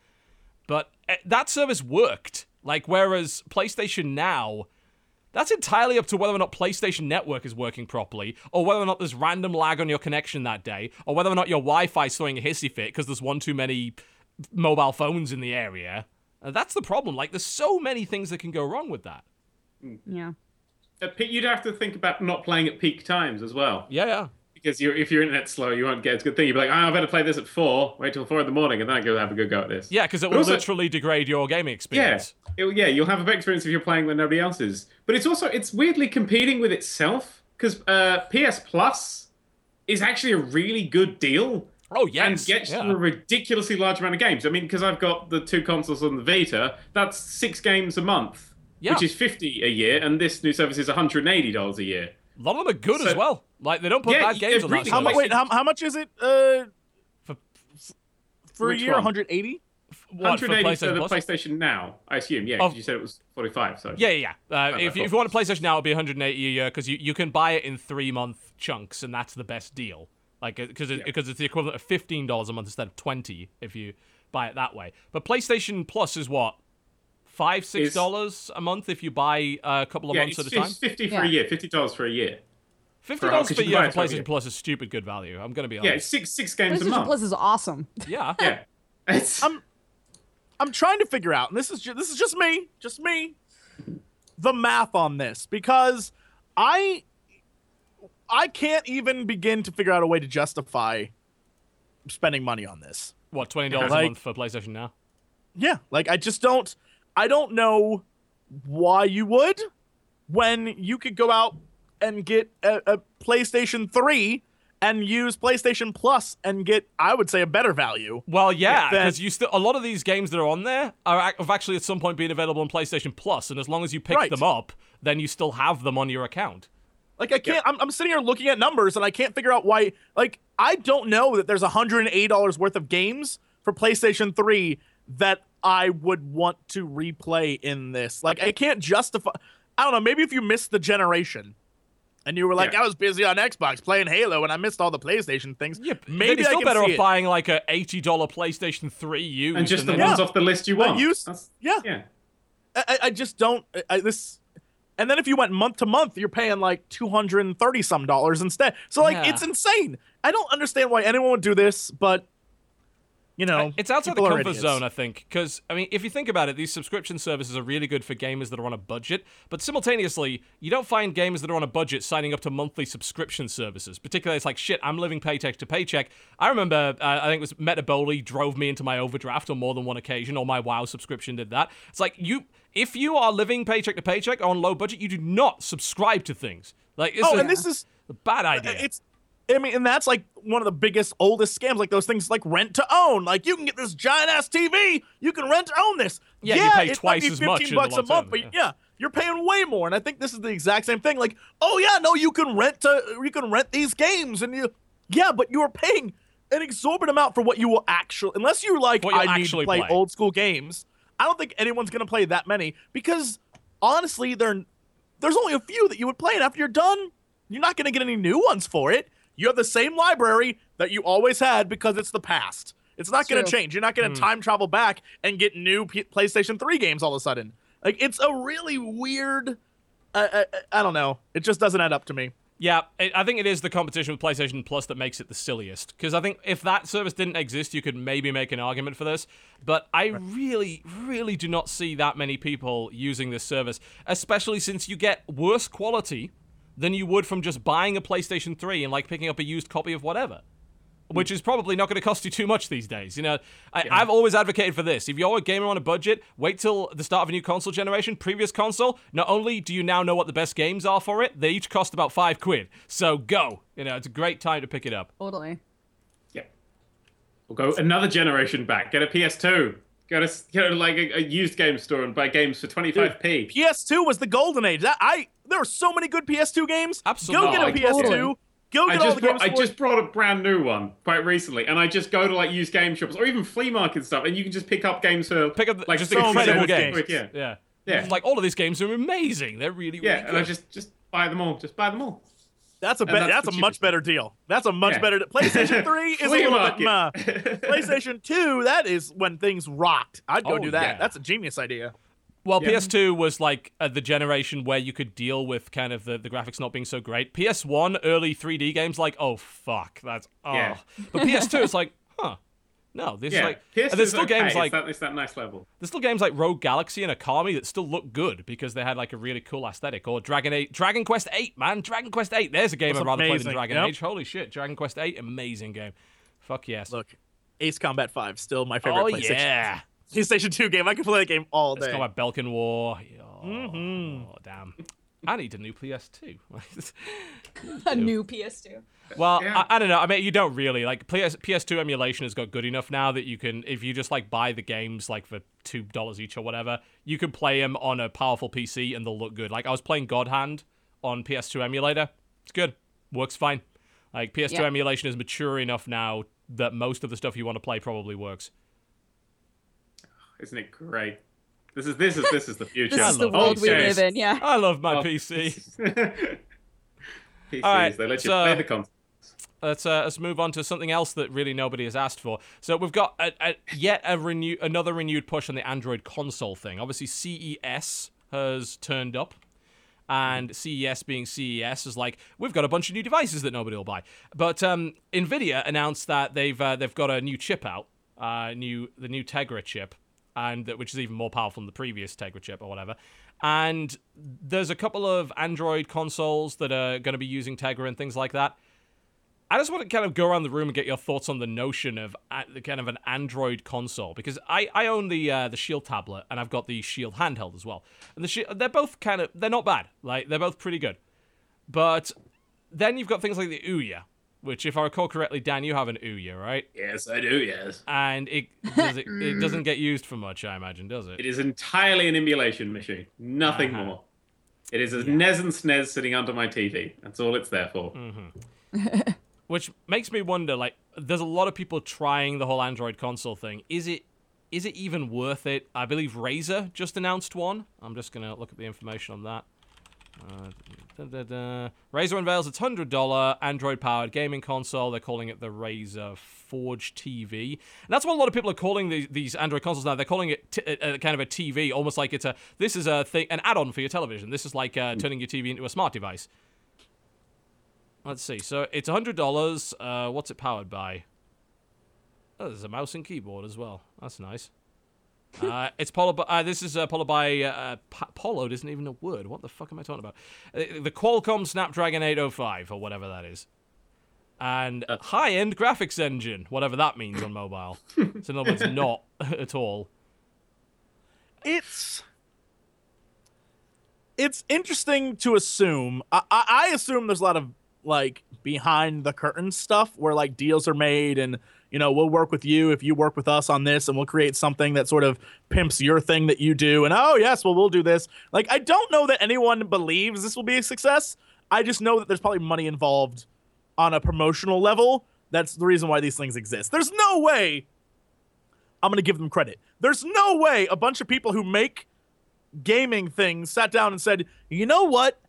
But uh, that service worked. Like whereas PlayStation Now, that's entirely up to whether or not PlayStation Network is working properly, or whether or not there's random lag on your connection that day, or whether or not your Wi-Fi is throwing a hissy fit because there's one too many mobile phones in the area. Uh, that's the problem. Like there's so many things that can go wrong with that. Yeah. Uh, You'd have to think about not playing at peak times as well. Yeah, yeah. Because you're, if your internet's slow, you won't get as good thing. You'd be like, oh, I better play this at four, wait till four in the morning, and then I go have a good go at this. Yeah, because it But will also- literally degrade your gaming Yeah, experience. It- yeah, you'll have a better experience if you're playing when nobody else is. But it's also it's weirdly competing with itself because uh, PS Plus is actually a really good deal Oh, yes. and gets yeah. you a ridiculously large amount of games. I mean, because I've got the two consoles on the Vita, that's six games a month, Yeah. which is fifty a year, and this new service is one hundred and eighty dollars a year. A lot of them are good as well. Like they don't put Yeah, bad games on that. really- How much? Wait, how, how much is it? Uh, For- for a year, One hundred eighty. What, 180 for PlayStation the Plus? PlayStation Now, I assume. Yeah, Oh. 'cause you said it was forty-five. So Yeah, yeah. yeah. Uh, Oh, if, you, if you want a PlayStation now, it'll be 180 a year because you, you can buy it in three month chunks, and that's the best deal. Like because it, because it's the equivalent of fifteen dollars a month instead of twenty if you buy it that way. But PlayStation Plus is what five six dollars a month if you buy uh, a couple of yeah, months at a time. it's fifty for Yeah. a year, fifty dollars for a year. Fifty dollars because per year for it for a PlayStation year. Plus is stupid good value. I'm gonna be honest. Yeah, six six games a month. PlayStation. Plus is awesome. Yeah, (laughs) Yeah, it's I'm I'm trying to figure out, and this is ju- this is just me, just me, the math on this because I I can't even begin to figure out a way to justify spending money on this. what twenty dollars a Like- month for PlayStation now? Yeah, like I just don't I don't know why you would when you could go out and get a, a PlayStation 3 and use PlayStation Plus and get I would say a better value. Well, yeah, because you still a lot of these games that are on there are ac- have actually at some point been available on PlayStation Plus, and as long as you pick Right. them up, then you still have them on your account. Like I can't. I'm, I'm sitting here looking at numbers and I can't figure out why. Like I don't know that there's 108 dollars worth of games for PlayStation 3 that I would want to replay in this. Like I can't justify. I don't know. Maybe if you missed the generation. And you were like, Yeah. I was busy on Xbox playing Halo, and I missed all the PlayStation things. Yeah, maybe you're I still can better see off it. buying like a eighty dollar PlayStation Three used, and just the then- ones Yeah. off the list you want. used- That's- yeah. yeah. I, I- I just don't. I, I, this, and then if you went month to month, you're paying like two hundred and thirty some dollars instead. So like, Yeah. it's insane. I don't understand why anyone would do this, but you know, It's outside the comfort zone, I think, because I mean, if you think about it, these subscription services are really good for gamers that are on a budget, but simultaneously, you don't find gamers that are on a budget signing up to monthly subscription services. Particularly, it's like shit. I'm living paycheck to paycheck. I remember, uh, I think it was Metaboli drove me into my overdraft on more than one occasion, or my WoW subscription did that. It's like you, if you are living paycheck to paycheck on low budget, you do not subscribe to things. Like, Oh, a, and this is (laughs) a bad idea. it's. I mean, and that's like one of the biggest, oldest scams. Like those things, like rent to own. Like you can get this giant ass TV, you can rent to own this. Yeah, you pay it might twice be as much 15 in the bucks a month, but yeah. yeah, you're paying way more. And I think this is the exact same thing. Like, oh yeah, no, you can rent to, you can rent these games, and you, yeah, but you are paying an exorbitant amount for what you will actually, unless you're like, I need to play, play. old school games. I don't think anyone's gonna play that many because honestly, there's only a few that you would play, and after you're done, you're not going to get any new ones for it. You have the same library that you always had because it's the past. It's not going to change. You're not going to time travel back and get new P- PlayStation 3 games all of a sudden. Like it's a really weird. Uh, uh, uh, I don't know. It just doesn't add up to me. Yeah, it, I think it is the competition with PlayStation Plus that makes it the silliest. Because I think if that service didn't exist, you could maybe make an argument for this. But I really, really do not see that many people using this service, especially since you get worse quality than you would from just buying a PlayStation 3 and like picking up a used copy of whatever. Hmm. Which is probably not going to cost you too much these days. You know, I, I've always advocated for this. If you're a gamer on a budget, wait till the start of a new console generation. Previous console, not only do you now know what the best games are for it, they each cost about five quid. So go. You know, it's a great time to pick it up. Totally. Yeah. We'll go another generation back. Get a PS2. Go to s- go to like a, a used game store and buy games for 25p. PS2 was the golden age. That I there were so many good PS2 games. Absolutely. Go get a Oh, PS2. totally. Go I get all just the brought, games. I for it. just brought a brand new one quite recently, and I just go to like used game shops or even flea market stuff, and you can just pick up games for Pick up the, like just so incredible games. games. Yeah, Yeah. Yeah. Like all of these games are amazing. They're really, really yeah, good. and I just just buy them all. Just buy them all. That's a be- that's, that's a much cheapest. better deal. That's a much Yeah. better. PlayStation (laughs) 3 is a Flea little bit. Meh. (laughs) PlayStation 2, that is when things rocked. I'd go Oh, do that. yeah. That's a genius idea. Well, Yeah. PS2 was like uh, the generation where you could deal with kind of the, the graphics not being so great. PS1, early 3D games, like, oh, fuck. That's, oh. Yeah. But PS2, it's like, huh. No, this is yeah, like, PS2 and there's still okay. games it's like that, it's that nice level. there's still games like Rogue Galaxy and Okami that still look good because they had like a really cool aesthetic. Or Dragon Eight, Dragon Quest Eight, man, Dragon Quest Eight. There's a game That's I'd rather play than. Dragon Yep. Age. Holy shit, Dragon Quest Eight, amazing game. Fuck yes. Look, Ace Combat 5 still my favorite PlayStation. oh PlayStation. yeah, PlayStation 2 game. I can play that game all day. it's day. called Belkan War. Oh, Mhm. damn. I need a new PS2. (laughs) a new PS2. Well, Yeah. I, I don't know. I mean, you don't really like PS, PS2 emulation has got good enough now that you can, if you just like buy the games like for two dollars each or whatever, you can play them on a powerful PC and they'll look good. Like I was playing God Hand on PS2 emulator. It's good, works fine. Like PS2 Yeah. emulation is mature enough now that most of the stuff you want to play probably works. Isn't it great? This is this is this is the (laughs) future. This is the world we live in. Yeah. I love my Oh. PC. PCs, (laughs) All right, they let you so- play the console. Let's uh, let's move on to something else that really nobody has asked for. So we've got a, a, yet a renew another renewed push on the Android console thing. Obviously, CES has turned up. And CES being CES is like we've got a bunch of new devices that nobody will buy. But um, Nvidia announced that they've uh, they've got a new chip out, uh, new the new Tegra chip, and which is even more powerful than the previous Tegra chip or whatever. And there's a couple of Android consoles that are going to be using Tegra and things like that. I just want to kind of go around the room and get your thoughts on the notion of uh, the kind of an Android console because I, I own the uh, the Shield tablet and I've got the Shield handheld as well, and the Shi they're both kind of they're not bad, like they're both pretty good, but then you've got things like the Ouya, which if I recall correctly, Dan, you have an Ouya, right? Yes, I do. Yes, And it does it, it doesn't get used for much, I imagine, does it? it is entirely an emulation machine. Nothing Uh-huh. more. It is a NES and SNES sitting under my TV. That's all it's there for. Mm. (laughs) which makes me wonder like there's a lot of people trying the whole android console thing is it is it even worth it i believe razer just announced one i'm just gonna look at the information on that uh, da, da, da. Razer unveils its hundred dollar Android-powered gaming console. They're calling it the Razer Forge TV, and that's what a lot of people are calling these, these Android consoles now. They're calling it t- a, a kind of a TV, almost like it's a this is a thing, an add-on for your television. This is like uh, turning your TV into a smart device. Let's see. So it's hundred dollars. Uh, what's it powered by? Oh, there's a mouse and keyboard as well. That's nice. (laughs) Uh, it's by uh, this is uh, followed by uh, p- Poloed isn't even a word. What the fuck am I talking about? Uh, the Qualcomm Snapdragon 805 or whatever that is, and high-end graphics engine, whatever that means on mobile. so in other words, (laughs) not (laughs) at all. it's it's interesting to assume. I, I assume there's a lot of like behind the curtain stuff where like deals are made and you know we'll work with you if you work with us on this and we'll create something that sort of pimps your thing that you do and oh yes well we'll do this. Like i don't know that anyone believes this will be a success. I just know that there's probably money involved on a promotional level. That's the reason why these things exist. There's no way i'm going to give them credit. There's no way a bunch of people who make gaming things sat down and said, you know what?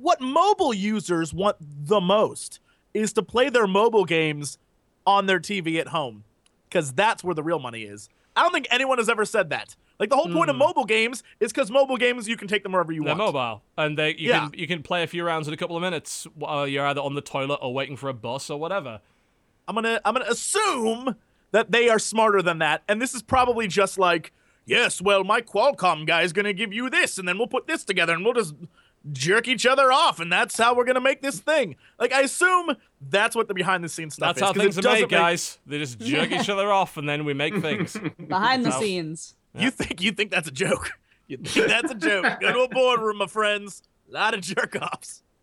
What mobile users want the most is to play their mobile games on their TV at home because that's where the real money is. I don't think anyone has ever said that. Like the whole point of hmm. mobile games is because mobile games you can take them wherever you want. They're want. mobile, and they you Yeah. can you can play a few rounds in a couple of minutes while you're either on the toilet or waiting for a bus or whatever. I'm gonna I'm gonna assume that they are smarter than that, and this is probably just like, yes, well, my Qualcomm guy is gonna give you this, and then we'll put this together, and we'll just jerk each other off, and that's how we're gonna make this thing. Like I assume that's what the behind the scenes stuff That's is. how 'cause things are doesn't made, make- guys. They just jerk each other off, and then we make things. (laughs) Behind the Wow. scenes. You think you think that's a joke? (laughs) You think that's a joke? Go to a boardroom, my friends. A lot of jerk offs. (laughs)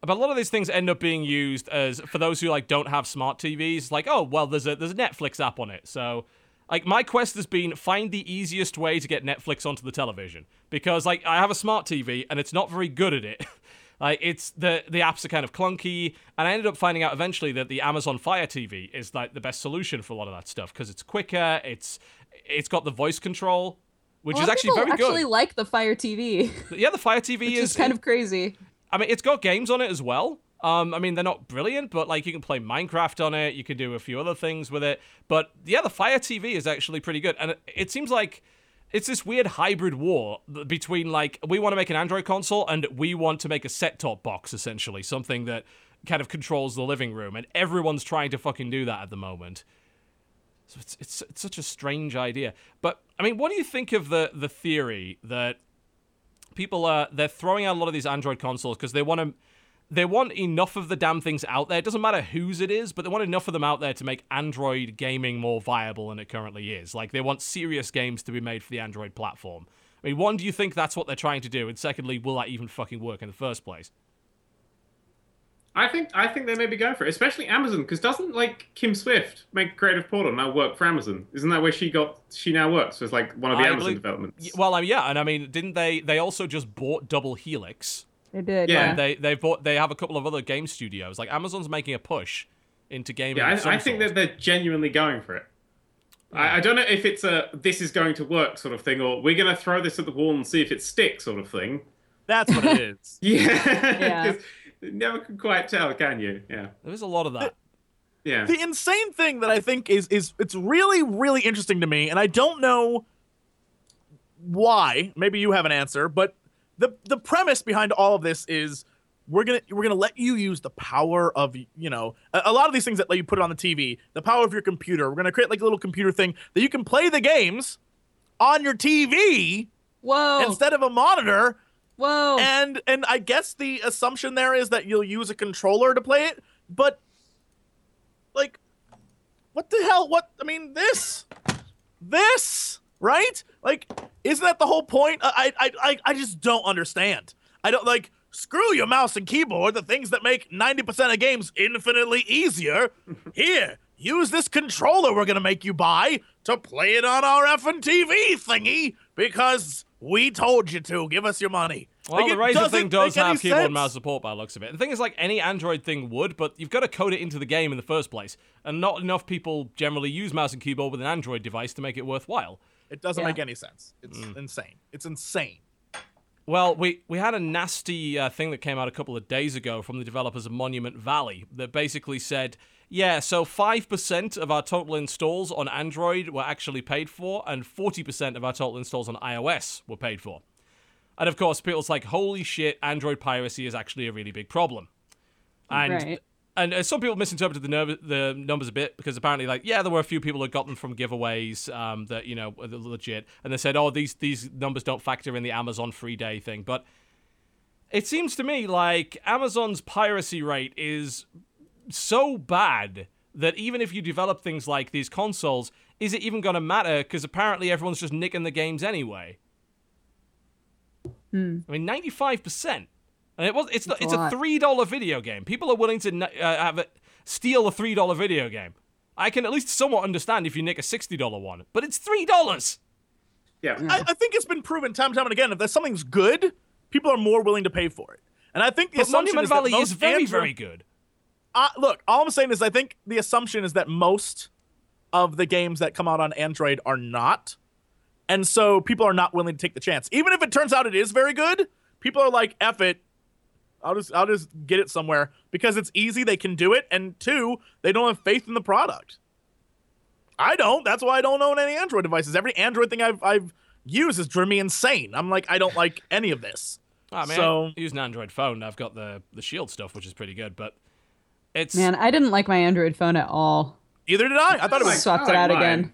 But a lot of these things end up being used as for those who like don't have smart TVs. Like, oh well, there's a there's a Netflix app on it, so Like my quest has been find the easiest way to get Netflix onto the television because like I have a smart TV and it's not very good at it. (laughs) like it's the the apps are kind of clunky, and I ended up finding out eventually that the Amazon Fire TV is like the best solution for a lot of that stuff because it's quicker. It's it's got the voice control, which is actually very actually good. like the Fire TV, yeah, the Fire TV (laughs) is is kind of crazy. I mean, it's got games on it as well. Um, I mean, they're not brilliant, but like you can play Minecraft on it. You can do a few other things with it. But yeah, the Fire TV is actually pretty good, and it, seems like it's this weird hybrid war between like we want to make an Android console and we want to make a set-top box, essentially something that kind of controls the living room, and everyone's trying to fucking do that at the moment. So it's it's, it's such a strange idea. But I mean, what do you think of the the theory that people are they're throwing out a lot of these Android consoles because they want to they want enough of the damn things out there. It doesn't matter whose it is, but they want enough of them out there to make Android gaming more viable than it currently is. Like they want serious games to be made for the Android platform. I mean, one, do you think that's what they're trying to do? And secondly, will that even fucking work in the first place? I think I think they may be going for it, especially Amazon, because doesn't like Kim Swift make Creative Portal now work for Amazon? Isn't that where she got? She now works as like one of the I Amazon believe- developments. Well, um, yeah, and I mean, didn't they? They also just bought Double Helix. They did. Yeah. Yeah. They they bought they have a couple of other game studios. Like Amazon's making a push into gaming. yeah, I, I think sort. that they're genuinely going for it. I, I don't know if it's a this is going to work sort of thing, or we're going to throw this at the wall and see if it sticks sort of thing. That's what it is. (laughs) Yeah, (laughs) Yeah. 'Cause you never can quite tell, can you? Yeah, There's a lot of that. (laughs) yeah. the insane thing that I think is is it's really really interesting to me, and I don't know why. Maybe you have an answer, but the the premise behind all of this is we're gonna we're gonna let you use the power of you know a, a lot of these things that let you put it on the TV, the power of your computer. We're gonna create like a little computer thing that you can play the games on your TV Whoa. instead of a monitor. Whoa. And and I guess the assumption there is that you'll use a controller to play it, but like what the hell what I mean this this right? Like isn't that the whole point? I I I I just don't understand. I don't like screw your mouse and keyboard, the things that make 90% of games infinitely easier. (laughs) Here, use this controller we're going to make you buy to play it on our effing TV thingy because we told you to. Give us your money. Well, Like, the it Razer thing does have keyboard and sense. mouse support by the looks of it. The thing is, like any Android thing would, but you've got to code it into the game in the first place, and not enough people generally use mouse and keyboard with an Android device to make it worthwhile. It doesn't Yeah. make any sense. It's Mm. insane. It's insane. Well, we, we had a nasty uh, thing that came out a couple of days ago from the developers of Monument Valley that basically said, yeah, so 5% of our total installs on Android were actually paid for, and 40% of our total installs on iOS were paid for. And of course, people's like, holy shit, Android piracy is actually a really big problem. And Right. And uh, some people misinterpreted the, nerv- the numbers a bit because apparently, like, yeah, there were a few people that got them from giveaways um, that you know were legit, and they said, oh, these these numbers don't factor in the Amazon free day thing. But it seems to me like Amazon's piracy rate is so bad that even if you develop things like these consoles, is it even going to matter? Because apparently everyone's just nicking the games anyway. I mean, ninety-five percent, and it was. It's not, That's a it's a three dollar video game. People are willing to uh, have it, steal a three dollar video game. I can at least somewhat understand if you nick a sixty dollar one, but it's three dollars. Yeah. I, I think it's been proven time and time and again. If there's something's good, people are more willing to pay for it. And I think the But assumption Monument is that most is very, Android- very good. uh, look, all I'm saying is I think the assumption is that most of the games that come out on Android are not. And so people are not willing to take the chance. Even if it turns out it is very good, people are like, F it. I'll just I'll just get it somewhere because it's easy, they can do it, and two, they don't have faith in the product. I don't. That's why I don't own any Android devices. Every Android thing I've I've used has driven me insane. I'm like, I don't like any of this. Ah, I mean, So- I use an Android phone. I've got the the Shield stuff, which is pretty good, but it's Man, I didn't like my Android phone at all. Either did I. I thought it like- was Swapped I it out like again.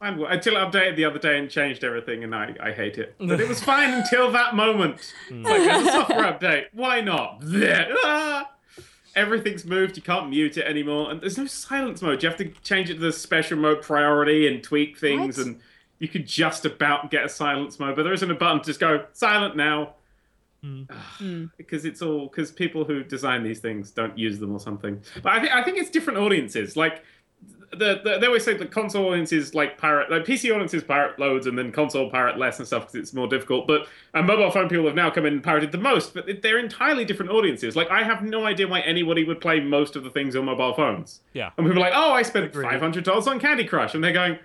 Mine. Mine until it updated the other day and changed everything, and I, I hate it. (laughs) But it was fine until that moment. Hmm. It's like, a (laughs) software update. Why not? Ah! Everything's moved. You can't mute it anymore, and there's no silence mode. You have to change it to the special mode priority and tweak things, What? and you could just about get a silence mode, but there isn't a button to just go silent now. Hmm. Ah. Hmm. Because it's all because people who design these things don't use them or something. But I think I think it's different audiences. Like the, the they always say the console audiences like pirate, like PC audiences pirate loads, and then console pirate less and stuff because it's more difficult. But and mobile phone people have now come in and pirated the most, but they're entirely different audiences. Like I have no idea why anybody would play most of the things on mobile phones. Yeah. And people are like, oh, I spent five hundred dollars on Candy Crush, and they're going,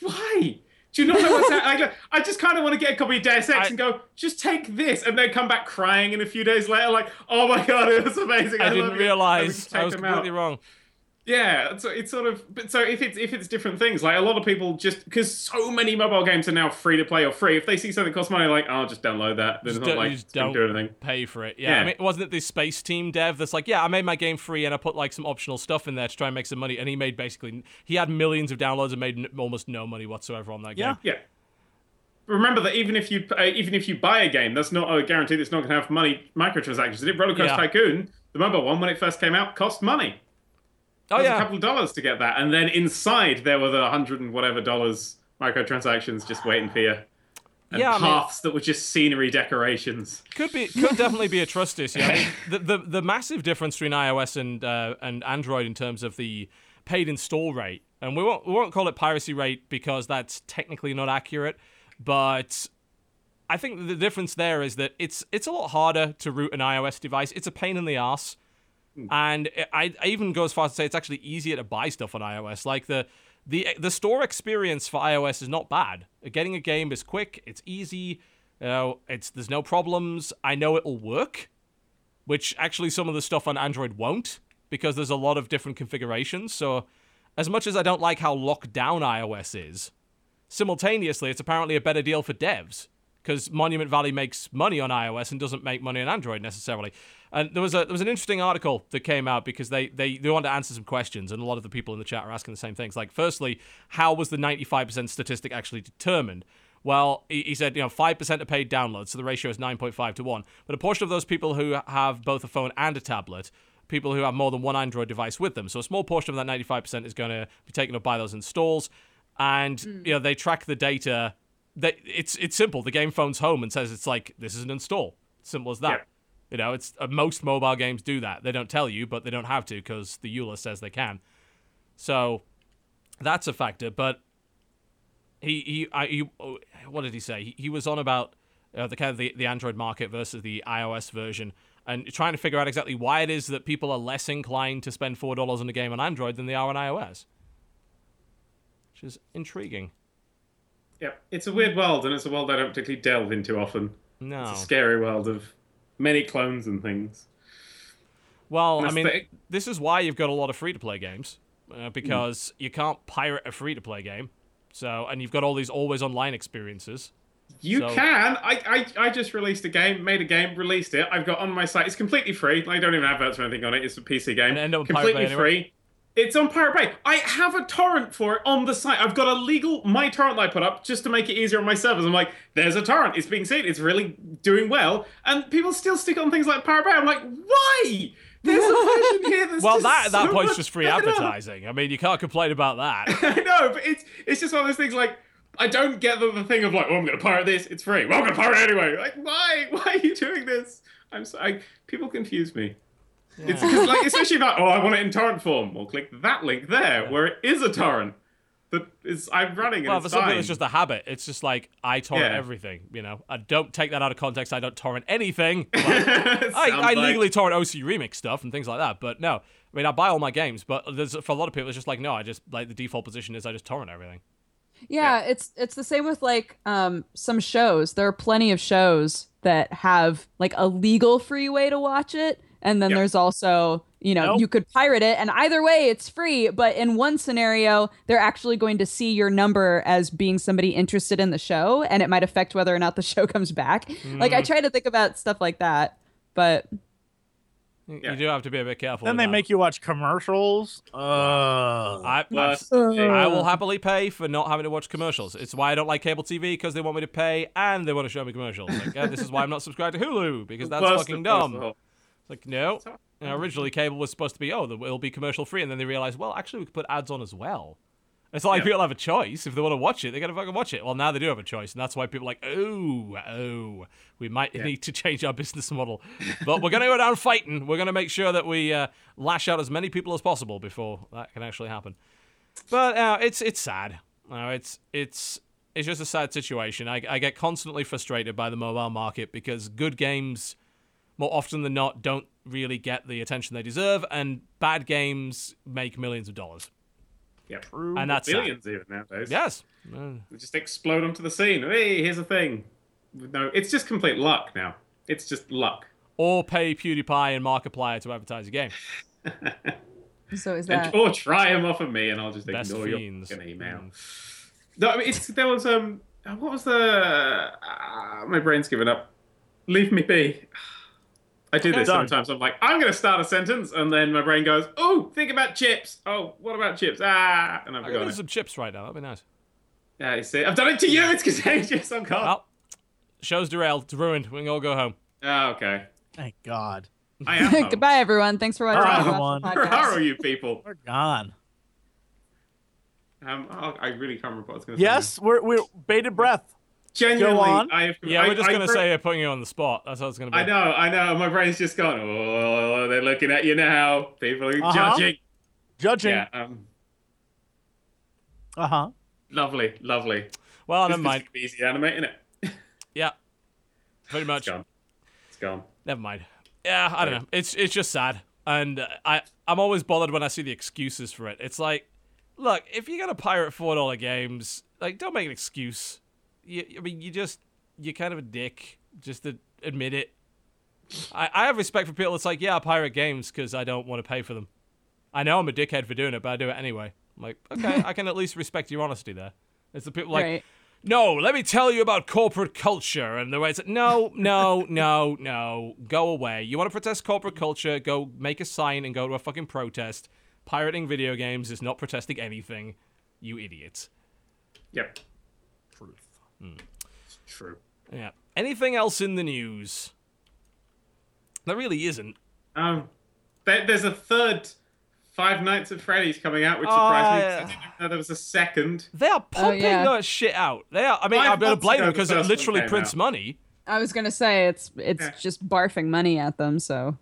why? Do you not know what's (laughs) happening? I, I just kind of want to get a copy of Deus Ex I- and go, just take this, and then come back crying in a few days later, like, oh my god, it was amazing. I love didn't it." And we realize I was them out. completely wrong. Yeah, so it's sort of, but so if it's if it's different things, like a lot of people just because so many mobile games are now free to play or free. If they see something costs money, like, oh, I'll just download that. Then it's don't, like just don't do anything. pay for it. Yeah, I Yeah. mean, wasn't it the Spaceteam dev that's like, yeah, I made my game free and I put like some optional stuff in there to try and make some money, and he made basically he had millions of downloads and made n- almost no money whatsoever on that Yeah. game. Yeah. Yeah remember that even if you uh, even if you buy a game, that's not a guarantee that's not going to have money microtransactions. Did Roller Coaster Yeah. Tycoon, the mobile one, when it first came out, cost money. Oh It was a couple of dollars to get that, and then inside there were the hundred and whatever dollars microtransactions just waiting for you. And Yeah, I mean- paths that were just scenery decorations. could be could definitely be a trust issue. I mean, the, the the massive difference between iOS and uh, and Android in terms of the paid install rate, and we won't we won't call it piracy rate because that's technically not accurate, but I think the difference there is that it's it's a lot harder to root an iOS device. It's a pain in the ass, Mm. and I, I even go as far as to say it's actually easier to buy stuff on iOS. Like the the the store experience for iOS is not bad. Getting a game is quick. It's easy. You know, it's there's no problems. I know it'll work, which actually some of the stuff on Android won't because there's a lot of different configurations. So, as much as I don't like how locked down iOS is, simultaneously it's apparently a better deal for devs because Monument Valley makes money on iOS and doesn't make money on Android necessarily. And there was a there was an interesting article that came out because they they they wanted to answer some questions, and a lot of the people in the chat are asking the same things. Like, firstly, how was the ninety five percent statistic actually determined? Well, he, he said you know five percent are paid downloads, so the ratio is nine point five to one. But a portion of those people who have both a phone and a tablet. People who have more than one Android device with them. So a small portion of that 95% is going to be taken up by those installs. And, hmm. you know, they track the data that it's it's simple. The game phones home and says it's like this is an install. Simple as that. Yeah. You know, it's uh, most mobile games do that. They don't tell you, but they don't have to because the EULA says they can. So that's a factor. But he he I he, oh, what did he say? He, he was on about uh, the kind of the, the Android market versus the iOS version. And trying to figure out exactly why it is that people are less inclined to spend four dollars on a game on Android than they are on iOS, which is intriguing. Yeah, it's a weird world, and it's a world I don't particularly delve into often. No, It's a scary world of many clones and things. Well, I mean, the- this is why you've got a lot of free to play games uh, because you can't pirate a free to play game. So, and you've got all these always online experiences. You So- can. I, I I just released a game, made a game, released it. I've got on my site. It's completely free. I don't even have adverts or anything on it. It's a PC game. And end up completely anyway. It's on Pirate Bay. I have a torrent for it on the site. I've got a legal my torrent that I put up just to make it easier on my servers. I'm like, there's a torrent. It's being seen. It's really doing well, and people still stick on things like Pirate Bay. I'm like, why? There's a version here that's (laughs) Well, that at that so point's just free better. advertising. I mean, you can't complain about that. (laughs) I know, but it's it's just one of those things like I don't get the, the thing of like, oh, I'm gonna pirate this. It's free. Well, I'm gonna pirate it anyway. Like, why? (laughs) Why are you doing this? I'm so I, people confuse me. It's because like especially about oh, I want it in torrent form. Well, click that link there where it is a torrent that is I'm running and Well, for it's some people, it's just a habit. It's just like I torrent Yeah. everything. You know, I don't take that out of context. I don't torrent anything. (laughs) I, I like- legally torrent OC remix stuff and things like that. But no, I mean, I buy all my games. But there's for a lot of people, it's just like no, I just like the default position is I just torrent everything. Yeah, it's it's the same with like um some shows. There are plenty of shows that have like a legal free way to watch it, and then Yep. there's also you know Nope. you could pirate it, and either way it's free. But in one scenario, they're actually going to see your number as being somebody interested in the show, and it might affect whether or not the (laughs) show comes back. Like I try to think about stuff like that, but You- Yeah. You do have to be a bit careful. Then they that. make you watch commercials. Uh, I, Plus, I will happily pay for not having to watch commercials. It's why I don't like cable TV because they want me to pay and they want to show me commercials. Like, uh, this is why I'm not subscribed to Hulu because that's fucking the- plus dumb. The whole- It's like no. Originally, cable was supposed to be oh, it'll be commercial free, and then they realized, well, actually, we could put ads on as well. It's not like Yeah. people have a choice. If they want to watch it, they gotta fucking watch it. Well, now they do have a choice, and that's why people are like, oh, oh, we might need to change our business model. But we're gonna go down fighting. We're gonna make sure that we uh, lash out as many people as possible before that can actually happen. But uh, it's it's sad. No, it's it's it's just a sad situation. I, I get constantly frustrated by the mobile market because good games, more often than not, don't really get the attention they deserve, and bad games make millions of dollars. Yep. And that's sad. even nowadays. Yes. They just explode onto the scene. Hey, here's a thing. No, it's just complete luck now. It's just luck. or pay PewDiePie and Markiplier to advertise a game. (laughs) So is And, that or try them off of me, and I'll just Best ignore your fiends. fucking email. Mm. No, I mean, it's there was um, what was the? Uh, my brain's given up. Leave me be. I do this Done. sometimes. I'm like, I'm going to start a sentence, and then my brain goes, "Oh, think about chips. Oh, what about chips? Ah," and I've I forgotten got some chips right now. That'd be nice. Yeah, you see, I've done it to you. It's contagious. I'm gone. Well, show's derailed. It's ruined. We can all go home. Oh, okay. Thank God. I am. (laughs) home. Goodbye, everyone. Thanks for watching. Bye, the everyone. podcast. Where are you people? We're gone. Um, oh, I really can't remember what I was going to say. Yes, we're we're bated breath. Genuinely. Go on. I, Yeah, I, we're just I, gonna I, say uh, putting you on the spot. That's how it's gonna be. I know, I know. My brain's just gone. Oh, they're looking at you now. People are Uh-huh. judging. Judging. Yeah. Um, Uh huh. lovely, lovely. Well, This never mind. is easy animating it. (laughs) Yeah, pretty much. It's gone. It's gone. Never mind. Yeah, I don't know. It's it's just sad, and uh, I I'm always bothered when I see the excuses for it. It's like, look, if you're gonna pirate four dollar games, like don't make an excuse. You, I mean, you just you're kind of a dick. Just to admit it. I I have respect for people. that's like, yeah, I pirate games because I don't want to pay for them. I know I'm a dickhead for doing it, but I do it anyway. I'm like, okay, (laughs) I can at least respect your honesty there. It's the people like, Right. no, let me tell you about corporate culture and the way it's no, no, no, no, go away. You want to protest corporate culture? Go make a sign and go to a fucking protest. Pirating video games is not protesting anything. You idiots. Yep. Truth. It's true. Yeah. Anything else in the news? There really isn't. Um, there, there's a third Five Nights at Freddy's coming out, which Oh, surprised me. 'cause yeah. I didn't know there was a second. They are pumping yeah. that shit out. They are. I mean, Five I'm gonna blame ago, them the because it literally came prints out. money. I was gonna say it's it's Yeah. just barfing money at them. So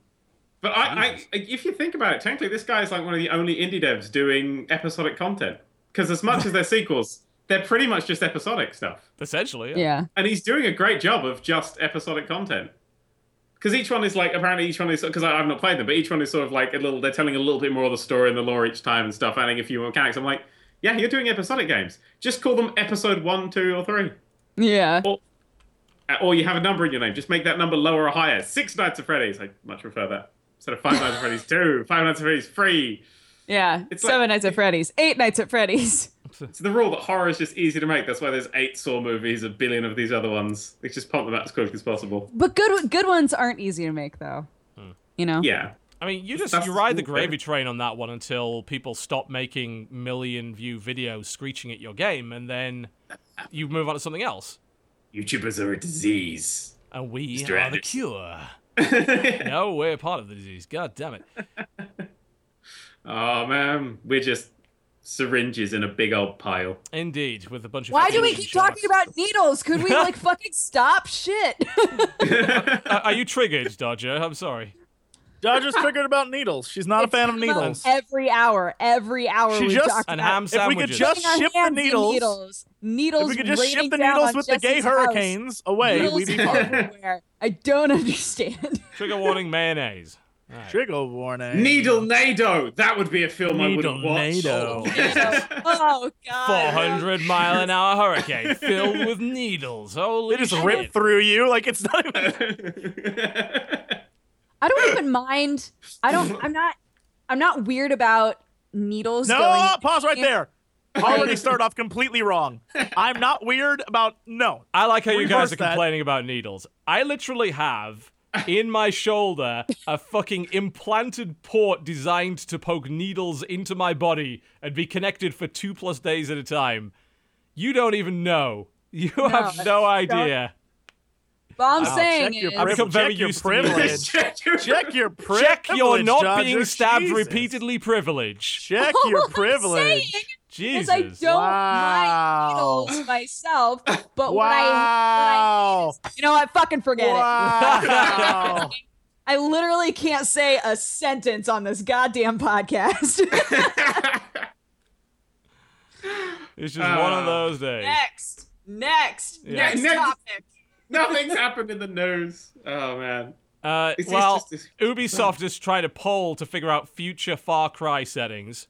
But I, I, if you think about it, technically, this guy is like one of the only indie devs doing episodic content. Because as much as they're sequels, they're pretty much just episodic stuff. Essentially. Yeah. yeah, and he's doing a great job of just episodic content. Because each one is like apparently each one is because I've not played them, but each one is sort of like a little. They're telling a little bit more of the story and the lore each time and stuff, adding a few more mechanics. I'm like, yeah, you're doing episodic games. Just call them episode one, two, or three, yeah. or or you have a number in your name. Just make that number lower or higher. Six Nights of Freddy's. I much prefer that instead of Five Nights of Freddy's two. Five Nights of Freddy's free. Yeah, It's Seven like- Nights at Freddy's, Eight Nights at Freddy's. It's the rule that horror is just easy to make. That's why there's eight Saw movies, a billion of these other ones. They just pump them out as quick as possible. But good good ones aren't easy to make though. Hmm. You know. Yeah. I mean, you just That's you ride the gravy man. train on that one until people stop making million view videos screeching at your game, and then you move on to something else. YouTubers are a disease. And we Mr. are the cure. (laughs) No, we're part of the disease. God damn it. Man, we're just syringes in a big old pile. Indeed, with a bunch of. Why do we keep shots. talking about needles? Could we like (laughs) fucking stop shit? (laughs) Uh, are you triggered, (laughs) Dodger? I'm sorry. Dodger's triggered about needles. She's not a fan of needles. Every hour, every hour She we just- talk And about ham If we could just ship the needles, needles, needles if we could just ship the needles on with the gay Jesse's house. hurricanes away, we'd be fine. everywhere. I don't understand. Trigger warning mayonnaise. Alright. Trigger warning. Needle Nado. That would be a film I wouldn't watch. Nado. oh, oh god. 400 mile an hour hurricane filled with needles. Holy They just shit. rip through you like it's not even. (laughs) I don't even mind. I don't. I'm not. I'm not weird about needles No, going. pause right there. Already start off completely wrong. I'm not weird about no. I like how you guys are that. complaining about needles. I literally have in my shoulder a fucking implanted port designed to poke needles into my body and be connected for two plus days at a time. You don't even know. You have no idea. But I'm Wow, saying check your is, I've privilege. very Check your used to privilege. (laughs) Check your- Check your privilege. Check you're not being stabbed Jesus. repeatedly privilege. Check All your (laughs) I'm privilege. Saying Jesus. is I don't Wow. mind needles myself, (laughs) but what I, Wow. what I you know what? Fucking forget it. (laughs) I literally can't say a sentence on this goddamn podcast. (laughs) It's just one of Ah. those days. Next. Next. Yeah. Next Next. topic. Nothing's happened in the news. Oh man. Uh, It's- it's well, just this- Ubisoft is trying to poll to figure out future Far Cry settings.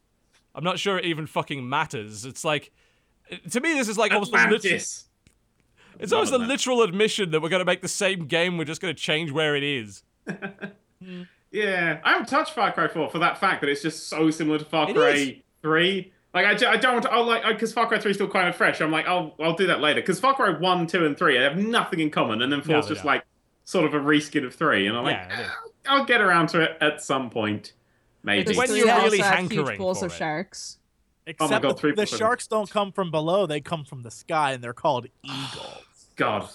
I'm not sure it even fucking matters. It's like, to me, this is like almost a lit- it's almost a None of that. literal admission that we're going to make the same game. We're just going to change where it is. (laughs) Yeah, I haven't touched Far Cry 4 for that fact that it's just so similar to Far It Cry is. 3. Like I, don't want to I'll like because Far Cry 3 is still kind of fresh. I'm like I'll I'll do that later because Far Cry 1, 2, and 3 have nothing in common, and then 4 No, is just don't. like sort of a reskin of 3, and I'm like Yeah, it is. I'll, I'll get around to it at some point, maybe. When you're also really hankering pools for of it. sharks. Oh Except God, the, three the percent. sharks don't come from below; they come from the sky, and they're called (sighs) oh, eagles. God.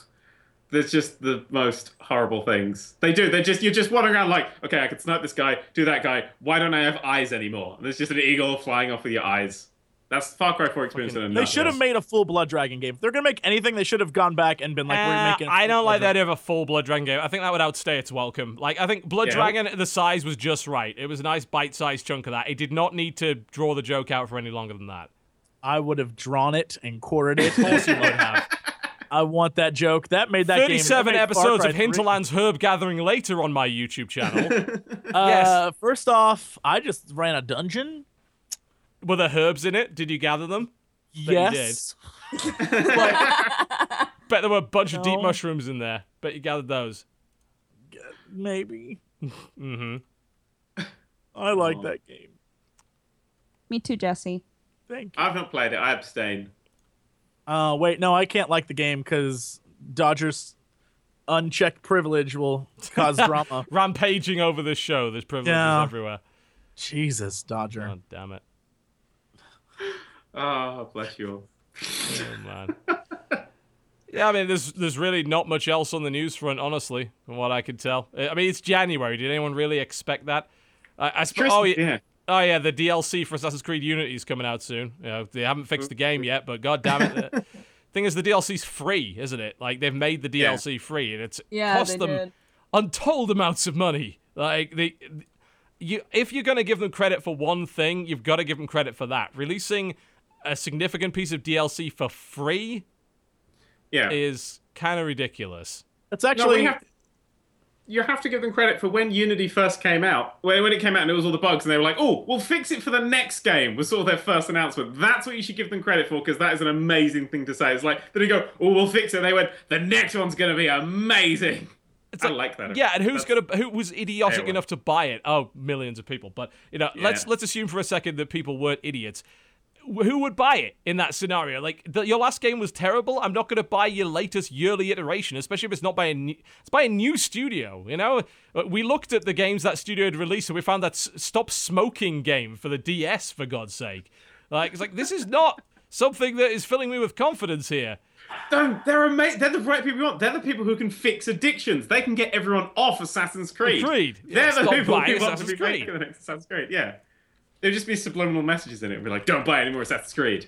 There's just the most horrible things. They do. They're just you're just wandering around like, okay, I could snipe this guy, do that guy. Why don't I have eyes anymore? And there's just an eagle flying off with your eyes. That's Far Cry 4 experience in They should have made a full Blood Dragon game. If they're gonna make anything, they should have gone back and been like, Uh, "We're making." a I full don't Blood like the idea of a full Blood Dragon game. I think that would outstay its welcome. Like, I think Blood Yeah. Dragon, the size was just right. It was a nice bite-sized chunk of that. It did not need to draw the joke out for any longer than that. I would have drawn it and quartered it. Of course you would have. (laughs) I want that joke. That made that game. 37 episodes Cry of 3. Hinterland's Herb Gathering later on my YouTube channel. (laughs) Uh, Yes. First off, I just ran a dungeon. Were there herbs in it? Did you gather them? you did. yes. (laughs) Bet there were a bunch of deep No. mushrooms in there. Bet you gathered those. Maybe. (laughs) Mm-hmm. I like Oh. that game. Me too, Jesse. Thank you. I've not played it. I abstain. Uh, wait, no, I can't like the game because Dodgers unchecked privilege will cause (laughs) drama. Rampaging over this show. There's privileges Yeah. everywhere. Jesus, Dodger. Oh, damn it. Oh, bless you all. Oh, man. (laughs) Yeah, I mean, there's there's really not much else on the news front, honestly, from what I could tell. I mean, it's January. Did anyone really expect that? I, I sp- oh, yeah. yeah. Oh yeah, the DLC for Assassin's Creed Unity is coming out soon. You know, they haven't fixed the game yet, but god damn it. The (laughs) thing is the DLC's free, isn't it? Like they've made the Yeah. DLC free and it's Yeah, cost them did. untold amounts of money. Like they you if you're going to give them credit for one thing, you've got to give them credit for that. Releasing a significant piece of DLC for free Yeah. is kind of ridiculous. That's actually we have, you have to give them credit for when Unity first came out. When, when it came out and it was all the bugs, and they were like, "Oh, we'll fix it for the next game." Was sort of their first announcement. That's what you should give them credit for because that is an amazing thing to say. It's like then they go, "Oh, we'll fix it." And they went, "The next one's going to be amazing." I like, that. Yeah, and who's That's- gonna who was idiotic Everyone. enough to buy it? Oh, millions of people. But you know, let's let's assume for a second that people weren't idiots. Who would buy it in that scenario? Like the, your last game was terrible. I'm not going to buy your latest yearly iteration, especially if it's not by a new, it's by a new studio. You know, Uh, we looked at the games that studio had released, and we found that Stop Smoking game for the DS, for God's sake. Like it's like this is not something that is filling me with confidence here. Don't. They're amazing. They're the right people you want. They're the people who can fix addictions. They can get everyone off Assassin's Creed. Yeah, They're the people who want to be Creed. the next Assassin's Creed. Yeah. There'd just be subliminal messages in it. It'd be like, "Don't buy any more Assassin's Creed."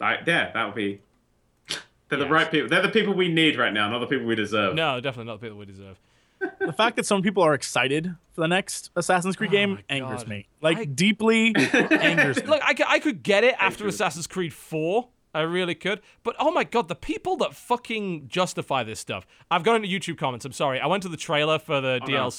Like, yeah, that would be. They're the right people. They're the people we need right now, not the people we deserve. No, definitely not the people we deserve. the fact that some people are excited for the next Assassin's Creed Oh game angers God. me. Like I- deeply (laughs) angers me. Look, I could, I could get it after. Assassin's Creed 4. I really could. But oh my god, the people that fucking justify this stuff. I've gone into YouTube comments. I'm sorry. I went to the trailer for the Oh, no.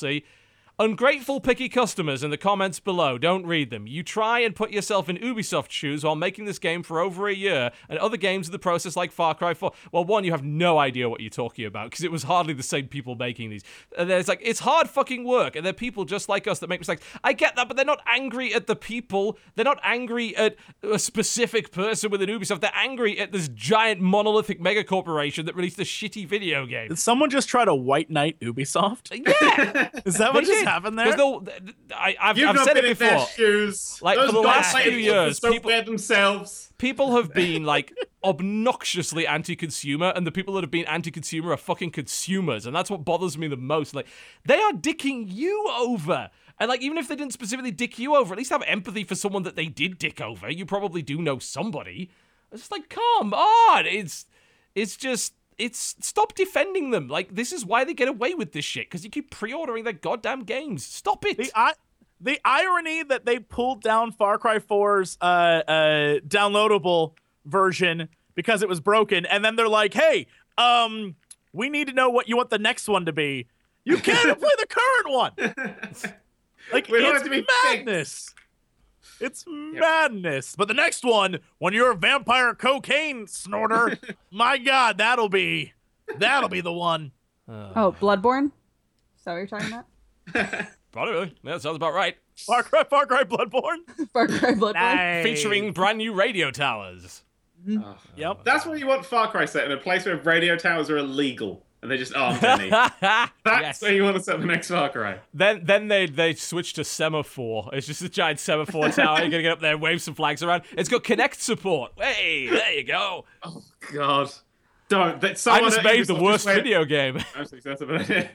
Ungrateful, picky customers in the comments below. Don't read them. You try and put yourself in Ubisoft shoes while making this game for over a year, and other games in the process like Far Cry 4. Well, one, you have no idea what you're talking about because it was hardly the same people making these. And then it's like it's hard fucking work, and they're people just like us that make mistakes. I get that, but they're not angry at the people. They're not angry at a specific person within Ubisoft. They're angry at this giant monolithic mega corporation that released a shitty video game. Did someone just try to white knight Ubisoft? Yeah. (laughs) Is that what just. Happened there? they'll- I, I've, You've I've not said been it in their before. shoes. Like, for the last few years, people- themselves. People have (laughs) been like obnoxiously anti-consumer, and the people that have been anti-consumer are fucking consumers, and that's what bothers me the most. Like, they are dicking you over. And like, even if they didn't specifically dick you over, at least have empathy for someone that they did dick over. You probably do know somebody. It's just like, come on. It's it's just it's stop defending them. Like, this is why they get away with this shit, because you keep pre-ordering their goddamn games. Stop it. See, I the irony that they pulled down Far Cry 4's uh, uh, downloadable version because it was broken, and then they're like, "Hey, um, we need to know what you want the next one to be. You (laughs) can't play the current one." (laughs) Like We it's it to be madness. It's madness. But the next one, when you're a vampire cocaine snorter, (laughs) my God, that'll be that'll be the one. Oh, Bloodborne? Is that what you're talking about? (laughs) Probably. Yeah, that sounds about right. Far Cry, Far Cry, Bloodborne. (laughs) Far Cry Bloodborne? Nice. Featuring brand new radio towers. Mm-hmm. Yep. That's what you want Far Cry set in a place where radio towers are illegal and they just oh, aren't any. (laughs) That's yes. where you want to set the next Far Cry. Then then they they switch to semaphore. It's just a giant semaphore tower. You're gonna get up there, and wave some flags around. It's got Kinect support. Hey, there you go. Oh God! Don't. That I just made the worst video game. Actually, that's about it.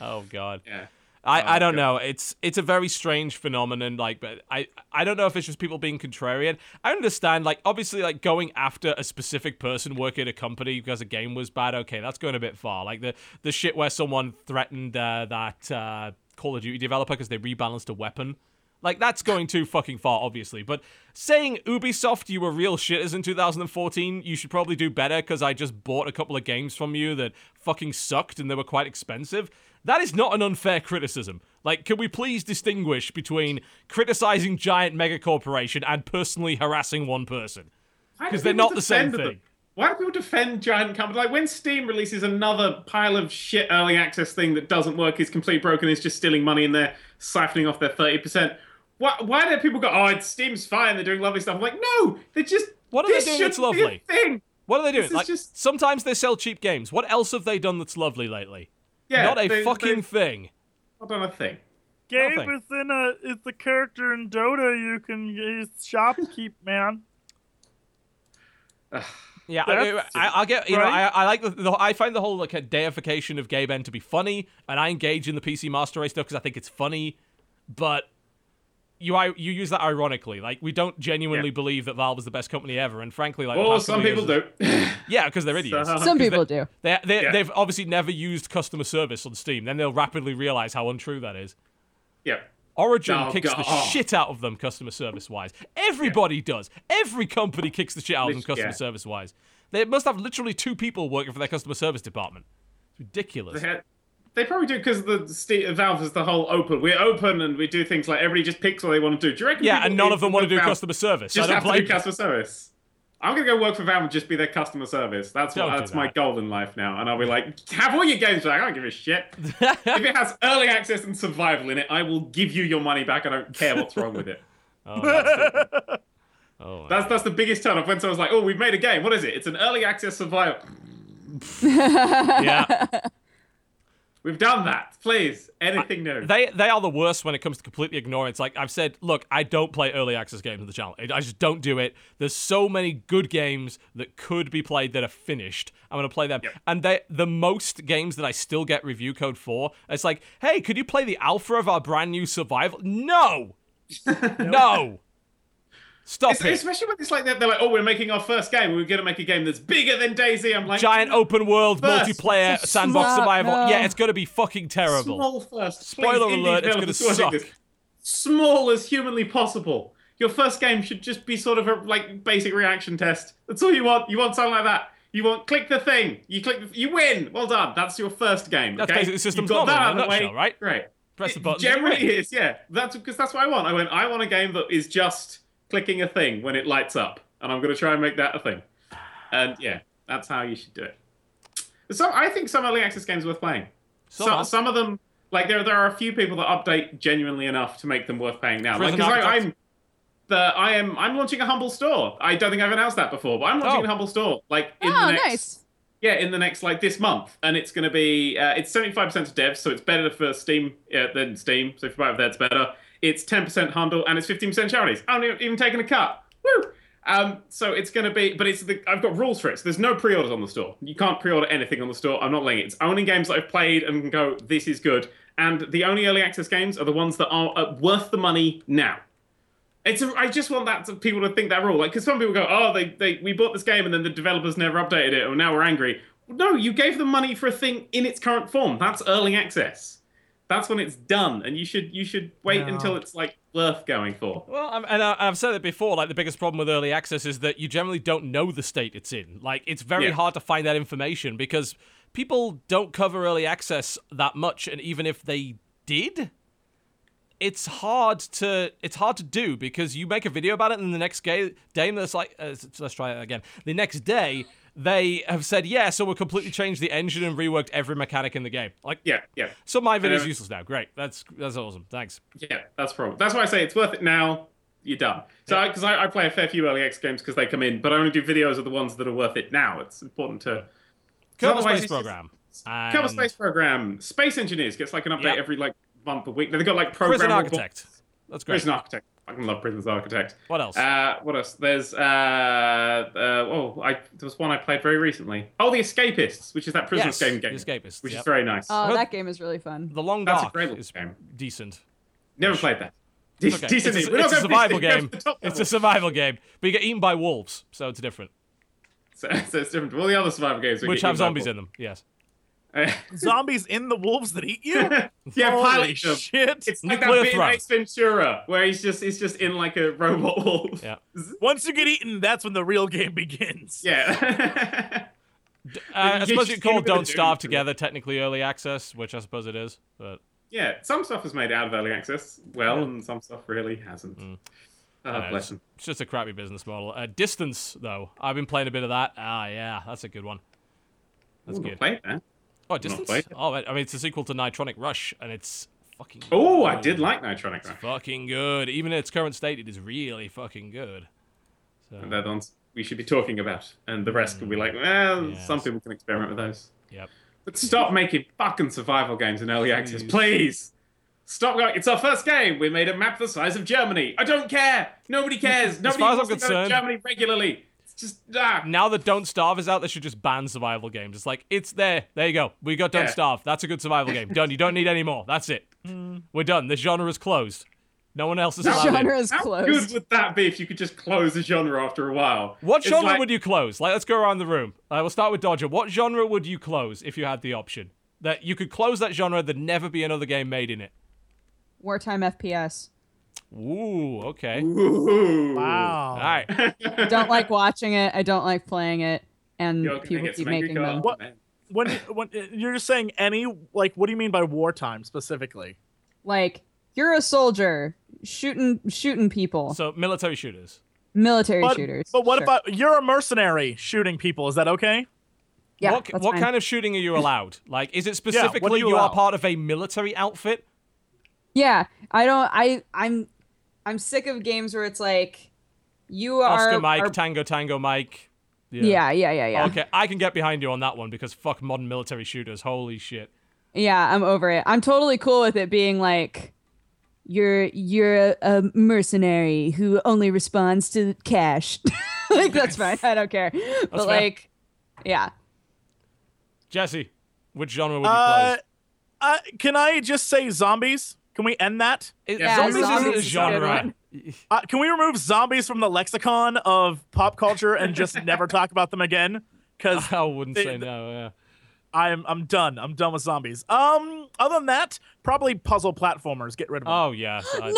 oh god. Yeah. I, I Oh, don't God. know. It's it's a very strange phenomenon. Like, but I I don't know if it's just people being contrarian. I understand. Like, obviously, like going after a specific person working at a company because a game was bad. Okay, that's going a bit far. Like the the shit where someone threatened uh, that uh, Call of Duty developer because they rebalanced a weapon. Like that's going too fucking far, obviously. But saying Ubisoft, you were real shitters in 2014, you should probably do better because I just bought a couple of games from you that fucking sucked and they were quite expensive. That is not an unfair criticism. Like, can we please distinguish between criticizing giant mega corporation and personally harassing one person? Because they're not the same defend them? thing. Why do people defend giant companies? Like when Steam releases another pile of shit early access thing that doesn't work, is completely broken, is just stealing money and they're siphoning off their thirty percent. Why, why do people go? Oh, it's Steam's fine. They're doing lovely stuff. I'm like, no, they're just. What are they doing that's shouldn't be a lovely? Thing. What are they doing? This Like, just- sometimes they sell cheap games. What else have they done that's lovely lately? Yeah, not a they, fucking They've thing. not done a thing. Gabe Nothing. is in a is the character in Dota you can use shopkeep, (laughs) man. Yeah, I, That's- I, I'll get. You know, I. I like the, the. I find the whole like a deification of Gaben to be funny, and I engage in the PC Master Race stuff because I think it's funny. But you, you use that ironically. Like we don't genuinely Yeah. believe that Valve is the best company ever, and frankly, like the oh, Well, some people years- do. (laughs) Yeah, because they're idiots. So- Some 'Cause people they, do. They, they, Yeah. They've obviously never used customer service on Steam. Then they'll rapidly realize how untrue that is. yeah. Origin Oh, kicks the God. shit out of them customer service wise. Everybody does. Every company kicks the shit out of them customer yeah. service wise. They must have literally two people working for their customer service department. It's ridiculous. They, had, they probably do because the Ste Valve is the whole open. We're open and we do things like everybody just picks what they want to do. Do you reckon? Yeah, and none of them want to do Valve customer service. Just I have don't to blame do customer service. I'm gonna go work for Valve and just be their customer service. That's what Don't do that's my that. goal in life now. And I'll be like, have all your games back. I don't give a shit. (laughs) if it has early access and survival in it, I will give you your money back. I don't care what's wrong with it. (laughs) Oh, that's- (laughs) oh, That's that's the biggest turn off when someone's like, oh, we've made a game. What is it? It's an early access survival. yeah. We've done that. Please, anything new. They they are the worst when it comes to completely ignoring. It's like I've said, look, I don't play early access games on the channel. I I just don't do it. There's so many good games that could be played that are finished. I'm gonna play them. And they the most games that I still get review code for, it's like, hey, could you play the alpha of our brand new survival? No, (laughs) no. Stop It's- it. especially when it's like they're, they're like, oh, we're making our first game. We're gonna make a game that's bigger than DayZ. I'm like, Giant open world First, multiplayer it's sandbox small- survival. no. Yeah, it's gonna be fucking terrible. Small first. Spoiler Please, alert, it's gonna suck. this. Small as humanly possible. Your first game should just be sort of a like basic reaction test. That's all you want. You want something like that. You want click the thing. You click. The, you win. Well done. That's your first game. That's okay? basically the system's You've got normal that in out of the way. nutshell, right? Great. Press the button. and Generally is. Yeah. That's because that's what I want. I went. I want a game that is just clicking a thing when it lights up, and I'm going to try and make that a thing. And yeah, that's how you should do it. Some, I think some early access games are worth playing. Some So, some of them, like there, there are a few people that update genuinely enough to make them worth paying now. Like, I, I'm the, I am, I'm launching a humble store. I don't think I've announced that before, but I'm launching Oh. a humble store. Like in Oh, the next, nice. yeah, in the next like this month, and it's going to be, uh, it's 75% to devs, so it's better for Steam uh, than Steam. So if you buy it there, it's better. It's 10% humble and it's 15% charities. I'm not even taking a cut. Woo! Um, so it's going to be, but it's the, I've got rules for it. So there's no pre-orders on the store. You can't pre-order anything on the store. I'm not letting it. It's only games that I've played and go, this is good. And the only early access games are the ones that are uh, worth the money now. It's a, I just want that to people to think that rule. Like, because some people go, oh, they, they we bought this game and then the developers never updated it, and now we're angry. No, you gave them money for a thing in its current form. That's early access. That's when it's done, and you should you should wait No. until it's like worth going for. Well, I'm, and I, I've said it before. Like the biggest problem with early access is that you generally don't know the state it's in. Like it's very Yeah. hard to find that information because people don't cover early access that much, and even if they did, it's hard to it's hard to do because you make a video about it, and the next day, day like uh, let's try it again. The next day. They have said, yeah, so we'll completely changed the engine and reworked every mechanic in the game. Like, Yeah, yeah, so my video's Um, useless now. Great, that's that's awesome. Thanks. yeah. That's problem. That's why I say it's worth it now. You're done. So, because I, I play a fair few early access games because they come in, but I only do videos of the ones that are worth it now. It's important to. Kerbal otherwise Space Program. Kerbal and Space Program. Space Engineers gets like an update Yep. every like month a week. They've got like program Prison. Architect. That's great. Prison Architect. I love Prison's Architect. What else? Uh, what else? There's uh, uh, oh, I there was one I played very recently. Oh, The Escapists, which is that prison yes, escape game, The Escapists. which yep. is very nice. Oh, Well, that game is really fun. The Long That's a Dark great is game. decent. Never played that. It's okay. Decent. It's a, We're not it's a survival decent, game. go to the top It's a survival game, but you get eaten by wolves, so it's different. So, (laughs) so it's different from all the other survival games. Which have zombies in them. Yes. (laughs) Zombies in the wolves that eat you? (laughs) yeah, Holy pilot shit. It's like Nuclear that bit in thrust. Ace Ventura where he's just he's just in like a robot wolf. Yeah. (laughs) Once you get eaten, that's when the real game begins. Yeah. Uh, I suppose you call Don't Starve together technically early access, which I suppose it is. But yeah. Some stuff is made out of early access well, and some stuff really hasn't. Oh, don't know, bless it's, him. it's just a crappy business model. Uh, Distance, though, I've been playing a bit of that. Ah, yeah, that's a good one. That's Ooh, good. played that. Oh, Distance. Oh, I mean, it's a sequel to Nitronic Rush, and it's fucking. Oh, I did like Nitronic It's Rush. fucking good. Even in its current state, it is really fucking good. So, And the ones we should be talking about, and the rest can be like, well, mm, Yes. some people can experiment with those. yep. But stop making fucking survival games in early access, Please. Stop going. It's our first game. We made a map the size of Germany. I don't care. Nobody (laughs) cares. Nobody as far as I'm wants to go to concerned- Germany regularly. It's just ah. Now that Don't Starve is out, they should just ban survival games. It's like, it's there. There you go. We got Don't Yeah. Starve. That's a good survival game. Done. You don't need any more. That's it. We're done. The genre is closed. No one else is The allowed in. genre is How closed. good would that be if you could just close the genre after a while? What It's genre like- would you close? Like, let's go around the room. Uh, we'll start with Dodger. What genre would you close if you had the option? That you could close that genre, there'd never be another game made in it. Wartime FPS. Ooh, okay. Ooh. Wow. All right. I (laughs) don't like watching it. I don't like playing it. And You're people keep making them. What- When, when uh, you're just saying any, like, what do you mean by wartime specifically? Like you're a soldier shooting shooting people. So, military shooters. Military But, shooters. but what Sure. about you're a mercenary shooting people? Is that okay? yeah? what that's what fine. kind of shooting are you (laughs) allowed? Like, is it specifically you you, are part of a military outfit? Yeah, I don't. I I'm I'm sick of games where it's like you are. Oscar Mike, are- Tango Tango Mike. yeah, yeah, yeah, yeah. Okay, I can get behind you on that one because fuck modern military shooters. Holy shit. Yeah, I'm over it. I'm totally cool with it being like you're you're a, a mercenary who only responds to cash. (laughs) like that's fine. I don't care. but fair. like yeah. Jesse, which genre would you Uh, close? uh, can I just say zombies? Can we end that? It- yeah, zombies, isn't zombies a is a genre. Uh, can we remove zombies from the lexicon of pop culture and just (laughs) never talk about them again? Because I wouldn't They- say no. Yeah. I'm I'm done. I'm done with zombies. Um, other than that, probably puzzle platformers. Get rid of them. Oh yeah. (gasps) I- Get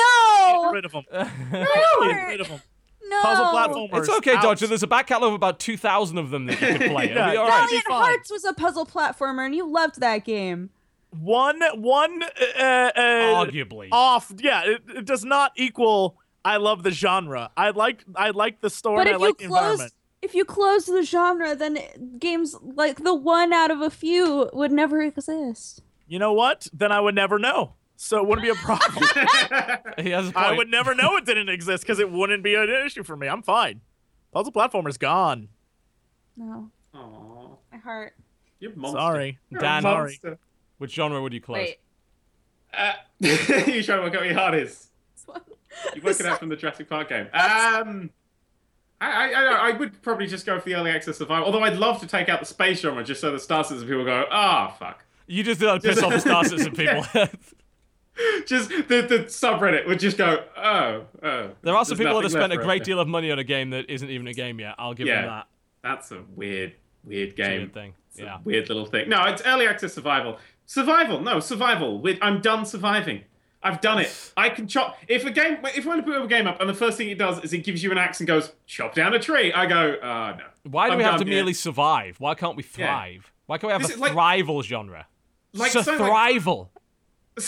No, rid of them. Get rid of them. (laughs) no. Puzzle platformers. It's okay, out. Dodger. There's a back catalog of about 2,000 of them that you could play. (laughs) It'll Yeah, be all yeah. right. Valiant. Hearts was a puzzle platformer, and you loved that game. One one uh, uh, Arguably. off. Yeah, it, it does not equal. I love the genre. I like I like the story. But and I if you the close, environment. if you close the genre, then games like the one out of a few would never exist. You know what? Then I would never know. So it wouldn't be a problem. (laughs) he has a point. I would never know it didn't exist because it wouldn't be an issue for me. I'm fine. Puzzle platformer's gone. No, Aw, my heart. you're monster. Sorry. You're a Dan. Sorry. Monster. Which genre would you close? Wait, Uh, (laughs) you trying to work out what your heart is. You work it out from the Jurassic Park game. Um, I, I, I, I would probably just go for the early access survival. Although I'd love to take out the space genre just so the Star Citizen people go, ah, fuck. You just did that to piss off the Star (laughs) Citizen people. (laughs) Just the, the subreddit would just go, oh, oh. there are some people that have spent a great us. deal of money on a game that isn't even a game yet. I'll give them Yeah. that. That's a weird, weird It's a game. weird thing. It's a Yeah. weird little thing. No, it's early access survival. Survival. No, survival. With I'm done surviving. I've done it. I can chop. If a game, if I want to put a game up, and the first thing it does is it gives you an axe and goes chop down a tree, I go, uh no. Why do I'm we have to here. merely survive? Why can't we Yeah. thrive? Why can't we have This a is like- genre? Like something like- thrival.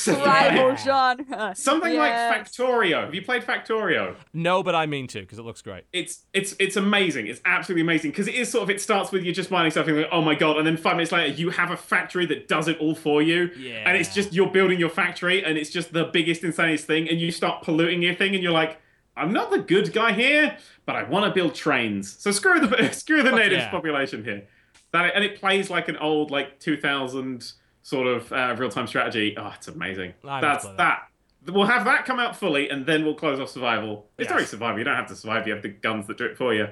Rival genre. Something Yes. like Factorio. Have you played Factorio? No, but I mean to because it looks great. It's it's it's amazing. It's absolutely amazing because it is sort of. It starts with you just mining something like, oh my god, and then five minutes later you have a factory that does it all for you. Yeah. And it's just you're building your factory, and it's just the biggest, insanest thing, and you start polluting your thing, and you're like, I'm not the good guy here, but I want to build trains. So screw the (laughs) screw the Fuck natives yeah. population here. That and it plays like an old like 2000 sort of uh, real time strategy. Oh, it's amazing. I That's play that. We'll have that come out fully, and then we'll close off survival. It's Yes. already survival. You don't have to survive. You have the guns that do it for you.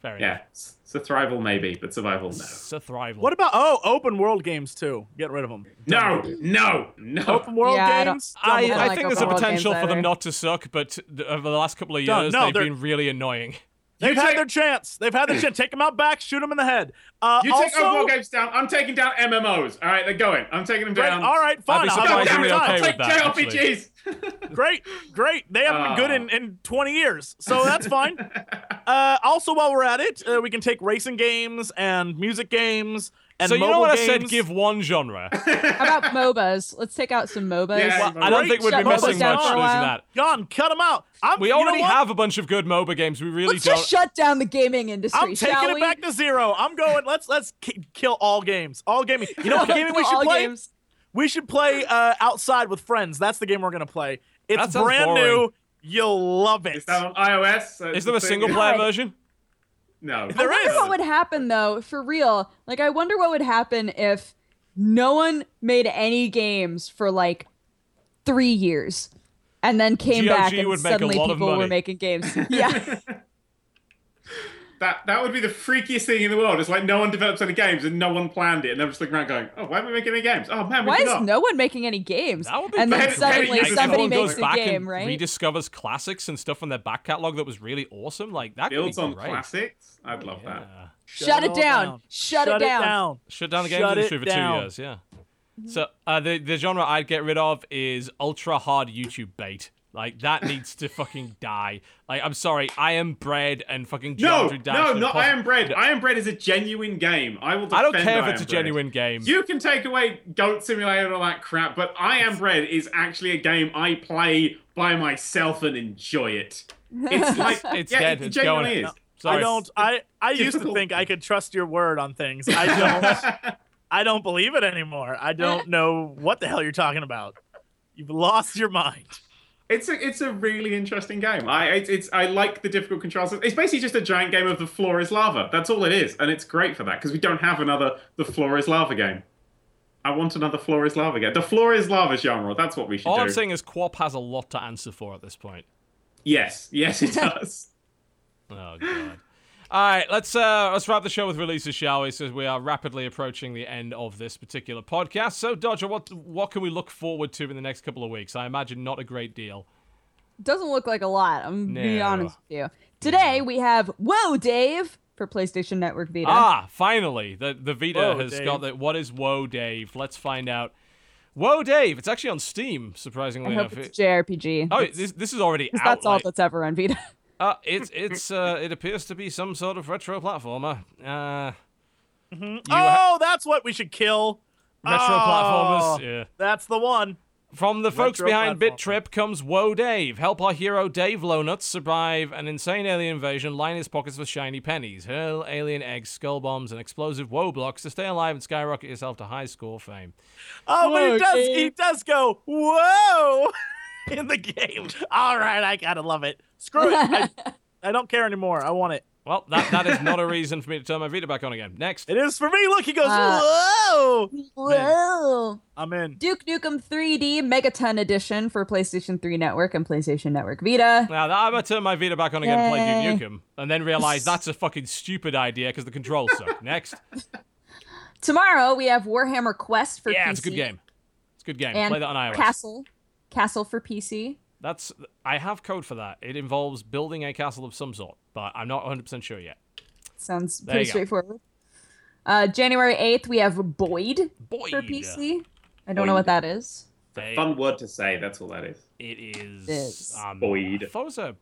Very Yeah, s- so thrival maybe, but survival no. It's a thrival. What about oh, open world games too? Get rid of them. No, no, no. Open world Yeah, games. I, don't I like think there's a potential for them not to suck, but over the last couple of No, years, no, they've they're- been really annoying. They've You had take- their chance. They've had their chance. Take them out back. Shoot them in the head. Uh, You take also, overworld games down. I'm taking down MMOs. All right, they're going. I'm taking them great. down. All right, fine. be I'll have a surprisingly good okay time. with Take that. JRPGs. (laughs) (laughs) Great, great. They haven't been good Oh. in, in 20 years, so that's fine. (laughs) uh, also, while we're at it, uh, we can take racing games and music games and so you know mobile what I said? Give one genre. (laughs) How about MOBAs? Let's take out some MOBAs. Yeah. I don't think we'd be Shut missing much losing that. John, cut them out. I'm, We already have a bunch of good MOBA games. We really Let's don't. just shut down the gaming industry, I'm shall taking it we? back to zero. I'm going. Let's let's ki- kill all games. All gaming. You know what gaming we should play? games. We should play uh, outside with friends. That's the game we're gonna play. It's brand boring. new. You'll love it. Is that on iOS? So Is there a single player Right. version? No. There I wonder is. what would happen though, for real. Like, I wonder what would happen if no one made any games for like three years, and then came GOG back and would make a suddenly people were making games. (laughs) Yeah, (laughs) That that would be the freakiest thing in the world. It's like no one develops any games and no one planned it, and they're just looking around going, "Oh, why aren't we making any games? Oh man, we why is forgot." no one making any games? That would be and then suddenly Like, somebody makes goes a back game, and right? rediscovers classics and stuff from their back catalog that was really awesome. Like that builds could be on great. classics? I'd love that. Yeah. Shut it all down. Shut it down. Shut down the Shut games industry for down. two years. Yeah. So uh, the the genre I'd get rid of is ultra hard YouTube bait. Like that needs to fucking die. Like I'm sorry, I am bread and fucking No, dash. no, not pos- I Am Bread. I Am Bread is a genuine game. I will. I don't defend care if I it's a Am Bread. genuine game. You can take away Goat Simulator and all that crap, but I Am Bread is actually a game I play by myself and enjoy it. It's (laughs) like It's yeah, dead. It It's genuinely going. is. Sorry. I don't. I I used to think I could trust your word on things. I (laughs) don't. I don't believe it anymore. I don't (laughs) know what the hell you're talking about. You've lost your mind. It's a it's a really interesting game. I it's, it's I like the difficult controls. It's basically just a giant game of the floor is lava. That's all it is, and it's great for that because we don't have another the floor is lava game. I want another floor is lava game. The floor is lava genre. That's what we should All do. I'm saying is QWOP has a lot to answer for at this point. yes, yes, it (laughs) does. Oh god. All right, let's uh let's wrap the show with releases, shall we? Since we are rapidly approaching the end of this particular podcast. So, Dodger, what what can we look forward to in the next couple of weeks? I imagine not a great deal. Doesn't look like a lot. I'm gonna be honest with you. Today we have Woah Dave for PlayStation Network Vita. Ah, finally, the the Vita Whoa, has Dave. got that. What is Whoa, Dave? Let's find out. Whoa, Dave! It's actually on Steam, surprisingly I hope enough. it's JRPG. oh, this this is already out. that's all like- that's ever on Vita. (laughs) Uh, it's it's uh, it appears to be some sort of retro platformer. Uh, ha- oh, that's what we should kill. retro Oh, platformers. Yeah. That's the one. From the folks Retro behind Bit. Trip comes Woah Dave. Help our hero Dave Lownuts survive an insane alien invasion, line his pockets with shiny pennies, hurl alien eggs, skull bombs, and explosive woe blocks to stay alive and skyrocket yourself to high score fame. Oh, but he does. Dave. He does go whoa (laughs) in the game. All right, I gotta love it. Screw it. I, (laughs) I don't care anymore. I want it. Well, that, that is not a (laughs) reason for me to turn my Vita back on again. Next. It is for me. Look, he goes Uh, whoa. Whoa! I'm in. Duke Nukem 3D Megaton Edition for PlayStation 3 Network and PlayStation Network Vita. Now, I'm going to turn my Vita back on again and play Duke Nukem, and then realize (laughs) that's a fucking stupid idea because the controls suck. Next. Tomorrow we have Warhammer Quest for PC. yeah, it's a good game. It's a good game. And play that on iOS. Castle. Castle for PC. That's I have code for that. It involves building a castle of some sort, but I'm not 100% sure yet. Sounds There pretty straightforward. Uh, January 8th, we have Boid, Boid. for PC. I don't know what that is. They- Fun word to say. That's all that is. It is. Is. Um, Boid. I thought it was a.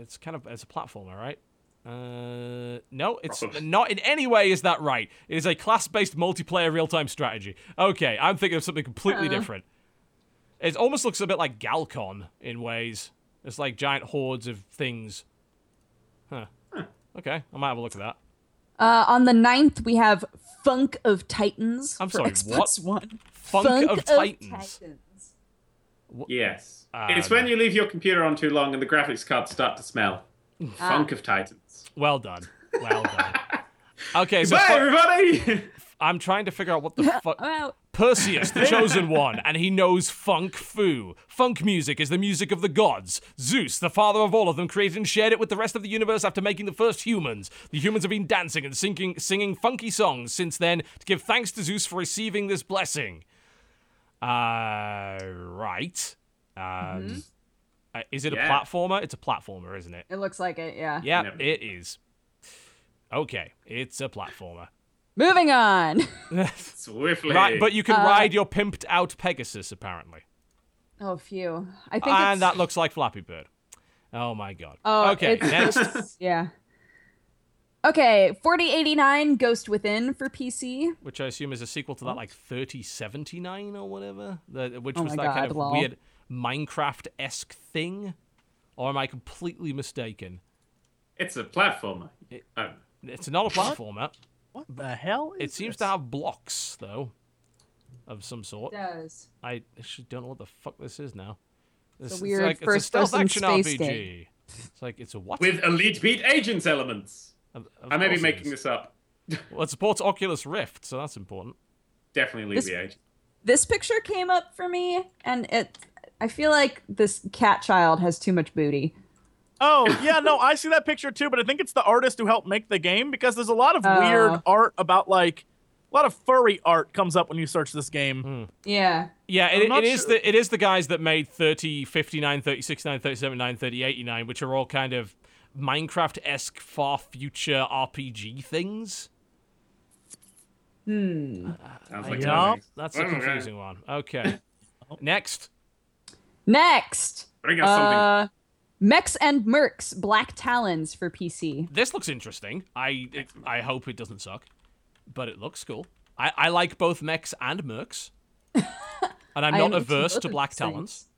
It's kind of it's a platformer, right? Uh, no, it's Probably. not in any way. Is that right? It is a class-based multiplayer real-time strategy. Okay, I'm thinking of something completely Uh. different. It almost looks a bit like Galcon in ways. It's like giant hordes of things. Huh. Okay, I might have a look at that. Uh, on the 9th, we have Funk of Titans. I'm for sorry, Xbox what? One. Funk, of Titans. Yes. Um, it's when you leave your computer on too long and the graphics cards start to smell. (laughs) Funk of Titans. Well done. Well done. (laughs) Okay, so Bye, fu- everybody! (laughs) I'm trying to figure out what the fuck. Perseus, the (laughs) chosen one, and he knows funk fu. Funk music is the music of the gods. Zeus, the father of all of them, created and shared it with the rest of the universe after making the first humans. The humans have been dancing and singing, singing funky songs since then to give thanks to Zeus for receiving this blessing. Uh, right. Um, uh, is it a platformer? It's a platformer, isn't it? It looks like it, yeah. Yeah, Yep. it is. Okay, it's a platformer. Moving on. (laughs) Swiftly. Right, but you can Uh, ride your pimped out Pegasus apparently. Oh, phew. I think and it's... that looks like Flappy Bird. Oh my god. Oh, okay, it's- next. it's- yeah. Okay, 4089 Ghost Within for PC. Which I assume is a sequel to that like 3079 or whatever, the, which Oh was my that kind of lol. weird Minecraft-esque thing. Or am I completely mistaken? It's a platformer. It- Oh. It's not a platformer. What the hell? it seems this? to have blocks though, of some sort. does. I actually don't know what the fuck this is now. This, weird it's like, it's a stealth first-person action space RPG. game. It's like it's a what? With Elite Beat Agents elements. Of- of I may be making this up. (laughs) Well, it supports Oculus Rift, so that's important. Definitely elite This- the agent. This picture came up for me, and it. I feel like this cat child has too much booty. Oh (laughs) yeah, no, I see that picture too, but I think it's the artist who helped make the game because there's a lot of Oh. weird art about like a lot of furry art comes up when you search this game. Hmm. Yeah. Yeah, it, it is sure- the it is the guys that made 30, 59, 30, 69, 37, 9, 30, 89, which are all kind of Minecraft-esque far future RPG things. Sounds like Yeah. That's a Okay. confusing one. Okay. (laughs) Next. Next, Bring us something. uh, Mechs and Mercs Black Talons for PC. This looks interesting. I it, I hope it doesn't suck, but it looks cool. I, I like both mechs and mercs. (laughs) and I'm not averse to black talons.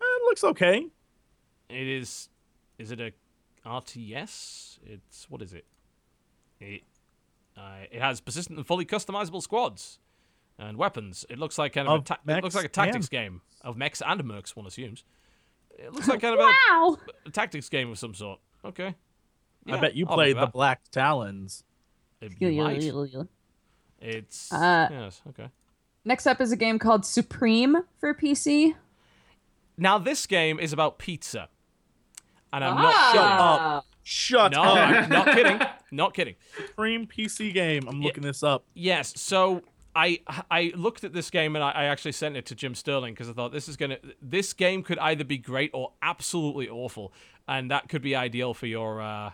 Eh, It looks okay. It is. Is it a RTS? It's what is it? It uh, it has persistent and fully customizable squads and weapons. It looks like kind of, a ta- it looks like a tactics and- game of mechs and mercs. One assumes. It looks like kind of a, Wow. a tactics game of some sort. Okay. I bet you I'll played the Black Talons. It- you might. It's Uh, yes. Okay. Next up is a game called Supreme for PC. Now this game is about pizza, and I'm Ah. not kidding. up. Shut No, up. I'm not kidding. Not kidding. Supreme PC game. I'm looking this up. Yes. So I I looked at this game and I, I actually sent it to Jim Sterling because I thought this is gonna this game could either be great or absolutely awful, and that could be ideal for your. uh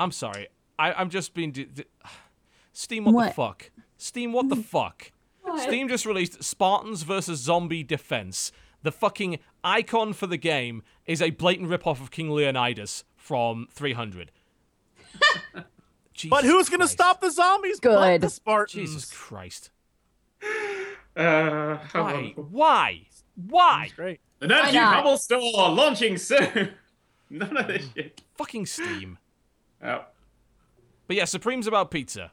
I'm sorry. I I'm just being. D- d- (sighs) Steam, what, the fuck? Steam, what the fuck? Steam just released Spartans versus Zombie Defense. The fucking icon for the game is a blatant ripoff of King Leonidas from 300. (laughs) But who's gonna stop the zombies? Good. But the Spartans. Jesus Christ. Uh, how Why? Why? Why? Great. The Nudgy not? Bubble Store launching soon. (laughs) None of this shit. Fucking Steam. Oh, But yeah, Supreme's about pizza.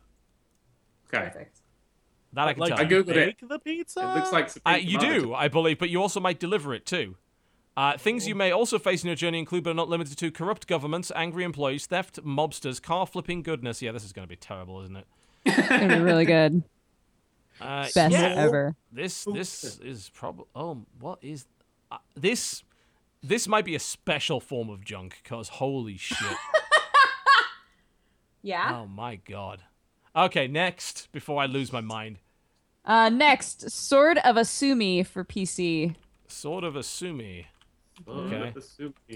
okay. That I can Like tell. I you. googled it. bake the pizza. It looks like Uh, you do, I believe, but you also might deliver it too. Uh, things Oh. you may also face in your journey include, but are not limited to, corrupt governments, angry employees, theft, mobsters, car flipping goodness. Yeah, this is going to be terrible, isn't it? It's gonna be really good. (laughs) Uh, Best yeah, ever. This this is probably. Oh, what is uh, this? This might be a special form of junk, cause holy shit! (laughs) Yeah. oh my god. Okay, next before I lose my mind. Uh, next, Sword of Asumi for PC. Sword of Asumi. Okay.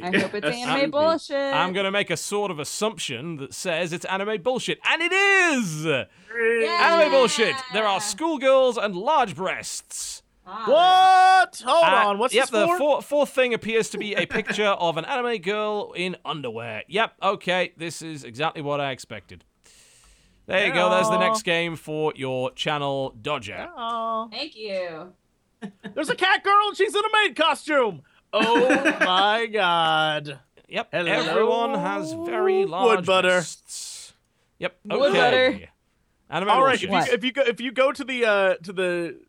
I hope it's (laughs) anime bullshit. I'm gonna make a sort of assumption that says it's anime bullshit, and it is anime bullshit. There are schoolgirls and large breasts. What? Hold Uh, on. What's yep, this the fourth, four- fourth thing appears to be a picture (laughs) of an anime girl in underwear. Yep, okay, this is exactly what I expected. There you go. There's the next game for your channel, Dodger. Oh, Thank you. there's a cat girl and she's in a maid costume. Oh (laughs) my god. Yep, Hello, everyone has very large butter. breasts. Yep, okay. Wood butter. Anime All right, if you, if you go if you go to the uh to the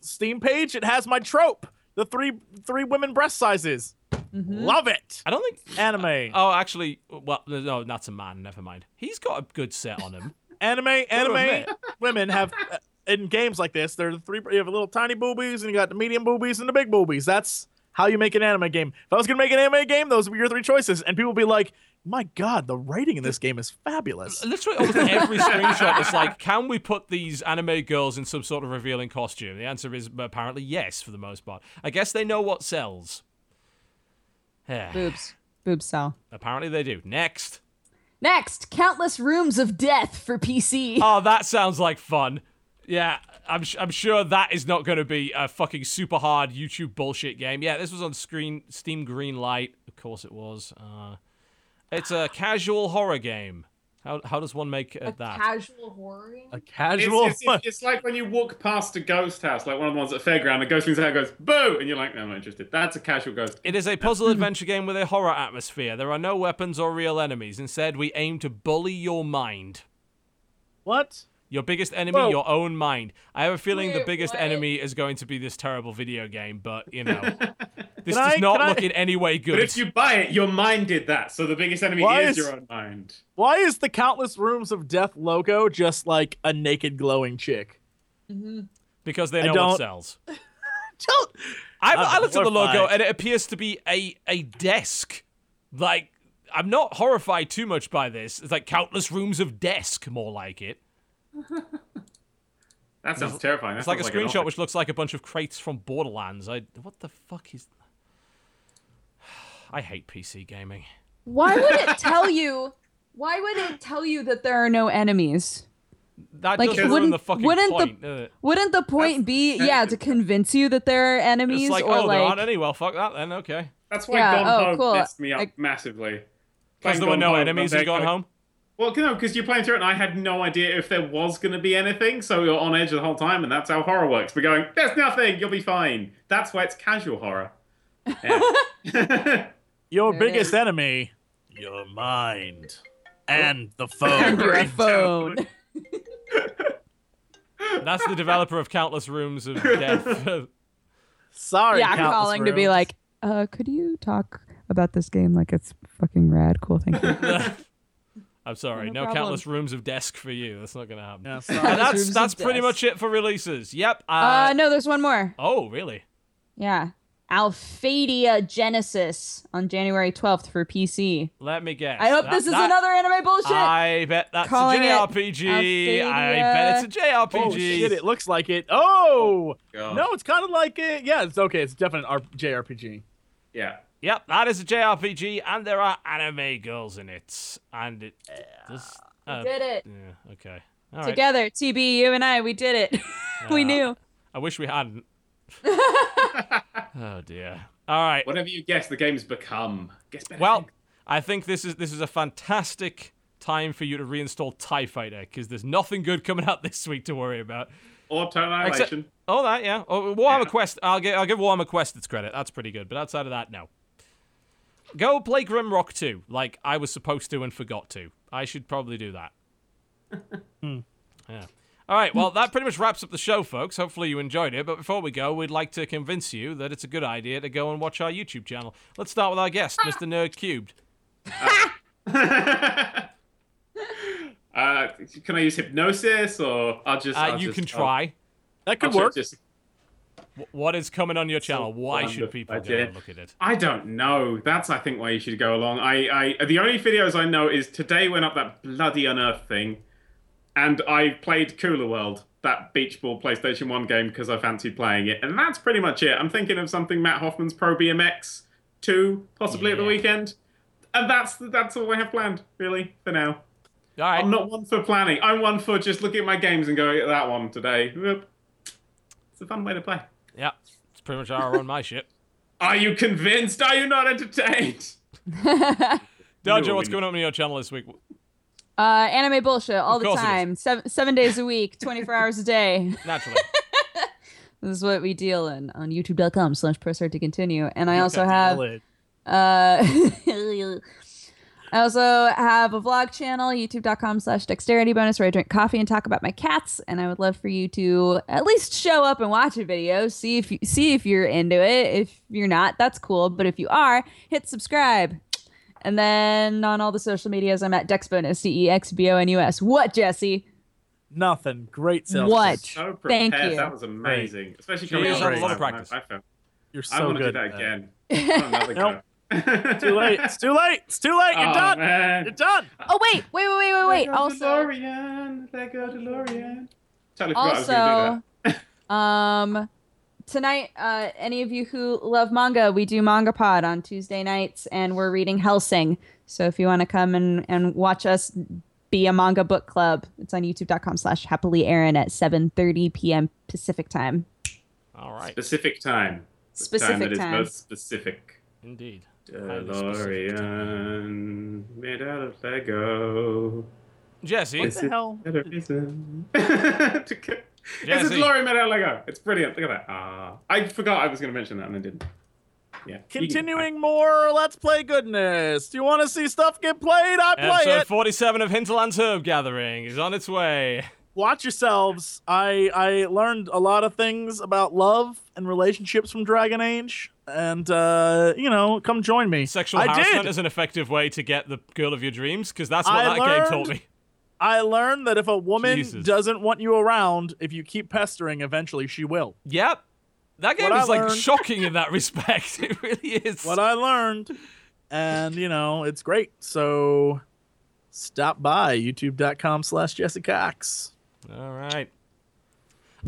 Steam page, it has my trope. The three three women breast sizes. Love it. I don't think. Anime. Oh, actually, well, no, that's a man. Never mind. He's got a good set on him. (laughs) anime anime (laughs) women have uh, in games like this there are the three you have a little tiny boobies and you got the medium boobies and the big boobies that's how you make an anime game if i was gonna make an anime game those would be your three choices and people would be like my god the writing in this game is fabulous Literally, almost every screenshot is like, can we put these anime girls in some sort of revealing costume? The answer is apparently yes, for the most part. I guess they know what sells. Boobs. Boobs sell. apparently they do. Next. Next, Countless Rooms of Death for PC. Oh, that sounds like fun. Yeah, I'm, sh- I'm sure that is not going to be a fucking super hard YouTube bullshit game. Yeah, this was on screen Steam Greenlight. Of course it was. Uh, it's a casual horror game. How, how does one make uh, that? casual horror. game? a casual it's, it's, it's like when you walk past a ghost house, like one of the ones at fairground, a ghost comes out and goes, boo! And you're like, no, I'm not interested. That's a casual ghost. It is a puzzle adventure game with a horror atmosphere. There are no weapons or real enemies. Instead, we aim to bully your mind. what Your biggest enemy, Whoa. your own mind. I have a feeling the biggest what? enemy is going to be this terrible video game, but you know, (laughs) this Can does I- not can I- look in any way good. But if you buy it, your mind did that. So the biggest enemy is is- your own mind. why is the countless rooms of death logo just like a naked glowing chick mm-hmm. because they I know don't- what sells. (laughs) don't I, I'm I looked at the logo horrified. and it appears to be a a desk. Like I'm not horrified too much by this. It's like countless rooms of desk, more like it. (laughs) That sounds terrifying. That It's like a sounds an screenshot which looks like a bunch of crates from Borderlands. I what the fuck is? (sighs) I hate PC gaming. Why would it tell you? Why would it tell you that there are no enemies? That Like, doesn't wouldn't- the fucking wouldn't point. does it? Wouldn't the point be, yeah, to convince you that there are enemies It's like, or oh, there aren't any. Well, fuck that then. Okay. That's why Yeah, Gone oh, Home cool. pissed me up Like- massively. Because there were no Home, enemies I'm in Gone Home. Well, you no, because you're playing through it, and I had no idea if there was going to be anything, so you're on edge the whole time, and that's how horror works. We're going, there's nothing, you'll be fine. That's why it's casual horror. Yeah. (laughs) your There biggest is. enemy your mind and the (laughs) phone and your phone? (laughs) That's the developer of countless rooms of death. sorry yeah, I'm Countless calling to be like, uh, could you talk about this game like it's fucking rad? Cool, thank you. I'm sorry. No No, countless rooms of desk for you. That's not gonna happen. yeah, And that's that's pretty desk. much it for releases. Yep. Uh, Uh, no, there's one more. Oh, really? Yeah. Alphadia Genesis on January 12th for PC. Let me guess. I hope That- this is that- another anime bullshit. I bet that's Calling a JRPG. I bet it's a JRPG. oh shit it looks like it oh God. no it's kind of like it yeah it's okay it's definitely an R- jrpg yeah. Yep, that is a JRPG, and there are anime girls in it, and it does. Uh, did it. yeah. Okay. All right. Together, TB, you and I, we did it. (laughs) we Uh, knew. I wish we hadn't. (laughs) oh dear. All right. Whatever you guess, the game's become. Guess better Well, things. I think this is this is a fantastic time for you to reinstall Tie Fighter because there's nothing good coming out (laughs) this week to worry about. Or Total Except, Annihilation. oh, that yeah. Oh, Warhammer Yeah. Quest. I'll give I'll give Warhammer Quest its credit. That's pretty good. But outside of that, no. Go play Grimrock 2, like I was supposed to and forgot to. I should probably do that. (laughs) Yeah. All right, well, that pretty much wraps up the show, folks. Hopefully you enjoyed it. But before we go, we'd like to convince you that it's a good idea to go and watch our YouTube channel. Let's start with our guest, Mr. Nerd Cubed. (laughs) uh, can I use hypnosis, or I'll just. Uh, I'll you just- can I'll- try. that could I'll work Just, W- What is coming on your channel? Why should people go and look at it? I don't know. That's I think why you should go along. I, I the only videos I know is today went up that bloody unearth thing, and I played Kula World, that beach ball PlayStation One game because I fancied playing it, and that's pretty much it. I'm thinking of something Matt Hoffman's Pro BMX, two, possibly at the weekend. And that's that's all I have planned, really, for now. All right. I'm not one for planning. I'm one for just looking at my games and going, that one today. Whoop. It's a fun way to play. Yeah. It's pretty much how I run my ship. (laughs) Are you convinced? Are you not entertained? (laughs) Dojo, No, what's we- going on on your channel this week? Uh, anime bullshit all the course it is. time, seven seven days a week, twenty four hours a day. (laughs) Naturally. This is what we deal in on YouTube.com slash press heart to continue. And I also have uh I also have a vlog channel, youtube.com slash dexterity bonus, where I drink coffee and talk about my cats. And I would love for you to at least show up and watch a video, see if you see if you're into it. If you're not, that's cool. But if you are, hit subscribe. And then on all the social medias, I'm at dexbonus, D E X B O N U S. What, Jesse? Nothing. Great sales. What? pitch. So Thank you. That was amazing. Especially She coming has out had a lot of practice. I, I, felt- You're I so want to good. do that again. (laughs) Another Nope. Go. It's too late. It's too late. It's too late. You're Oh, done. man. You're done. Oh wait, wait, wait, wait, wait, wait. Also, DeLorean. Lego DeLorean. Totally forgot I was going also, to do that. (laughs) um, tonight, uh, any of you who love manga, we do Manga Pod on Tuesday nights, and we're reading Hellsing. So if you want to come and and watch us be a manga book club, it's on YouTube.com slash Happily Aaron at 7:30 p.m. Pacific time. All right. Specific time. Specific time. That is time. most specific. Indeed. Highly. DeLorean made out of Lego. Jesse, What the hell? Better reason. it's a DeLorean made out of Lego. It's brilliant. Look at that. Ah, I forgot I was going to mention that and I didn't. Yeah. Continuing more Let's Play goodness. Do you want to see stuff get played? I play episode it. 47 of Hinterland's Herb Gathering is on its way. Watch yourselves. I I learned a lot of things about love and relationships from Dragon Age, and uh, you know, come join me. Sexual I harassment did. is an effective way to get the girl of your dreams, because that's what I that game taught learned- me. I learned that if a woman Jesus. doesn't want you around, if you keep pestering, eventually she will. Yep. That game What I is like learned- shocking in that (laughs) respect. It really is. What I learned, and you know, it's great. So stop by youtube.com slash Jesse Cox. All right.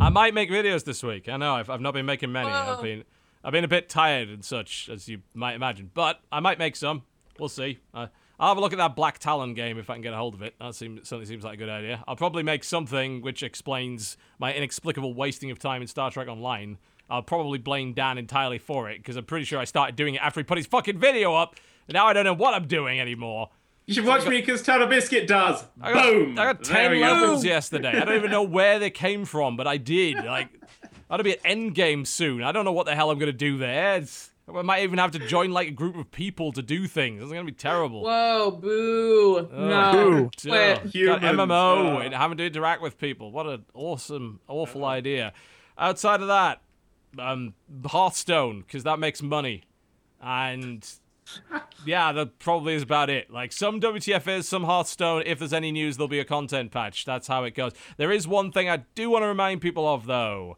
I might make videos this week. I know I've, I've not been making many. I've been I've been a bit tired and such, as you might imagine. But I might make some. We'll see. Uh, I'll have a look at that Black Talon game if I can get a hold of it. That seems, certainly seems like a good idea. I'll probably make something which explains my inexplicable wasting of time in Star Trek Online. I'll probably blame Dan entirely for it because I'm pretty sure I started doing it after he put his fucking video up, and now I don't know what I'm doing anymore. You should watch me because Total Biscuit does. I got, Boom. I got ten we go. levels (laughs) yesterday. I don't even know where they came from, but I did. Like, that'll be at endgame soon. I don't know what the hell I'm gonna do there. It's, I might even have to join like a group of people to do things. It's gonna be terrible. Whoa, boo! Oh, Boo. dear. Wait. Got Humans, MMO oh. and having to interact with people. What an awesome, awful idea. Outside of that, um, Hearthstone because that makes money, and yeah, that probably is about it. Like some WTF is, some Hearthstone. If there's any news, there'll be a content patch. That's how it goes. There is one thing I do want to remind people of though.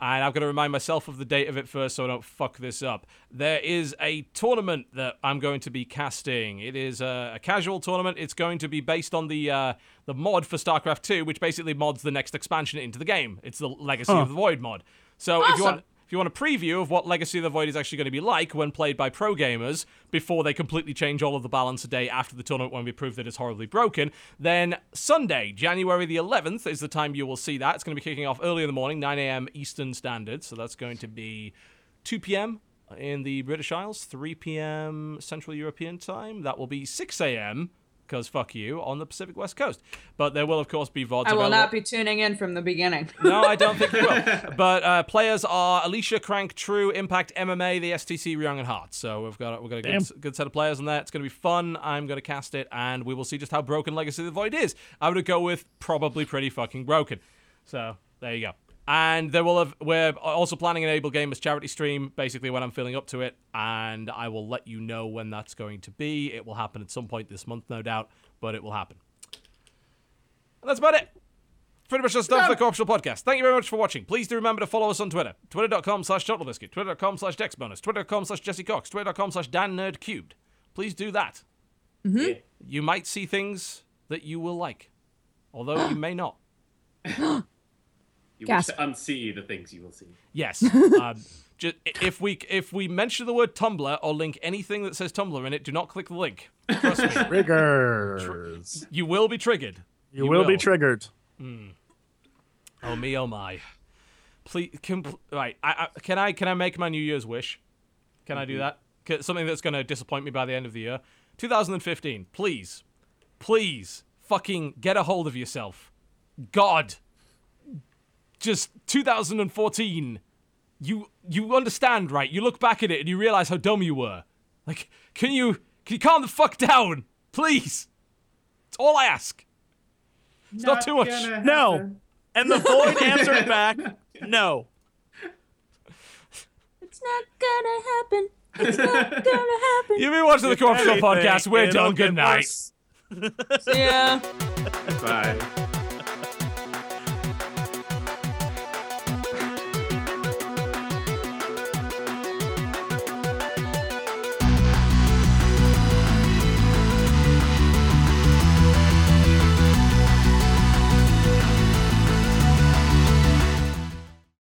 And I've got to remind myself of the date of it first so I don't fuck this up. There is a tournament that I'm going to be casting. It is a, a casual tournament. It's going to be based on the uh, the mod for StarCraft 2, which basically mods the next expansion into the game. It's the Legacy of the Void mod. So if you want if you want a preview of what Legacy of the Void is actually going to be like when played by pro gamers before they completely change all of the balance a day after the tournament when we prove that it's horribly broken, then Sunday, January the 11th, is the time you will see that. It's going to be kicking off early in the morning, 9 a.m. Eastern Standard. So that's going to be 2 p.m. in the British Isles, 3 p.m. Central European time. That will be 6 a.m. Because fuck you on the Pacific West Coast. But there will, of course, be VODs I will available. not be tuning in from the beginning. (laughs) No, I don't think you will. (laughs) But uh, players are Alicia, Crank, True, Impact, MMA, the STC, Young, and Heart. So we've got we've got a good, good set of players on there. It's going to be fun. I'm going to cast it, and we will see just how broken Legacy of the Void is. I would go with probably pretty fucking broken. So there you go. And there will have we're also planning an Able Gamers charity stream, basically when I'm feeling up to it, and I will let you know when that's going to be. It will happen at some point this month, no doubt, but it will happen. And that's about it pretty much that's done for the Co-Optional Podcast. Thank you very much for watching. Please do remember to follow us on Twitter. Twitter.com slash TotalBiscuit. Twitter.com slash DexBonus. Twitter.com slash Jesse Cox. Twitter.com slash DanNerdCubed. Please do that. Mm-hmm. Yeah. You might see things that you will like. Although you may not. (gasps) (gasps) (gasps) (laughs) You wish Gasp. to unsee the things you will see. Yes. (laughs) um, Just, if we if we mention the word Tumblr or link anything that says Tumblr in it, do not click the link. Trust me, (laughs) Triggers. you will be triggered. You, will, be triggered. Oh me, oh my. Please, can, right? I, I, can I can I make my New Year's wish? Can I do that? Ca- Something that's gonna disappoint me by the end of the year. 2015. Please, please, fucking get a hold of yourself. God. Just 2014. You you understand, right? You look back at it and you realize how dumb you were. Like, can you can you calm the fuck down, please? It's all I ask. It's not, too much. gonna No. And the void (laughs) answered back, no. It's not gonna happen. It's not (laughs) gonna happen. You've been watching the Corruption Anything, Podcast. We're it'll done. Good night. worse. Yeah. Bye.